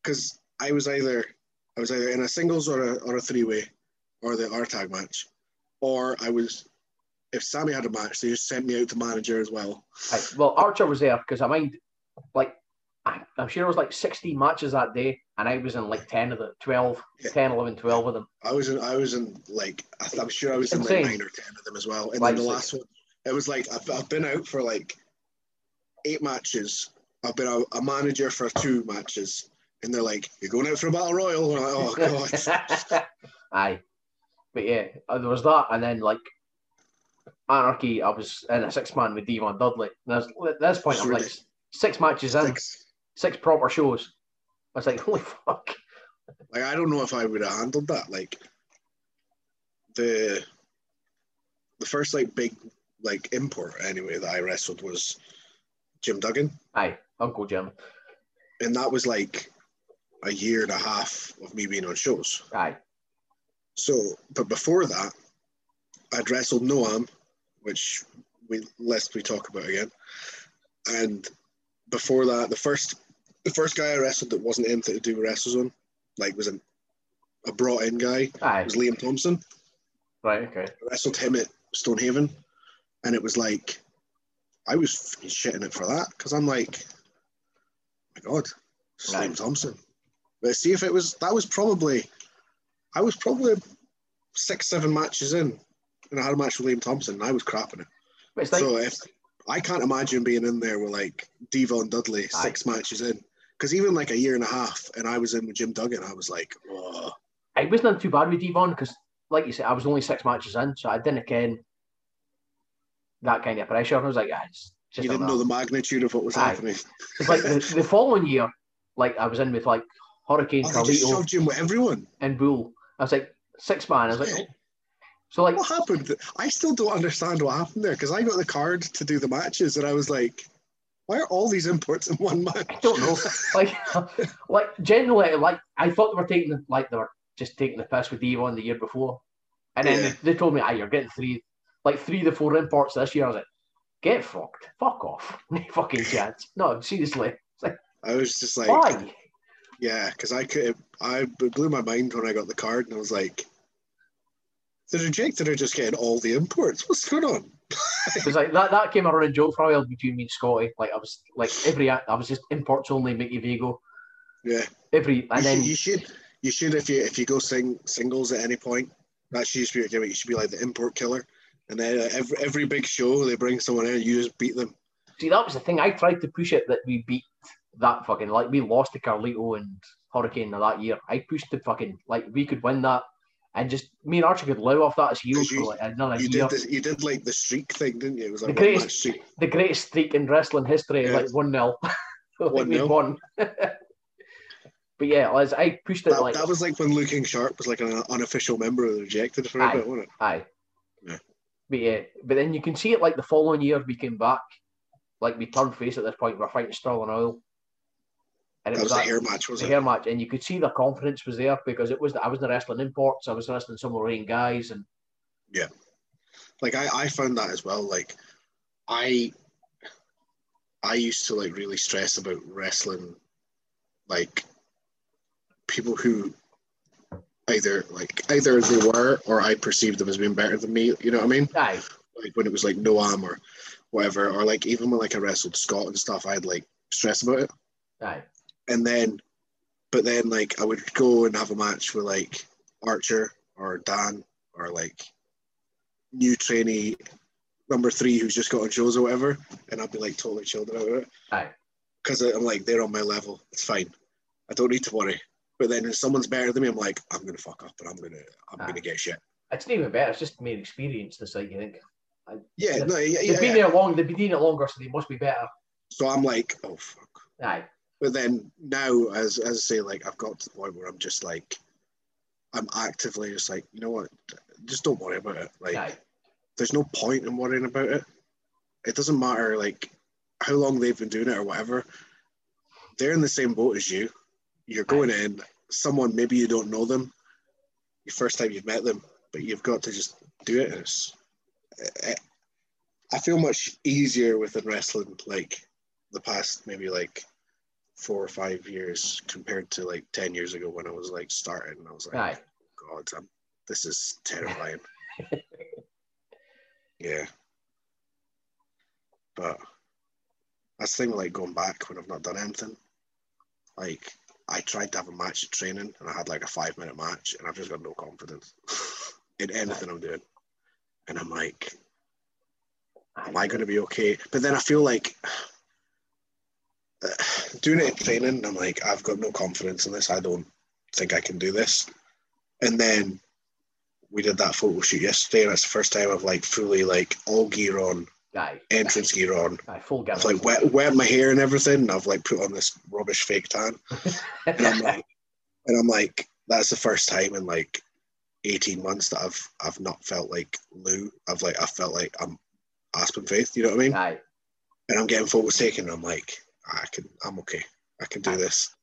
because I was either I was either in a singles or a or a three way or the R tag match. Or I was if Sammy had a match, they just sent me out to manager as well. Right. Well, Archer was there because I mind, like, I, I'm sure it was like 16 matches that day, and I was in like 10 of the 12, Yeah. 10, 11, 12 of them. I was in, I was in like, I'm sure I was in Insane. like nine or ten of them as well. And Like then the last one, it was like I've, I've been out for like eight matches. I've been a, a manager for two matches, and they're like, "You're going out for a battle royal." And I'm like, "Oh god!" Aye. But yeah, uh, there was that, and then like Anarchy, I was in a six man with Devon Dudley. And there's- at this point, I'm like six matches in, Six. six proper shows. I was like, holy fuck. Like I don't know if I would have handled that. Like the the first like big like import anyway that I wrestled was Jim Duggan, Aye, Uncle Jim. and that was like a year and a half of me being on shows. Aye. So, but before that, I'd wrestled Noam, which we lest we talk about again. And before that, the first the first guy I wrestled that wasn't anything to do with WrestleZone, like was an, a brought in guy, Aye. was Liam Thompson. Right, okay. I wrestled him at Stonehaven, and it was like I was shitting it for that because I'm like, my God, it's Right. Liam Thompson. Let's see if it was that was probably I was probably six, seven matches in, and I had a match with Liam Thompson, and I was crapping it. Like, so if I can't imagine being in there with like Devon Dudley Aye. six matches in, because even like a year and a half, and I was in with Jim Duggan, I was like, oh, it wasn't too bad with Devon because, like you said, I was only six matches in, so I didn't ken that kind of pressure. I was like, ah, it's just you didn't know the magnitude of what was Aye. happening. It's like the, the following year, like I was in with like Hurricane Oh, Carlito shoved you in with everyone. and Bull. I was like six man. I was like, oh. so like What happened? I still don't understand what happened there because I got the card to do the matches and I was like, why are all these imports in one match? I don't know. like, like generally, like I thought they were taking like they were just taking the piss with Devon the year before, and then Yeah. they, they told me, "Ah, you're getting three, like three to four imports this year." I was like, "Get fucked, fuck off, no fucking chance." No, seriously, like I was just like, why? yeah, because I could, I blew my mind when I got the card and I was like, the rejected are just getting all the imports. What's going on? Because like that, that came around a joke for a while between me and Scotty. Like I was like every I was just imports only, Mickey Vigo. Yeah, Every you, and then should, you should, you should if you if you go sing singles at any point, that should be your gimmick. You should be like the import killer, and then every every big show they bring someone in, you just beat them. See, that was the thing. I tried to push it that we beat that fucking like we lost to Carlito and Hurricane that year. I pushed the fucking like we could win that, and just me and Archie could live off that as heels you- for like another You year. did this, you did like the streak thing, didn't you? It was like The greatest- streak. The greatest streak in wrestling history, Yeah. like one 0 like we 1-0. won. but yeah, as I pushed it That, like that was like when Looking Sharp was like an unofficial member of the Rejected for a Aye. bit, wasn't it? aye. But yeah, but then you can see it like the following year we came back, like we turned face at this point. We're fighting Sterling Oil, and it That was the hair match, was the it? hair match, and you could see the confidence was there because it was I was in wrestling imports, I was wrestling some Lorraine guys, and yeah, Like I, I found that as well. Like I I used to like really stress about wrestling like people who either like either they were or I perceived them as being better than me, you know what I mean? aye, Like when it was like Noam or whatever, or like even when like I wrestled Scott and stuff, I'd like stress about it. aye, and then but then like I would go and have a match with like Archer or Dan or like new trainee number three who's just got on shows or whatever, and I'd be like totally chilled about it aye, because uh, I'm like they're on my level. It's fine. I don't need to worry. But then if someone's better than me, I'm like I'm gonna fuck up and I'm gonna I'm gonna ah. get shit. it's not even better. It's just more experience. This like you think Yeah, no, yeah, they've yeah, been yeah. there long, they've been doing it longer, so they must be better. So I'm like, oh fuck. Aye, But then now, as as I say, like I've got to the point where I'm just like, I'm actively just like, you know what, just don't worry about it. Like, aye, there's no point in worrying about it. It doesn't matter like how long they've been doing it or whatever. They're in the same boat as you. You're going in. Someone maybe you don't know them. Your first time you've met them, but you've got to just do it. It's, I- I feel much easier within wrestling, like the past maybe like four or five years compared to like ten years ago when I was like starting. I was like, aye. God, I'm, this is terrifying. yeah. But that's the thing, like going back when I've not done anything. Like, I tried to have a match at training and I had like a five minute match and I've just got no confidence in anything I'm doing. And I'm like, am I going to be okay? But then I feel like uh, doing it in training, I'm like, I've got no confidence in this. I don't think I can do this. And then we did that photo shoot yesterday, and it's the first time I've like fully like all gear on, Aye, entrance gear on. aye, full I've gear. like wet, wet my hair and everything. And I've like put on this rubbish fake tan, and I'm like, And I'm like, that's the first time in like 18 months that I've I've not felt like Lou. I've like I felt like I'm Aspen Faith. You know what I mean? Aye. and I'm getting photos taken. And I'm like, I can, I'm okay. I can do this.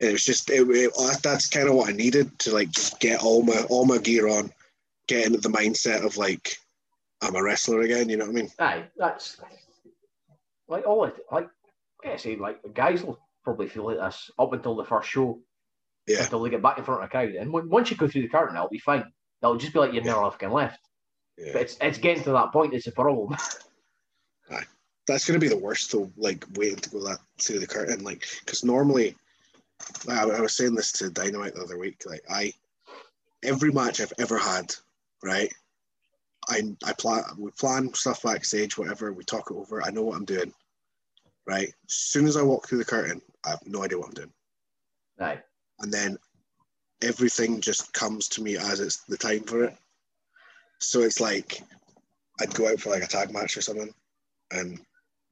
And it was just, it, it, that's kind of what I needed to like just get all my all my gear on, get into the mindset of like I'm a wrestler again. You know what I mean? Aye, that's like all like I say, like the guys will probably feel like this up until the first show, Yeah. until they get back in front of a crowd. And when, once you go through the curtain, it'll be fine. It'll just be like you've never fucking left. But it's it's getting to that point. It's a problem. Aye. That's gonna be the worst though. Like waiting to go that through the curtain, like because normally, I, I was saying this to Dynamite the other week. Like I, every match I've ever had, right? I I plan we plan stuff backstage, whatever. We talk it over. I know what I'm doing, right? As soon as I walk through the curtain, I have no idea what I'm doing, Right. and then everything just comes to me as it's the time for it. So it's like I'd go out for like a tag match or something, and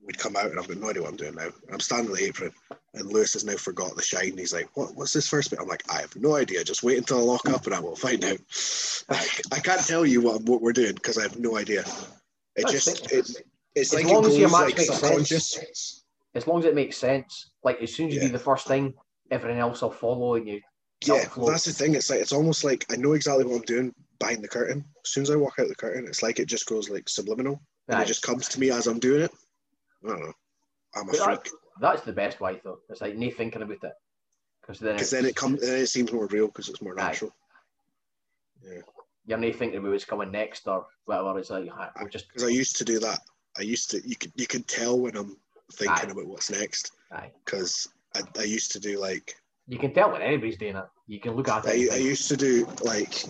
we'd come out and I've got no idea what I'm doing now. I'm standing on the apron, and Lewis has now forgot the shine. He's like, "What? What's this first bit?" I'm like, "I have no idea. Just wait until I lock up, and I will find out." I, I can't tell you what what we're doing because I have no idea. It just it. it, it's As like long it as your goes match like makes subconscious. As long as it makes sense. Like as soon as you Yeah. do the first thing, everything else will follow and you Yeah, Self-flow. that's the thing. It's like it's almost like I know exactly what I'm doing behind the curtain. As soon as I walk out the curtain, it's like it just goes like subliminal, and Aye. it just comes to me as I'm doing it. I don't know. I'm a that- freak that's the best way though. It's like no thinking about it. Because then, then it comes, then it seems more real because it's more natural. Yeah. You're not thinking about what's coming next or whatever. It's like ah, we're just Because I used to do that. I used to. You could you could tell when I'm thinking about what's next because I, I used to do like You can tell when anybody's doing it. You can look at it. I, and I used to do like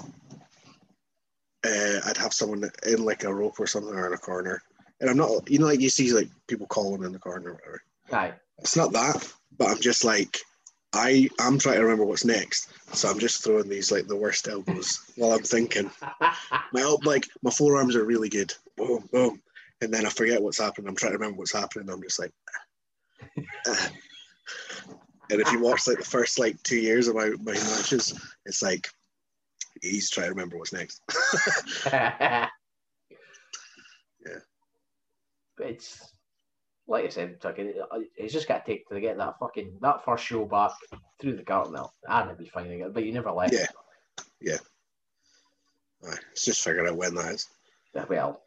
uh, I'd have someone in like a rope or something or in a corner, and I'm not you know like you see like people calling in the corner or whatever. aye. It's not that, but I'm just like I I'm trying to remember what's next, so I'm just throwing these like the worst elbows while I'm thinking. My like my forearms are really good, boom boom, and then I forget what's happening. I'm trying to remember what's happening. I'm just like. "Ah." And if you watch like the first like two years of my, my matches, it's like he's trying to remember what's next. yeah. Yeah. It's like I said, fucking, uh, it's just got to take to get that fucking that first show back through the And it'd be fine again, but you never left. Yeah. Aye, it's just figuring out when that is. Well,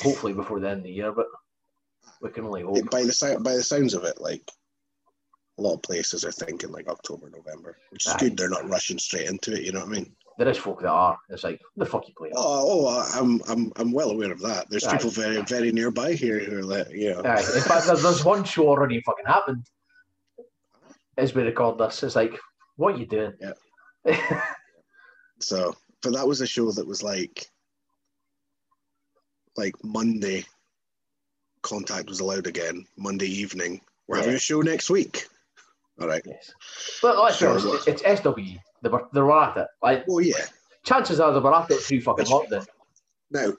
hopefully before the end of the year, but we can only hope. by the by the sounds of it, like a lot of places are thinking like October, November, which is Aye. good. They're not rushing straight into it. You know what I mean? There is folk that are. It's like the fuck you play. Oh, oh, I'm I'm I'm well aware of that. There's Aye. people very very nearby here who are like, you know, Aye. In fact, there's, there's one show already fucking happened. As we record this, it's like, what are you doing? Yeah. so, but that was a show that was like, like Monday, contact was allowed again. Monday evening, we're having a show next week. All right. yes. But let's be honest, it's SWE. They were, they were at it. Like, Well, yeah. chances are they were at it through fucking lockdown. Now,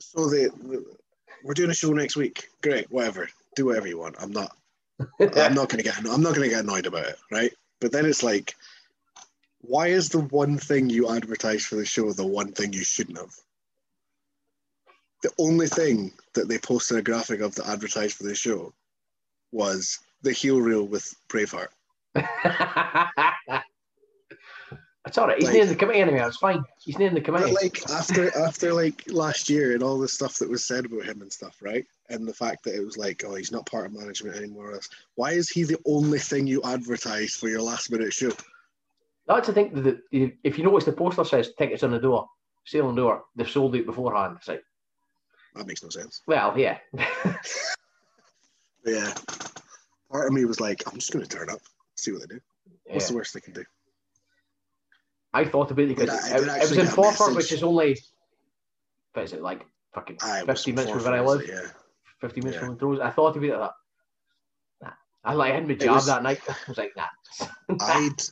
so the, we're doing a show next week. Great, whatever. Do whatever you want. I'm not. I'm not gonna get. I'm not gonna get annoyed about it, right? But then it's like, why is the one thing you advertise for the show the one thing you shouldn't have? The only thing that they posted a graphic of to advertise for the show was the heel reel with Braveheart. it's all right. He's Like- in the committee anyway. It's fine. He's in the committee. Like after after like last year and all the stuff that was said about him and stuff, right? And the fact that it was like, oh, he's not part of management anymore. Why is he the only thing you advertise for your last minute show? That's the thing. That the- if you notice, the poster says tickets on the door, sale on door. They've sold it beforehand. It's like, That makes no sense. well, yeah. Yeah. Part of me was like, I'm just gonna turn up, see what they do. What's the worst they can do? I thought about it because I- it, it was in Forfar, which is only, what is it, like fucking I 50 minutes from where I live, Yeah. 50 minutes Yeah. from Montrose. I thought about it that. Nah. I like had my job was- that night. I was like, nah. I'd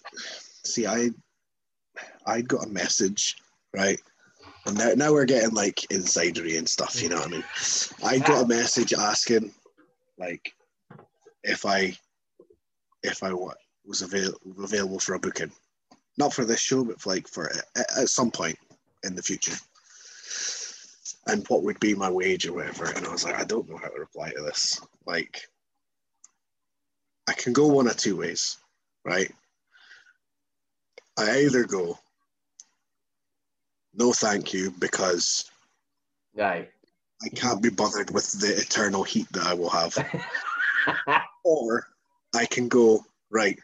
see I I'd got a message, right? And now, now we're getting like insidery and stuff, you know what I mean? I got a message asking like if I if I was avail- available for a booking. Not for this show, but for like for at, some point in the future. And what would be my wage or whatever? And I was like, I don't know how to reply to this. Like, I can go one of two ways, right? I either go, no, thank you, because Aye. I can't be bothered with the eternal heat that I will have. or I can go, right,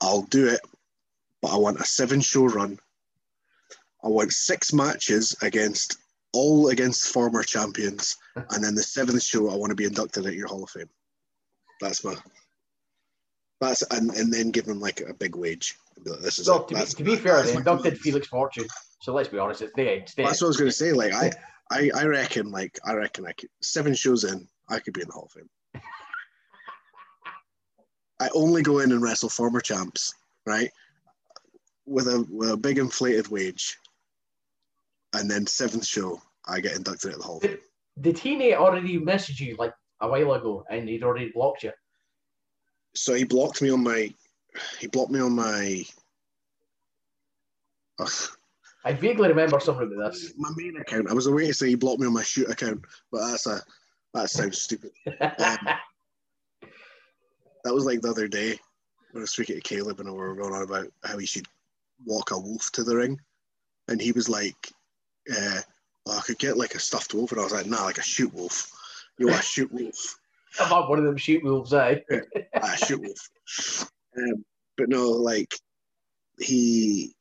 I'll do it, but I want a seven show run. I want six matches against all against former champions. And then the seventh show, I want to be inducted at your Hall of Fame. That's my. That's and, and then give them like a big wage. Like, This is So to be, to be fair, they inducted. Felix Fortune. So let's be honest, it's the end. It's the That's end. what I was going to say. Like I, I, I reckon, like I reckon, I could seven shows in, I could be in the Hall of Fame. I only go in and wrestle former champs, right? With a with a big inflated wage, and then seventh show, I get inducted at the Hall Fame. Did he already message you like a while ago and he'd already blocked you? So he blocked me on my, he blocked me on my. I vaguely remember something about this. my main account. I was away to say he blocked me on my shoot account, but that's a that sounds stupid. Um, that was like the other day when I was speaking to Caleb and we were going on about how he should walk a wolf to the ring, and he was like, uh, well, "I could get like a stuffed wolf," and I was like, "Nah, like a shoot wolf. You want a shoot wolf? I'm not one of them shoot wolves, eh? Ah, shoot wolf." Um, but no, like he,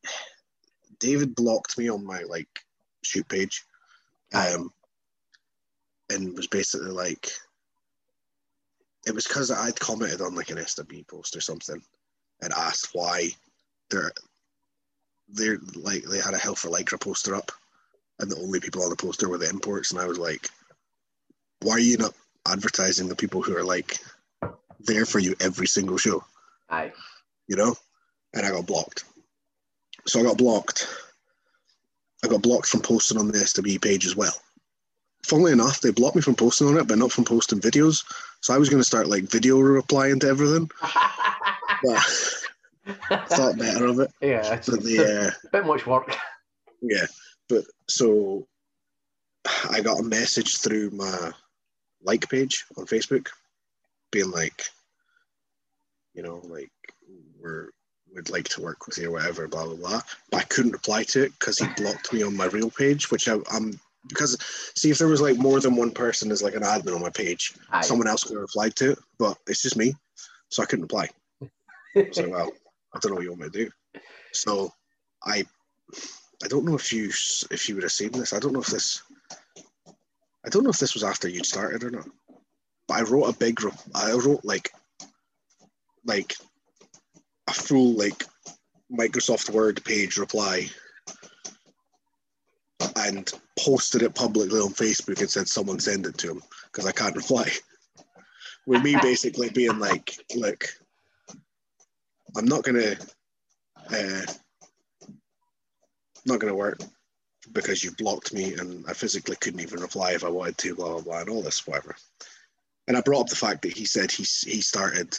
David blocked me on my like shoot page, um, and was basically like, it was because I'd commented on like an SW post or something, and asked why they're they're like they had a Hell for Lycra poster up, and the only people on the poster were the imports, and I was like, why are you not advertising the people who are like there for you every single show? Aye. you know, and I got blocked. So I got blocked. I got blocked from posting on the SWE page as well. Funnily enough, they blocked me from posting on it, but not from posting videos. So I was going to start like video replying to everything, but I thought better of it. yeah, it's But a the uh, bit much work. yeah, but so I got a message through my like page on Facebook, being like, you know, like we're would like to work with you or whatever, blah blah blah. But I couldn't reply to it because he blocked me on my real page, which I, I'm because see if there was like more than one person as like an admin on my page, Aye. someone else could have replied to it, but it's just me, so I couldn't reply. I was like, well, I don't know what you want me to do. So I I don't know if you if you would have seen this. I don't know if this I don't know if this was after you'd started or not. But I wrote a big I wrote like like a full like Microsoft Word page reply and posted it publicly on Facebook and said someone send it to him because I can't reply. With me basically being like, look, I'm not gonna uh, not gonna work because you've blocked me and I physically couldn't even reply if I wanted to, blah blah blah, and all this, whatever. And I brought up the fact that he said he he started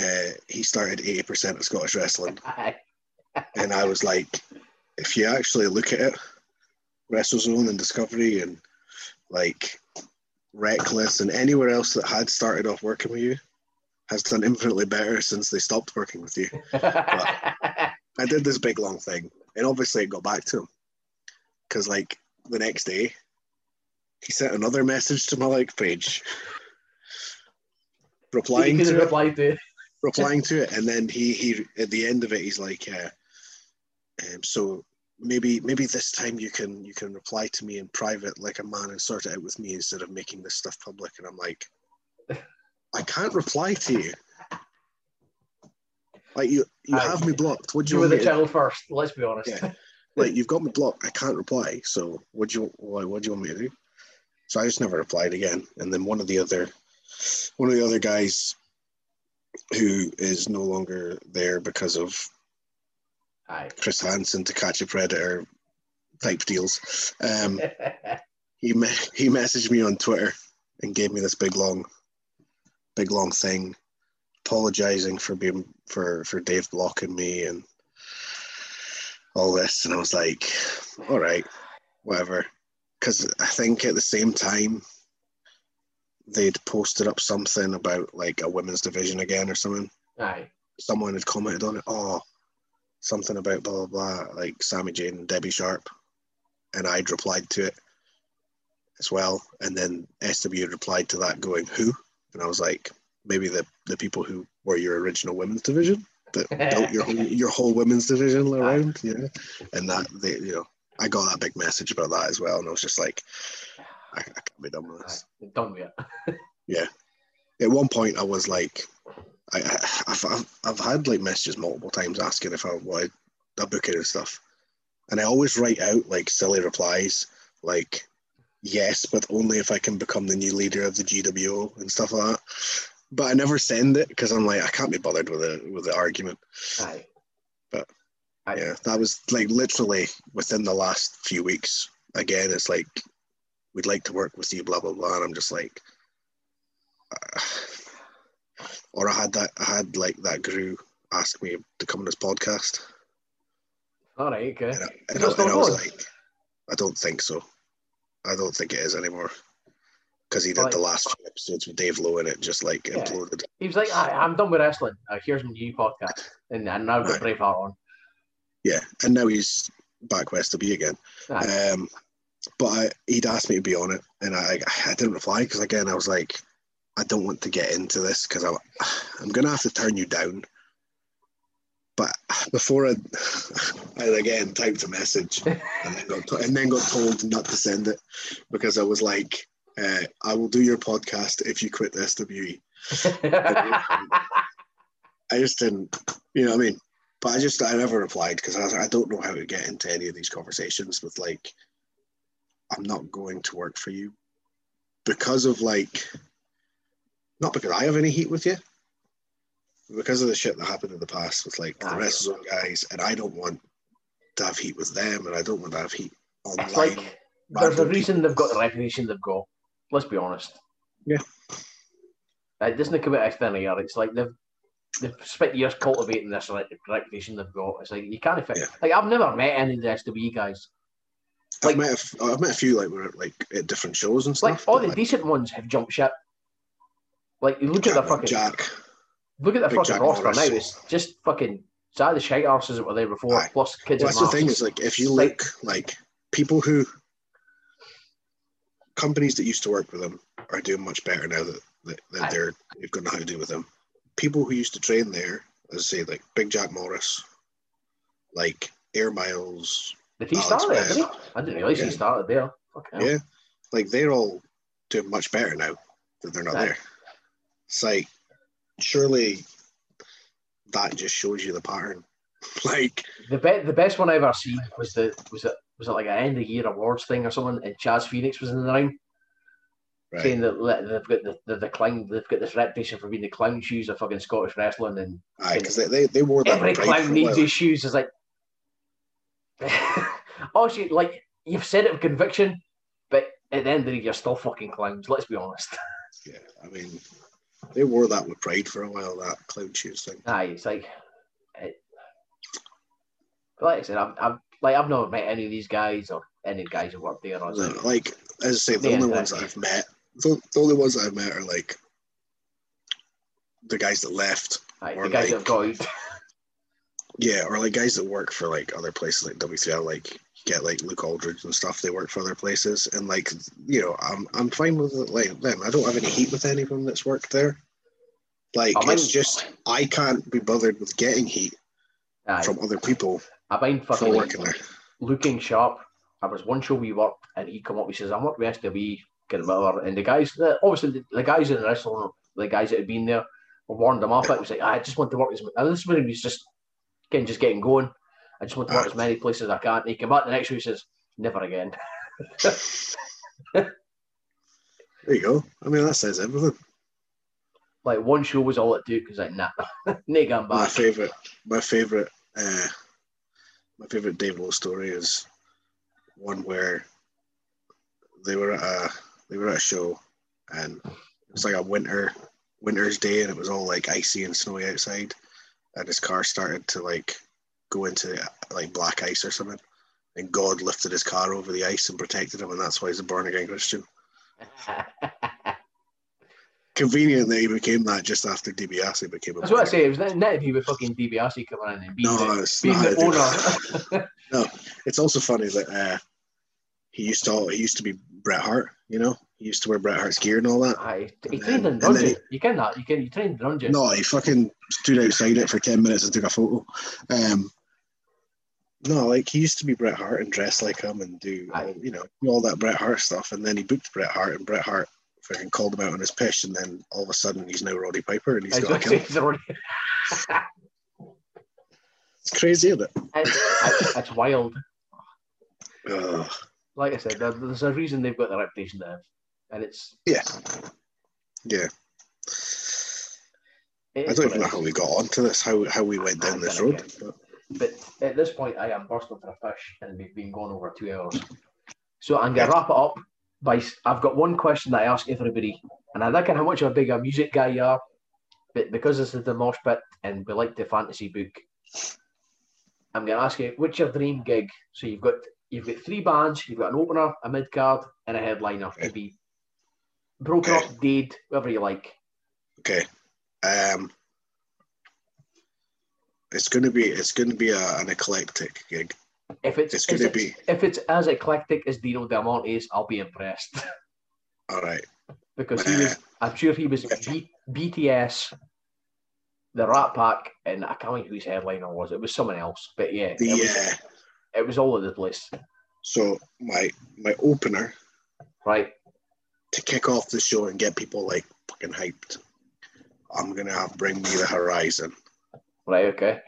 uh, he started eighty percent of Scottish wrestling, and I was like, if you actually look at it, WrestleZone and Discovery and like Reckless and anywhere else that had started off working with you has done infinitely better since they stopped working with you. I did this big long thing, and obviously it got back to him. Because, like, the next day, he sent another message to my like page, replying could have to it, replying to it, and then he he at the end of it, he's like, uh, um, so maybe maybe this time you can you can reply to me in private like a man and sort it out with me instead of making this stuff public. And I'm like, I can't reply to you. Like you, you Aye. have me blocked. What do you you were the channel first. Let's be honest. Yeah. like you've got me blocked. I can't reply. So what do you what, what do you want me to do? So I just never replied again. And then one of the other one of the other guys who is no longer there because of Aye. Chris Hansen to catch a predator type deals. Um, he me- he messaged me on Twitter and gave me this big long, big long thing, apologizing for being for for Dave blocking me and all this, and I was like, all right, whatever. Because I think at the same time they'd posted up something about like a women's division again or something. Aye. Someone had commented on it. Oh, something about blah blah blah, like Sammy Jane and Debbie Sharp, and I'd replied to it as well. And then SW replied to that, going, "Who?" And I was like, maybe the the people who were your original women's division that built your whole, your whole women's division ah. around, yeah. And that they, you know, I got that big message about that as well, and I was just like, I, I can't be done with this. Done with it. Yeah. At one point, I was like, I, I I've, I've I've had like messages multiple times asking if I wanted a booking and stuff, and I always write out like silly replies like. Yes, but only if I can become the new leader of the GWO and stuff like that. But I never send it because I'm like I can't be bothered with it with the argument. Aye. But, Aye. Yeah, that was like literally within the last few weeks. Again, it's like we'd like to work with you, blah blah blah, and I'm just like, uh, or I had that I had like that guru ask me to come on this podcast, All right. Okay. and I, and I, and I was like, I don't think so. I don't think it is anymore. Because he did Right. the last few episodes with Dave Lowe and it just like Yeah. imploded. He was like, Aye, I'm done with wrestling. Uh, here's my new podcast, and I now got Right. Braveheart on. Yeah, and now he's back west to be again. Aye. Um, but I, he'd asked me to be on it, and I, I didn't reply because again I was like, I don't want to get into this because I'm, I'm gonna have to turn you down. But before I, I again typed a message and then got to- and then got told not to send it because I was like, uh, I will do your podcast if you quit the SWE. I just didn't, you know what I mean? But I just, I never replied because I, I don't know how to get into any of these conversations with like, I'm not going to work for you because of like, not because I have any heat with you, because of the shit that happened in the past with like the ah, Aye. WrestleZone guys, and I don't want to have heat with them, and I don't want to have heat online. it's like there's a reason they've got the reputation they've got. Let's be honest. Yeah. Uh, it doesn't come out of thin air. It's like they've they've spent years cultivating this re- reputation they've got. It's like you can't fit. Yeah. Like I've never met any of the SWE guys. I've like- met a f- I've met a few like we're at, like at different shows and stuff. Like all the decent ones have jumped ship. Like you look at the fucking Jack, look at the Big fucking Jack roster Morris. now. It's just fucking. It's the shite arses that were there before, Aye. plus kids. Well, that's the thing is like if you look like people who companies that used to work with them are doing much better now that, that, that Aye. they're they've got how to do with them. People who used to train there, as I say, like Big Jack Morris, like Air Miles, Did he Alex start there? Did he? I didn't realize Yeah. he started there. Fucking hell. yeah, like they're all doing much better now that they're not Aye. there. It's like surely that just shows you the pattern. like The be- the best one I ever seen was the was it was it like an end of year awards thing or something, and Chaz Phoenix was in the ring right, saying that they've got the, the, the clown they've got this reputation for being the clown shoes of fucking Scottish wrestling, and because they, they they wore that every clown needs his shoes. Is like, oh shit, like you've said it with conviction, but at the end of the day, you're still fucking clowns. Let's be honest. Yeah, I mean, they wore that with pride for a while. That clown shoes thing. Aye, it's like, it, like I said, I've, I've like I've never met any of these guys or any guys who work there. Or No, Like as I say, the only ones that. I've met, the, the only ones that I've met are like the guys that left. Aye, or the guys like- that have got Yeah, or like guys that work for like other places like WCL, like get like Luke Aldridge and stuff. They work for other places, and like you know, I'm I'm fine with it, like them. I don't have any heat with any of them that's worked there. Like I it's just I can't be bothered with getting heat aye, from other people I mind for fucking working there. looking sharp. I was one show we worked, and he come up. He says, "I'm working with SWE, get whatever." And the guys, the, obviously, the, the guys in the wrestling, the guys that had been there, warned him off. It was like, ah, "I just want to work as." And this is was just getting, just getting going. I just want to work as many places as I can. And he came back the next show. He says, "Never again." There you go. I mean, that says everything. Like one show was all it took. Cause like, "Nah, Nick, going my favorite my favorite uh my favorite Dave Lowe story is one where they were at a they were at a show and it was like a winter winter's day and it was all like icy and snowy outside, and his car started to like go into like black ice or something, and God lifted his car over the ice and protected him, and that's why he's a born again Christian. Convenient that he became that just after DiBiase became a. That's what I say. It was net if he with fucking DiBiase coming in and being No, the, it's being not the owner. It's also funny that uh, he used to he used to be Bret Hart. You know, he used to wear Bret Hart's gear and all that. Aye, he And trained then- in then You can that. You can. You trained in Dungeon. No, he fucking stood outside it for ten minutes and took a photo. Um, no, like he used to be Bret Hart and dress like him and do all, you know do all that Bret Hart stuff, and then he booked Bret Hart and Bret Hart fucking called him out on his pish, and then all of a sudden he's now Roddy Piper and he's I got a kill. he's already- It's crazy, isn't it? it's, it's- it's wild. Ugh. Like I said, there's a reason they've got the reputation they have, and it's yeah, yeah. it I don't even know how we got onto this, how how we went down I this road. But But at this point, I am bursting for a fish, and we've been going over two hours. So I'm gonna wrap it up by I've got one question that I ask everybody, and I don't care how much of a big a music guy you are, but because this is the mosh pit and we like the fantasy book, I'm gonna ask you what's your dream gig? So you've got you've got three bands, you've got an opener, a mid card, and a headliner to be broken Okay. up, dead, whatever you like. okay, um, it's gonna be it's gonna be a, an eclectic gig. If it's, It's gonna be if it's as eclectic as Dino Del Monte's, I'll be impressed. all right. because he was, I'm sure he was B, BTS, the Rat Pack, and I can't remember whose headliner was. It was someone else, but yeah, The it, was, uh, it was all over the place, so my my opener right? to kick off the show and get people like fucking hyped. I'm gonna have Bring Me the Horizon, Right, okay.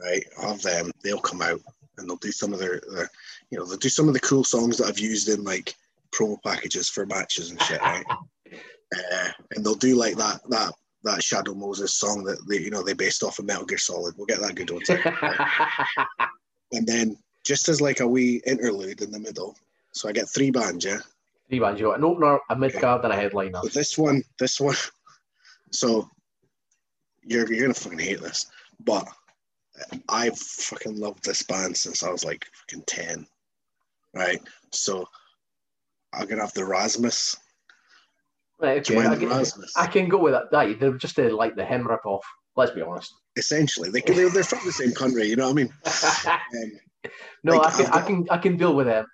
right? I'll have them. They'll come out and they'll do some of their, their, you know, they'll do some of the cool songs that I've used in like promo packages for matches and shit, right? uh, and they'll do like that that that Shadow Moses song that they, you know, they based off of Metal Gear Solid. We'll get that good one. too. and then just as like a wee interlude in the middle. So I get three bands, yeah. Three bands, you got an opener, a mid card, and a headliner. But this one, this one, so you're you're gonna fucking hate this, but I've fucking loved this band since I was like fucking ten, right? So I'm gonna have the Rasmus. Right, okay. I can, Rasmus? I can go with that. That they're just a, like the HIM rip off. Let's be honest. Essentially, they they're, they're from the same country, you know what I mean? Um, no, Like, I can, I've I can, I can deal with them.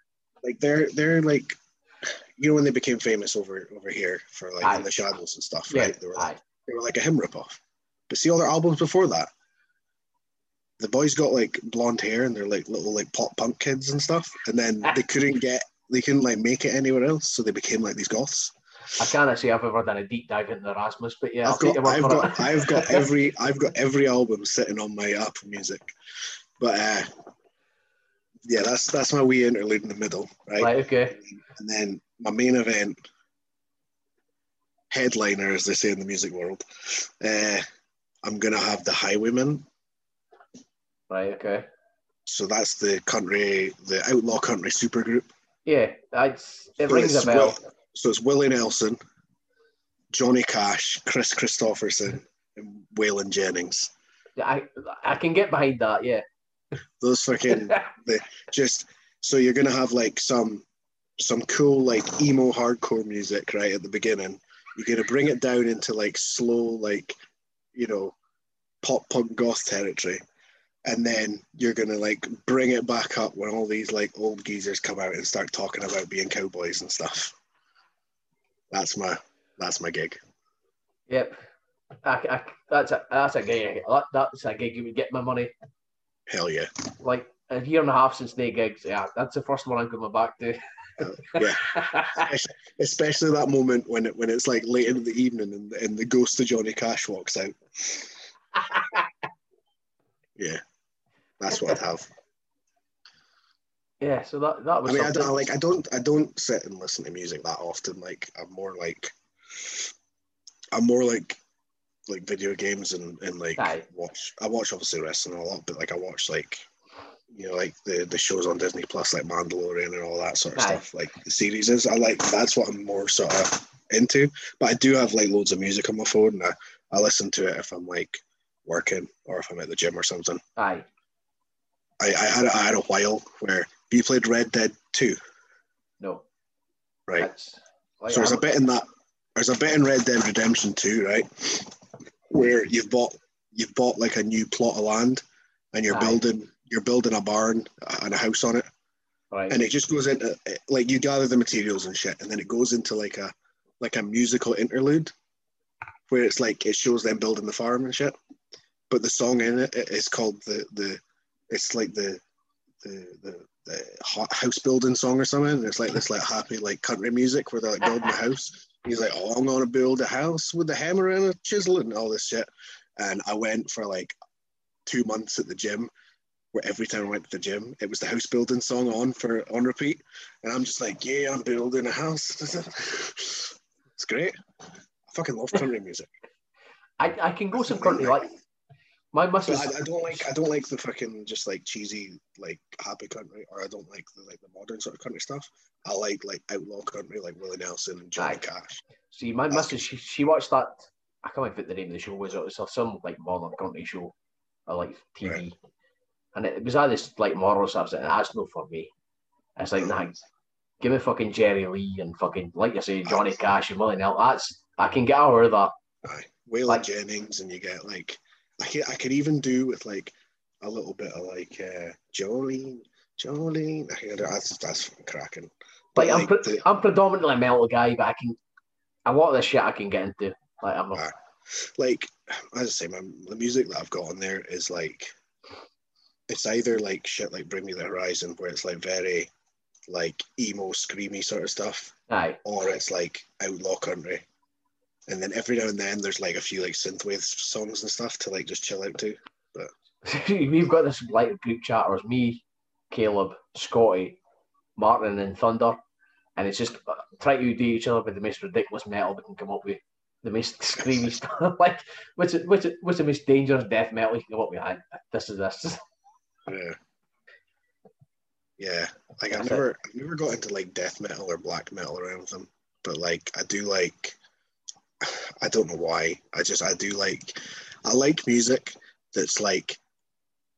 like they're they're like, you know, when they became famous over over here for like Aye. in the shadows and stuff, Yeah, right? They were like, aye. they were like a HIM ripoff. But see all their albums before that, the boys got like blonde hair and they're like little like pop punk kids and stuff, and then they couldn't get they couldn't like make it anywhere else, so they became like these goths. I can't say I've ever done a deep dive into Rasmus, but yeah, I'll I've got I've got. I've got every I've got every album sitting on my Apple Music, but uh, yeah, that's that's my wee interlude in the middle, right? right, okay. And then my main event, headliner, as they say in the music world, uh, I'm gonna have the Highwaymen. Right, okay. So that's the country, the outlaw country supergroup. Yeah, that's, it So rings it's a bell. Will- so it's Willie Nelson, Johnny Cash, Kris Kristofferson, and Waylon Jennings. I, I can get behind that, yeah. Those fucking just so you're gonna have like some some cool like emo hardcore music right at the beginning. You're gonna bring it down into like slow like you know pop punk goth territory, and then you're gonna like bring it back up when all these like old geezers come out and start talking about being cowboys and stuff. That's my that's my gig. Yep. I, I, that's a that's a gig. That, that's a gig you would get my money. Hell yeah. Like a year and a half since they gigs. Yeah, that's the first one I'm coming back to. Uh, yeah. Especially, especially that moment when it when it's like late in the evening and, and the ghost of Johnny Cash walks out. yeah, that's what I'd have. yeah, so that that was. I mean, I something. don't like I don't I don't sit and listen to music that often. Like I'm more like I'm more like like video games and and like Aye. watch. I watch obviously wrestling a lot, but like I watch like you know like the the shows on Disney Plus like Mandalorian and all that sort of Aye. stuff. Like the series is I like that's what I'm more sort of into. But I do have like loads of music on my phone. And I, I listen to it if I'm like working or if I'm at the gym or something. Aye. I, I had I had a while where you played Red Dead 2, No. right? Like, so there's a bit in that. There's a bit in Red Dead Redemption 2, right, where you've bought you've bought like a new plot of land, and you're Aye. building you're building a barn and a house on it, right. and it just goes into like you gather the materials and shit, and then it goes into like a like a musical interlude, where it's like it shows them building the farm and shit, but the song in it is called the the it's like the the the, the house building song or something. It's like this like happy like country music where they're like building a house. He's like, oh, I'm gonna build a house with a hammer and a chisel and all this shit. And I went for like two months at the gym, where every time I went to the gym, it was the house building song on for on repeat. And I'm just like, yeah, I'm building a house. it's great. I fucking love country music. I, I can go some country like my missus. I, I don't like I don't like the fucking just like cheesy like happy country or I don't like the like the modern sort of country stuff. I like like outlaw country like Willie Nelson and Johnny Aye. Cash. See, my missus, she, she watched that. I can't remember what the name of the show was. It was some like modern country show, or like TV, Right. and it, was all this like moral stuff. And that's no for me. It's like, nah, give me fucking Jerry Lee and fucking like you say, Johnny Cash and Willie Nelson. That's I can get over that. Aye. Waylon Like- Jennings and you get like I can I could even do with like a little bit of like uh Jolene Jolene. I can, that's that's cracking. But Like, I'm, pre- the- I'm predominantly a metal guy, but I can a lot of the shit I can get into. Like I'm a, Aye. like as I say, my the music that I've got on there is like it's either like shit like Bring Me the Horizon, where it's like very like emo, screamy sort of stuff, aye. or it's like outlaw country. And then every now and then there's like a few like synthwave songs and stuff to like just chill out to. But We've got this like group chat. It was me, Caleb, Scotty, Martin, and Thunder, and it's just uh, try to do each other with the most ridiculous metal we can come up with, the most screamy stuff. like, what's it, what's it, what's the most dangerous death metal you can come up with? I, this is this. Yeah. Yeah. Like I've never I've never got into like death metal or black metal or anything. But like I do like I don't know why. I just I do like I like music that's like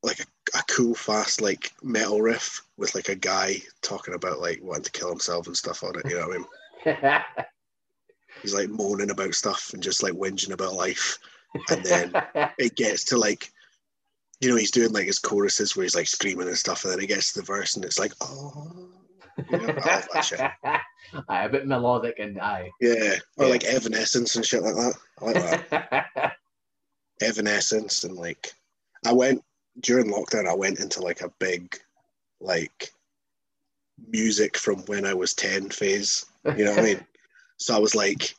like a, a cool fast like metal riff with like a guy talking about like wanting to kill himself and stuff on it. You know what I mean? He's like moaning about stuff and just like whinging about life. And then it gets to like you know he's doing like his choruses where he's like screaming and stuff and then it gets to the verse and it's like oh Oh, you. Know, love aye, a bit melodic and aye. yeah or Yeah. like evanescence and shit like that. I like that. Evanescence and like i went during lockdown i went into like a big like music from when i was 10 phase. You know what i mean? So i was like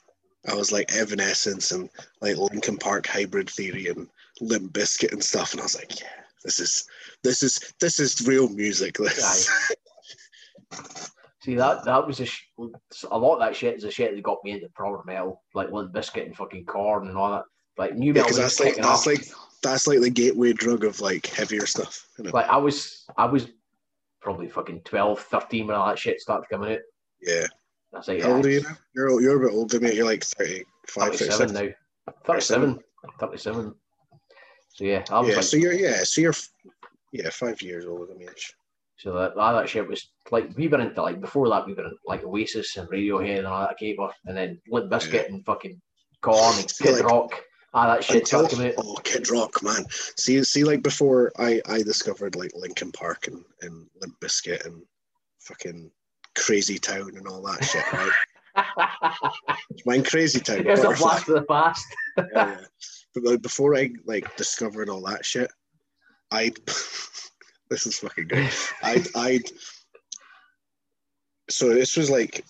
i was like evanescence and like linkin park hybrid theory and Limp Bizkit and stuff. And i was like yeah this is this is this is real music. This See that that was a, sh- a lot of that shit is the shit that got me into proper metal, like Limp Bizkit and fucking Korn and all that. Like nu metal because was that's like that's like that's like the gateway drug of like heavier stuff you know? like I was I was probably fucking 12, 13 when all that shit started coming out. yeah That's like How old are you yeah, now? You're, you're a bit older than me. You're like 35, 37 now. 37. 37. So yeah, I was Yeah, like, so you're, yeah, so you're, yeah, five years older than me. So that, that shit was like we were into like before that we were in like Oasis and Radiohead and all that off, and then Limp Bizkit and fucking Korn and Kid like- Rock. All that shit Until, oh, Kid Rock, man. See, see, like before I, I discovered like Linkin Park and, and Limp Bizkit and fucking Crazy Town and all that shit, right? Mine Crazy Town. Here's a blast of the past. yeah, yeah. But like, before I like discovered all that shit, I'd this is fucking great. I'd I'd so this was like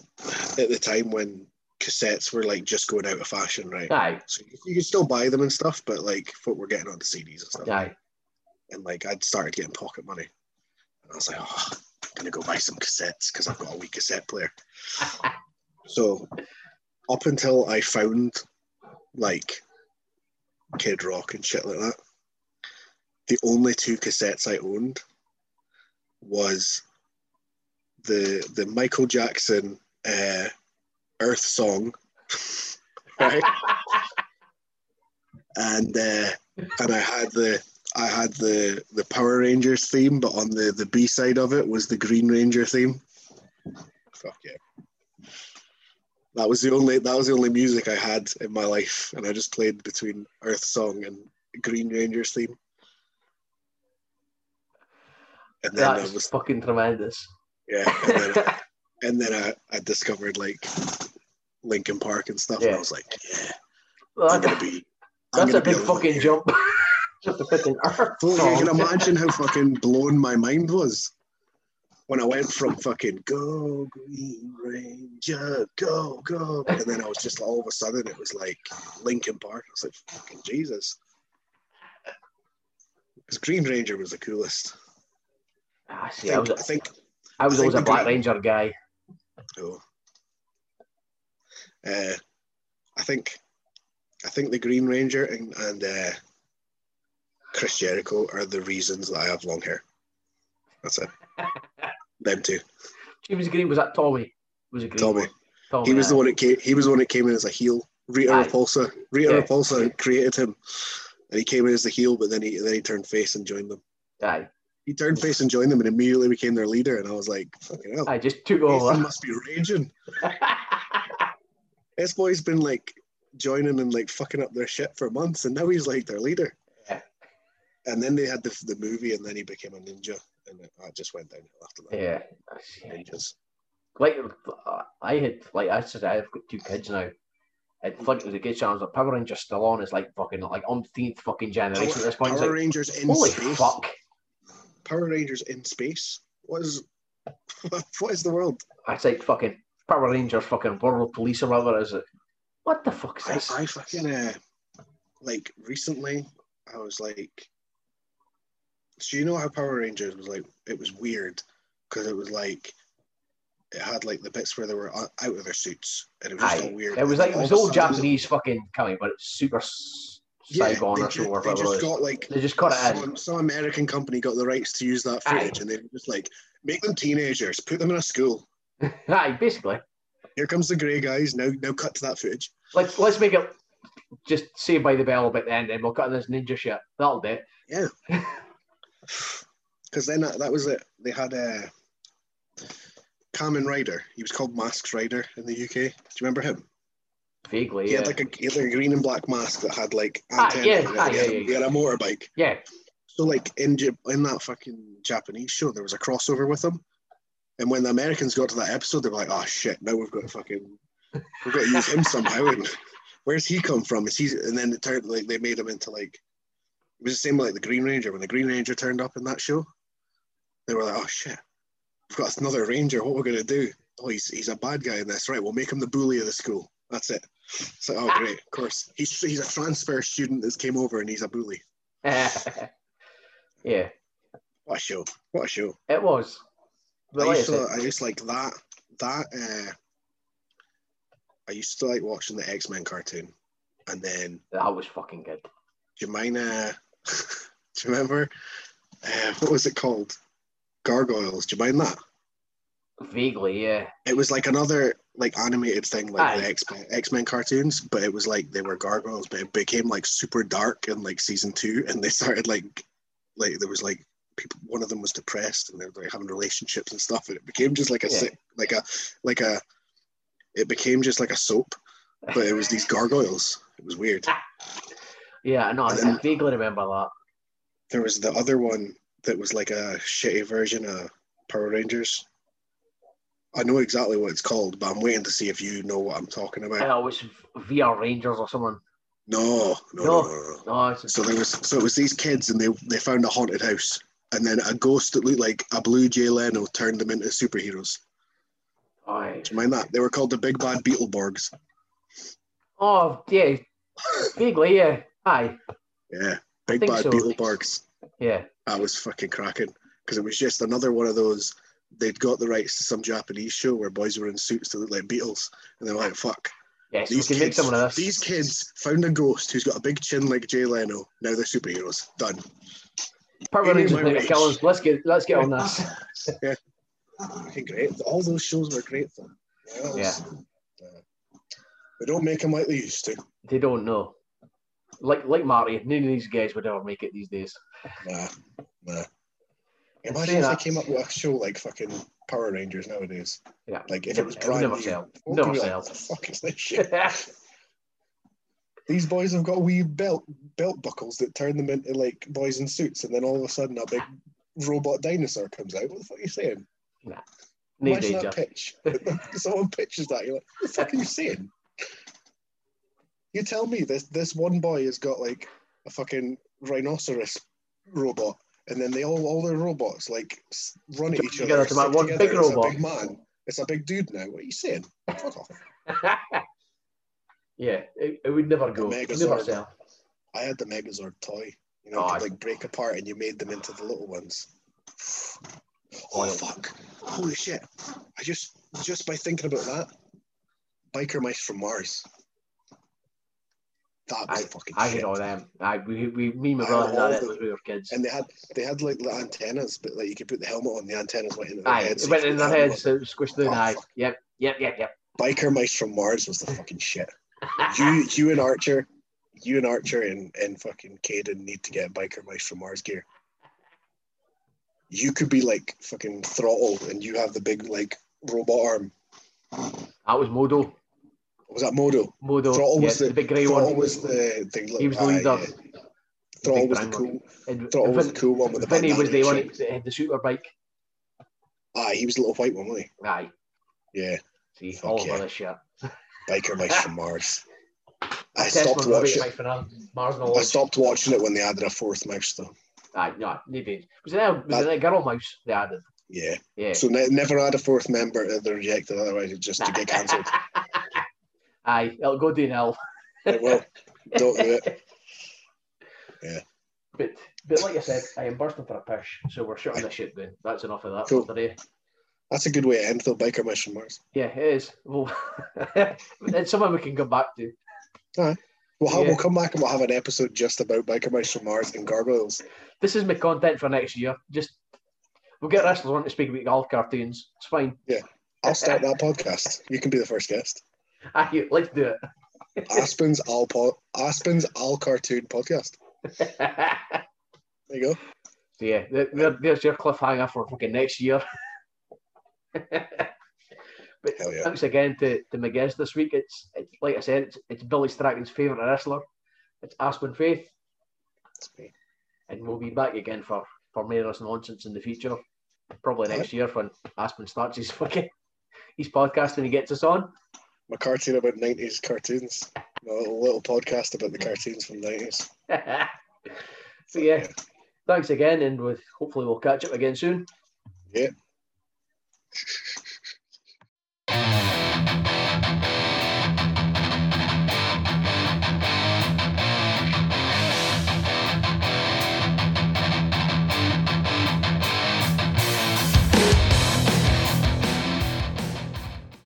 at the time when cassettes were like just going out of fashion, right? Aye, So you, could still buy them and stuff, but like folk were getting on the CDs and stuff. aye. And like I'd started getting pocket money. And I was like, oh, I'm gonna go buy some cassettes because I've got a wee cassette player. So up until I found like Kid Rock and shit like that, the only two cassettes I owned was the the Michael Jackson uh, Earth song right? and uh, and I had the I had the the Power Rangers theme, but on the the B side of it was the Green Ranger theme. Fuck yeah. That was the only that was the only music I had in my life, and I just played between Earth Song and Green Rangers theme. And then I That's was fucking tremendous. yeah, and then, I, and then I, I discovered like Linkin Park and stuff, and I was like, yeah, Well, I'm gonna be. I'm that's gonna a big fucking here. jump. Just a fucking earth Well, you can imagine how fucking blown my mind was when I went from fucking go Green Ranger, go go, and then I was just all of a sudden it was like Linkin Park. I was like, fucking Jesus, because Green Ranger was the coolest. Ah, I see, I think. was, I think. I was I always a Black Ranger guy. Oh, uh, I think. I think the Green Ranger and, and uh, Chris Jericho are the reasons that I have long hair. That's it. Them two. James Green was that Tommy? Was it Green? Tommy. Tommy. He was the one that came. He was the one that came in as a heel. Rita Aye. Repulsa. Rita Yeah. Repulsa created him, and he came in as the heel. But then he then he turned face and joined them. Aye. He turned face and joined them, and immediately became their leader. And I was like, "Fucking hell, I just took over. must be raging." This boy's been like joining and like fucking up their shit for months, and now he's like their leader. Yeah. And then they had the the movie, and then he became a ninja, and it, I just went downhill after that. yeah. Oh, Ninjas. Like I had, like I said, I've got two kids now. It like it was a good chance. The Power Rangers still on. It's like fucking like umpteenth fucking generation at this point. Power like, Rangers in holy space. fuck! Power Rangers in space. What is what is the world? It's like fucking Power Rangers, fucking World Police or whatever is it? What the fuck is this? I fucking uh, like recently I was like so you know how Power Rangers was like it was weird because it was like it had like the bits where they were out of their suits and it was Aye. all weird. It was like it was of a old sudden- Japanese fucking coming, but it's super s- Yeah, they, or ju- they just got like They just cut it in. some, some American company got the rights to use that Aye. footage and they were just like make them teenagers, put them in a school. Aye, basically. Here comes the grey guys. Now now cut to that footage. Let's let's make it just say by the bell about the end, and we'll cut this ninja shit. That'll do. it. Yeah. Because then that, that was it. They had a Kamen Rider. He was called Masked Rider in the UK. Do you remember him? Vaguely, He yeah. had like a he had like a green and black mask that had like Ah, yeah, ah, yeah, he, had, yeah, he had a motorbike. yeah. So like in in that fucking Japanese show, there was a crossover with him. And when the Americans got to that episode, they were like, "Oh shit! Now we've got to fucking we've got to use him somehow." And where's he come from? Is he? And then it turned like they made him into like it was the same like the Green Ranger. When the Green Ranger turned up in that show, they were like, "Oh shit! We've got another Ranger. What we're gonna do? Oh, he's he's a bad guy in this, right? We'll make him the bully of the school. That's it." It's like, "Oh great, of course. He's he's a transfer student that's came over and he's a bully." yeah, What a show! What a show! it was. But I used to, I used to like that. That uh, I used to like watching the X Men cartoon, and then that was fucking good. do you mind? Uh, do you remember uh, what was it called? Gargoyles. Do you mind that? Vaguely, yeah. It was like another like animated thing, like Aye. the X X Men cartoons, but it was like they were gargoyles, but it became like super dark in like season two, and they started like like there was like people. One of them was depressed, and they were like having relationships and stuff, and it became just like a Yeah. sick, like a like a. It became just like a soap, but it was these gargoyles. It was weird. Yeah, no, I, And I vaguely remember that. There was the other one that was like a shitty version of Power Rangers. I know exactly what it's called, but I'm waiting to see if you know what I'm talking about. Uh, oh, it was VR Rangers or someone. No, no, no, No. no, no. It's So there was so it was these kids and they they found a haunted house and then a ghost that looked like a blue Jay Leno turned them into superheroes. Aye. Do you mind that? They were called the Big Bad Beetleborgs. Oh, yeah. Vaguely, yeah. Aye. Yeah, Big Bad so. Beetleborgs. Yeah. That was fucking cracking because it was just another one of those. They'd got the rights to some Japanese show where boys were in suits to look like beetles, and they're like, "Fuck, Yes, these can kids, of these kids found a ghost who's got a big chin like Jay Leno. Now they're superheroes. Done." Power Amy Rangers my make a killers. Let's get let's get on this. Fucking great. All those shows were great fun. Yeah. that uh, They don't make them like they used to. They don't know. Like like Marty, none of these guys would ever make it these days. Nah, nah. Imagine if they came up with a show like fucking Power Rangers nowadays. Yeah. Like if Never- it was brand never new, sell. folk would Never be like, "What the fuck is this shit? These boys have got wee belt belt buckles that turn them into like boys in suits, and then all of a sudden a big robot dinosaur comes out. What the fuck are you saying? no Imagine danger. that pitch. Someone pitches that. You're like, what the fuck are you saying? You tell me this this one boy has got like a fucking rhinoceros robot, and then they all all their robots like s- run at each together other. to make stick one together, big it's robot. A big man. It's a big dude now. What are you saying? Fuck off. yeah, it, it would never go. Megazord. Never sell. I had the Megazord toy. You know, Oh, could like break apart and you made them into the little ones. Oh fuck! Holy shit! I just just by thinking about that, biker mice from Mars. That was I, fucking I shit. had all them. I, we, we, me and my brother had that when we were kids. And they had they had like the antennas, but like you could put the helmet on, the antennas went into their Aye, heads. it went in their heads, so it squished down. Oh, Aye, yep, yep, yep, yep. Biker mice from Mars was the fucking shit. You you and Archer, you and Archer and, and fucking Caden need to get biker mice from Mars gear. You could be like fucking throttle and you have the big like robot arm. That was Modo. Was that Modo? Modo, Throttle yes, was the, the big grey Throttle one. was the thing. He was the leader. yeah. Throttle was the cool. And Throttle was the cool one with the Vinnie was the one that had the super bike. Aye, he was the little white one, wasn't he? Aye. Yeah, see, Fuck all of yeah. this shit. biker mice from Mars. I stopped watching. Mike for now. Mars I stopped watching it when they added a fourth mouse, though. Aye, no, maybe. Was it, a- was That- it a girl mouse they added? Yeah. Yeah. So ne- never add a fourth member. uh, They're rejected. Otherwise, it just to get cancelled. Aye, it'll go downhill. it will. Don't do it. Yeah. But but like I said, I am bursting for a pish, so we're shutting the shit down. That's enough of that Cool. for today. That's a good way to end though. Biker mice from Mars. Yeah, it is. Well, it's something we can come back to. Well, how Yeah. we'll come back and we'll have an episode just about biker mice from Mars and gargoyles. This is my content for next year. Just we'll get wrestlers on to speak about golf cartoons. It's fine. Yeah, I'll start that podcast. You can be the first guest. Aye, let's do it. Aspen's All po- Aspen's All Cartoon Podcast. There you go. So yeah, there, there- there's your cliffhanger for fucking next year. but yeah. thanks again to, to my guest this week. It's, it's like I said, it's, it's Billy Strachan's favourite wrestler. It's Aspen Faith, me. and we'll be back again for for this nonsense in the future. Probably next year when Aspen starts his fucking his podcast and he gets us on. My cartoon about nineties cartoons. My little, little podcast about the cartoons from the nineties. so yeah, thanks again, and with hopefully we'll catch up again soon. Yeah.